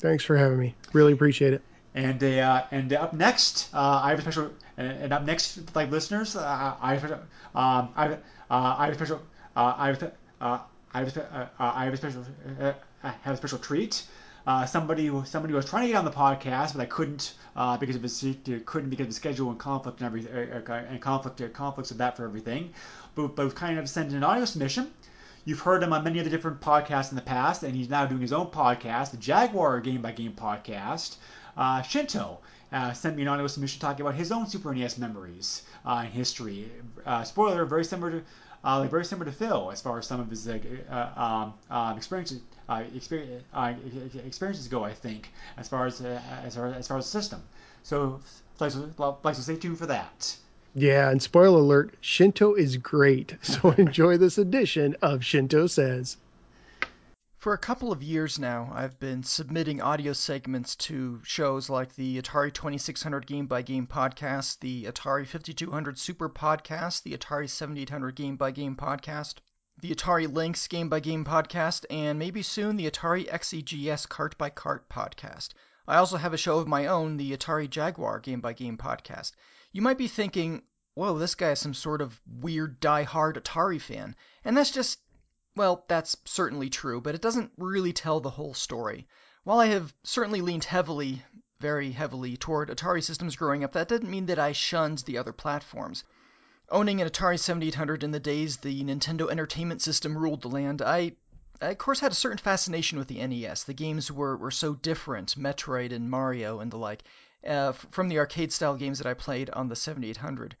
Speaker 1: Thanks for having me. Really appreciate it.
Speaker 4: And uh, and up next, uh, I have a special. And, and up next, like listeners, uh, I have a, um, I have, uh, I have a special. Uh, I have uh, I have a, uh, I have a special. Uh, I have a special treat. Uh, somebody who somebody who was trying to get on the podcast, but I couldn't uh, because of his couldn't because of schedule and conflict and everything uh, and conflict uh, conflicts of that for everything. But but kind of sent an audio submission. You've heard him on many of the different podcasts in the past, and he's now doing his own podcast, the Jaguar Game by Game podcast. Uh, Shinto uh, sent me an audio submission talking about his own Super NES memories uh, and history. Uh, spoiler: very similar to uh, like very similar to Phil as far as some of his uh, um, um, experiences experience, experiences go. I think as far as as far as far as the system. So, like, so stay tuned for that.
Speaker 1: Yeah, and spoiler alert, Shinto is great. So enjoy this edition of Shinto Says.
Speaker 5: For a couple of years now, I've been submitting audio segments to shows like the Atari 2600 Game by Game podcast, the Atari 5200 Super podcast, the Atari 7800 Game by Game podcast, the Atari Lynx Game by Game podcast, and maybe soon the Atari XEGS Cart by Cart podcast. I also have a show of my own, the Atari Jaguar Game by Game podcast. You might be thinking, whoa, this guy is some sort of weird die-hard Atari fan. And that's just well, that's certainly true, but it doesn't really tell the whole story. While I have certainly leaned heavily, very heavily, toward Atari systems growing up, that didn't mean that I shunned the other platforms. Owning an Atari 7800 in the days the Nintendo Entertainment System ruled the land, I, I of course had a certain fascination with the NES. The games were, were so different, Metroid and Mario and the like, uh, from the arcade style games that I played on the 7800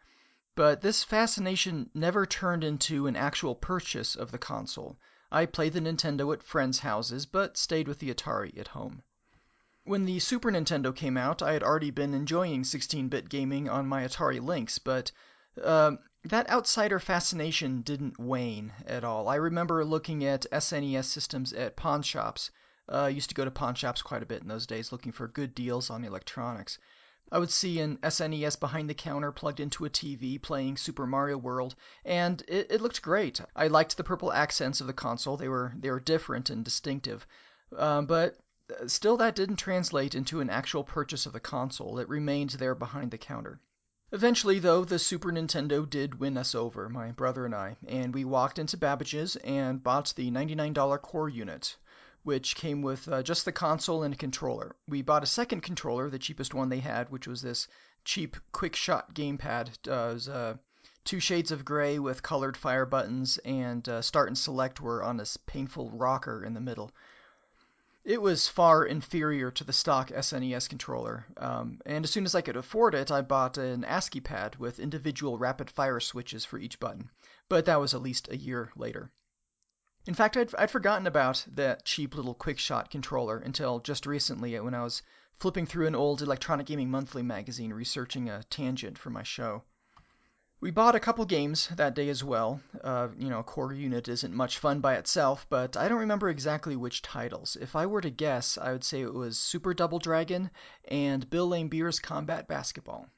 Speaker 5: but this fascination never turned into an actual purchase of the console. I played the Nintendo at friends' houses, but stayed with the Atari at home. When the Super Nintendo came out, I had already been enjoying 16 bit gaming on my Atari Lynx, but uh, that outsider fascination didn't wane at all. I remember looking at SNES systems at pawn shops. Uh, I used to go to pawn shops quite a bit in those days looking for good deals on electronics. I would see an SNES behind the counter plugged into a TV playing Super Mario World, and it, it looked great. I liked the purple accents of the console; they were they were different and distinctive. Um, but still, that didn't translate into an actual purchase of the console. It remained there behind the counter. Eventually, though, the Super Nintendo did win us over, my brother and I, and we walked into Babbage's and bought the $99 core unit which came with uh, just the console and a controller. We bought a second controller, the cheapest one they had, which was this cheap quick shot gamepad. It was uh, two shades of gray with colored fire buttons, and uh, start and select were on this painful rocker in the middle. It was far inferior to the stock SNES controller, um, and as soon as I could afford it, I bought an ASCII pad with individual rapid fire switches for each button, but that was at least a year later. In fact, I'd, I'd forgotten about that cheap little QuickShot controller until just recently when I was flipping through an old Electronic Gaming Monthly magazine researching a tangent for my show. We bought a couple games that day as well. Uh, you know, a core unit isn't much fun by itself, but I don't remember exactly which titles. If I were to guess, I would say it was Super Double Dragon and Bill Laimbeer's Combat Basketball.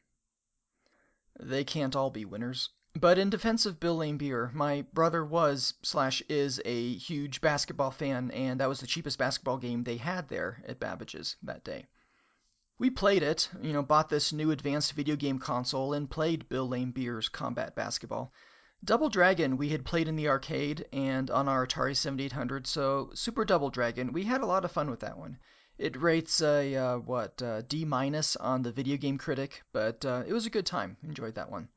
Speaker 5: They can't all be winners. But in defense of Bill Laimbeer, my brother was slash is a huge basketball fan, and that was the cheapest basketball game they had there at Babbage's that day. We played it, you know, bought this new advanced video game console and played Bill Laimbeer's Combat Basketball. Double Dragon we had played in the arcade and on our Atari 7800, so Super Double Dragon, we had a lot of fun with that one. It rates a, uh, what, uh, D minus on the Video Game Critic, but uh, it was a good time. Enjoyed that one.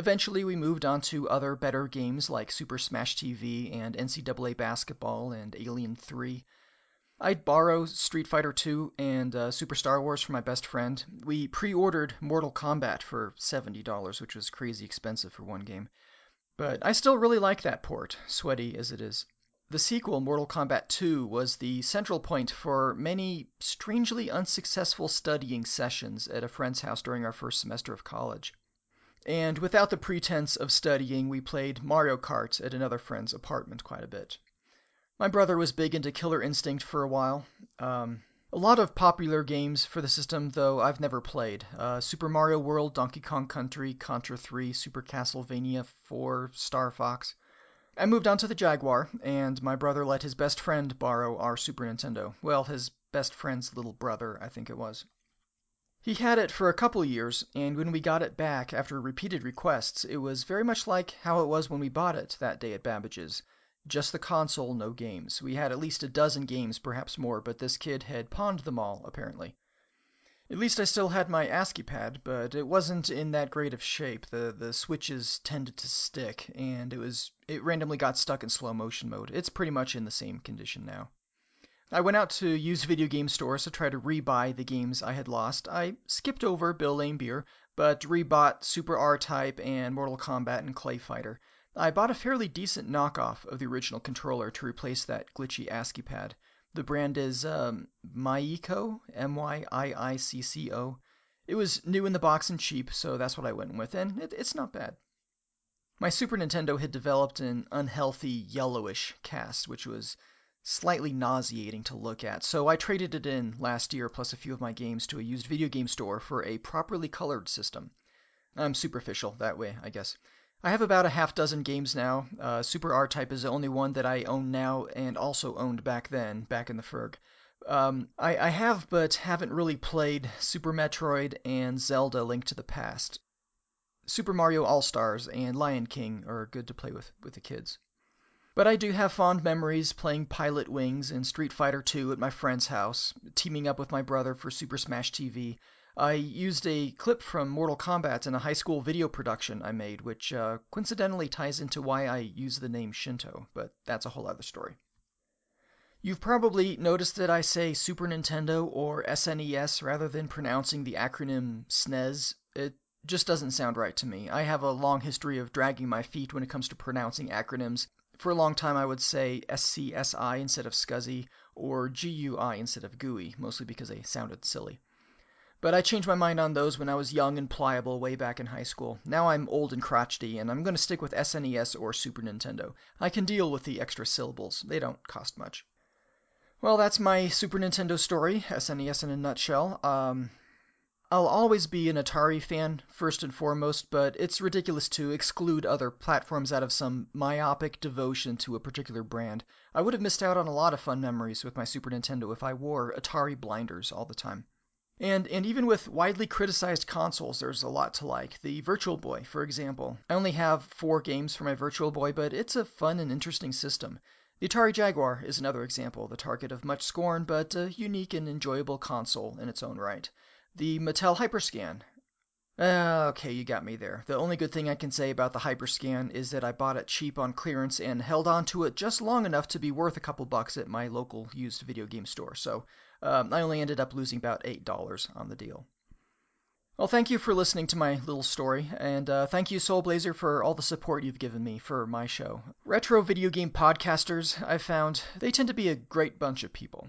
Speaker 5: Eventually, we moved on to other better games like Super Smash TV and NCAA Basketball and Alien 3. I'd borrow Street Fighter 2 and uh, Super Star Wars from my best friend. We pre ordered Mortal Kombat for $70, which was crazy expensive for one game. But I still really like that port, sweaty as it is. The sequel, Mortal Kombat 2, was the central point for many strangely unsuccessful studying sessions at a friend's house during our first semester of college and without the pretense of studying, we played Mario Kart at another friend's apartment quite a bit. My brother was big into Killer Instinct for a while. Um, a lot of popular games for the system, though I've never played. Uh, Super Mario World, Donkey Kong Country, Contra 3, Super Castlevania 4, Star Fox. I moved on to the Jaguar, and my brother let his best friend borrow our Super Nintendo. Well, his best friend's little brother, I think it was. He had it for a couple years, and when we got it back after repeated requests, it was very much like how it was when we bought it that day at Babbage's. Just the console, no games. We had at least a dozen games, perhaps more, but this kid had pawned them all, apparently. At least I still had my ASCII pad, but it wasn't in that great of shape. The the switches tended to stick, and it was it randomly got stuck in slow motion mode. It's pretty much in the same condition now. I went out to used video game stores to try to rebuy the games I had lost. I skipped over Bill Laimbeer, but rebought Super R-Type and Mortal Kombat and Clay Fighter. I bought a fairly decent knockoff of the original controller to replace that glitchy ASCII pad. The brand is um, Myicco, M-Y-I-I-C-C-O. It was new in the box and cheap, so that's what I went with, and it, it's not bad. My Super Nintendo had developed an unhealthy yellowish cast, which was slightly nauseating to look at, so I traded it in last year plus a few of my games to a used video game store for a properly colored system. I'm superficial that way, I guess. I have about a half dozen games now. Uh, Super R Type is the only one that I own now and also owned back then, back in the Ferg. Um, I, I have, but haven't really played Super Metroid and Zelda Link to the Past. Super Mario All Stars and Lion King are good to play with with the kids. But I do have fond memories playing Pilot Wings and Street Fighter II at my friend's house, teaming up with my brother for Super Smash TV. I used a clip from Mortal Kombat in a high school video production I made, which uh, coincidentally ties into why I use the name Shinto, but that's a whole other story. You've probably noticed that I say Super Nintendo or SNES rather than pronouncing the acronym SNES. It just doesn't sound right to me. I have a long history of dragging my feet when it comes to pronouncing acronyms, for a long time, I would say SCSI instead of SCSI or GUI instead of GUI, mostly because they sounded silly. But I changed my mind on those when I was young and pliable way back in high school. Now I'm old and crotchety, and I'm going to stick with SNES or Super Nintendo. I can deal with the extra syllables, they don't cost much. Well, that's my Super Nintendo story, SNES in a nutshell. Um, I'll always be an Atari fan, first and foremost, but it's ridiculous to exclude other platforms out of some myopic devotion to a particular brand. I would have missed out on a lot of fun memories with my Super Nintendo if I wore Atari blinders all the time. And and even with widely criticized consoles, there's a lot to like. The Virtual Boy, for example. I only have four games for my Virtual Boy, but it's a fun and interesting system. The Atari Jaguar is another example, the target of much scorn, but a unique and enjoyable console in its own right. The Mattel Hyperscan. Uh, okay, you got me there. The only good thing I can say about the Hyperscan is that I bought it cheap on clearance and held on to it just long enough to be worth a couple bucks at my local used video game store. So um, I only ended up losing about $8 on the deal. Well, thank you for listening to my little story, and uh, thank you, Soul Blazer, for all the support you've given me for my show. Retro video game podcasters, I've found, they tend to be a great bunch of people.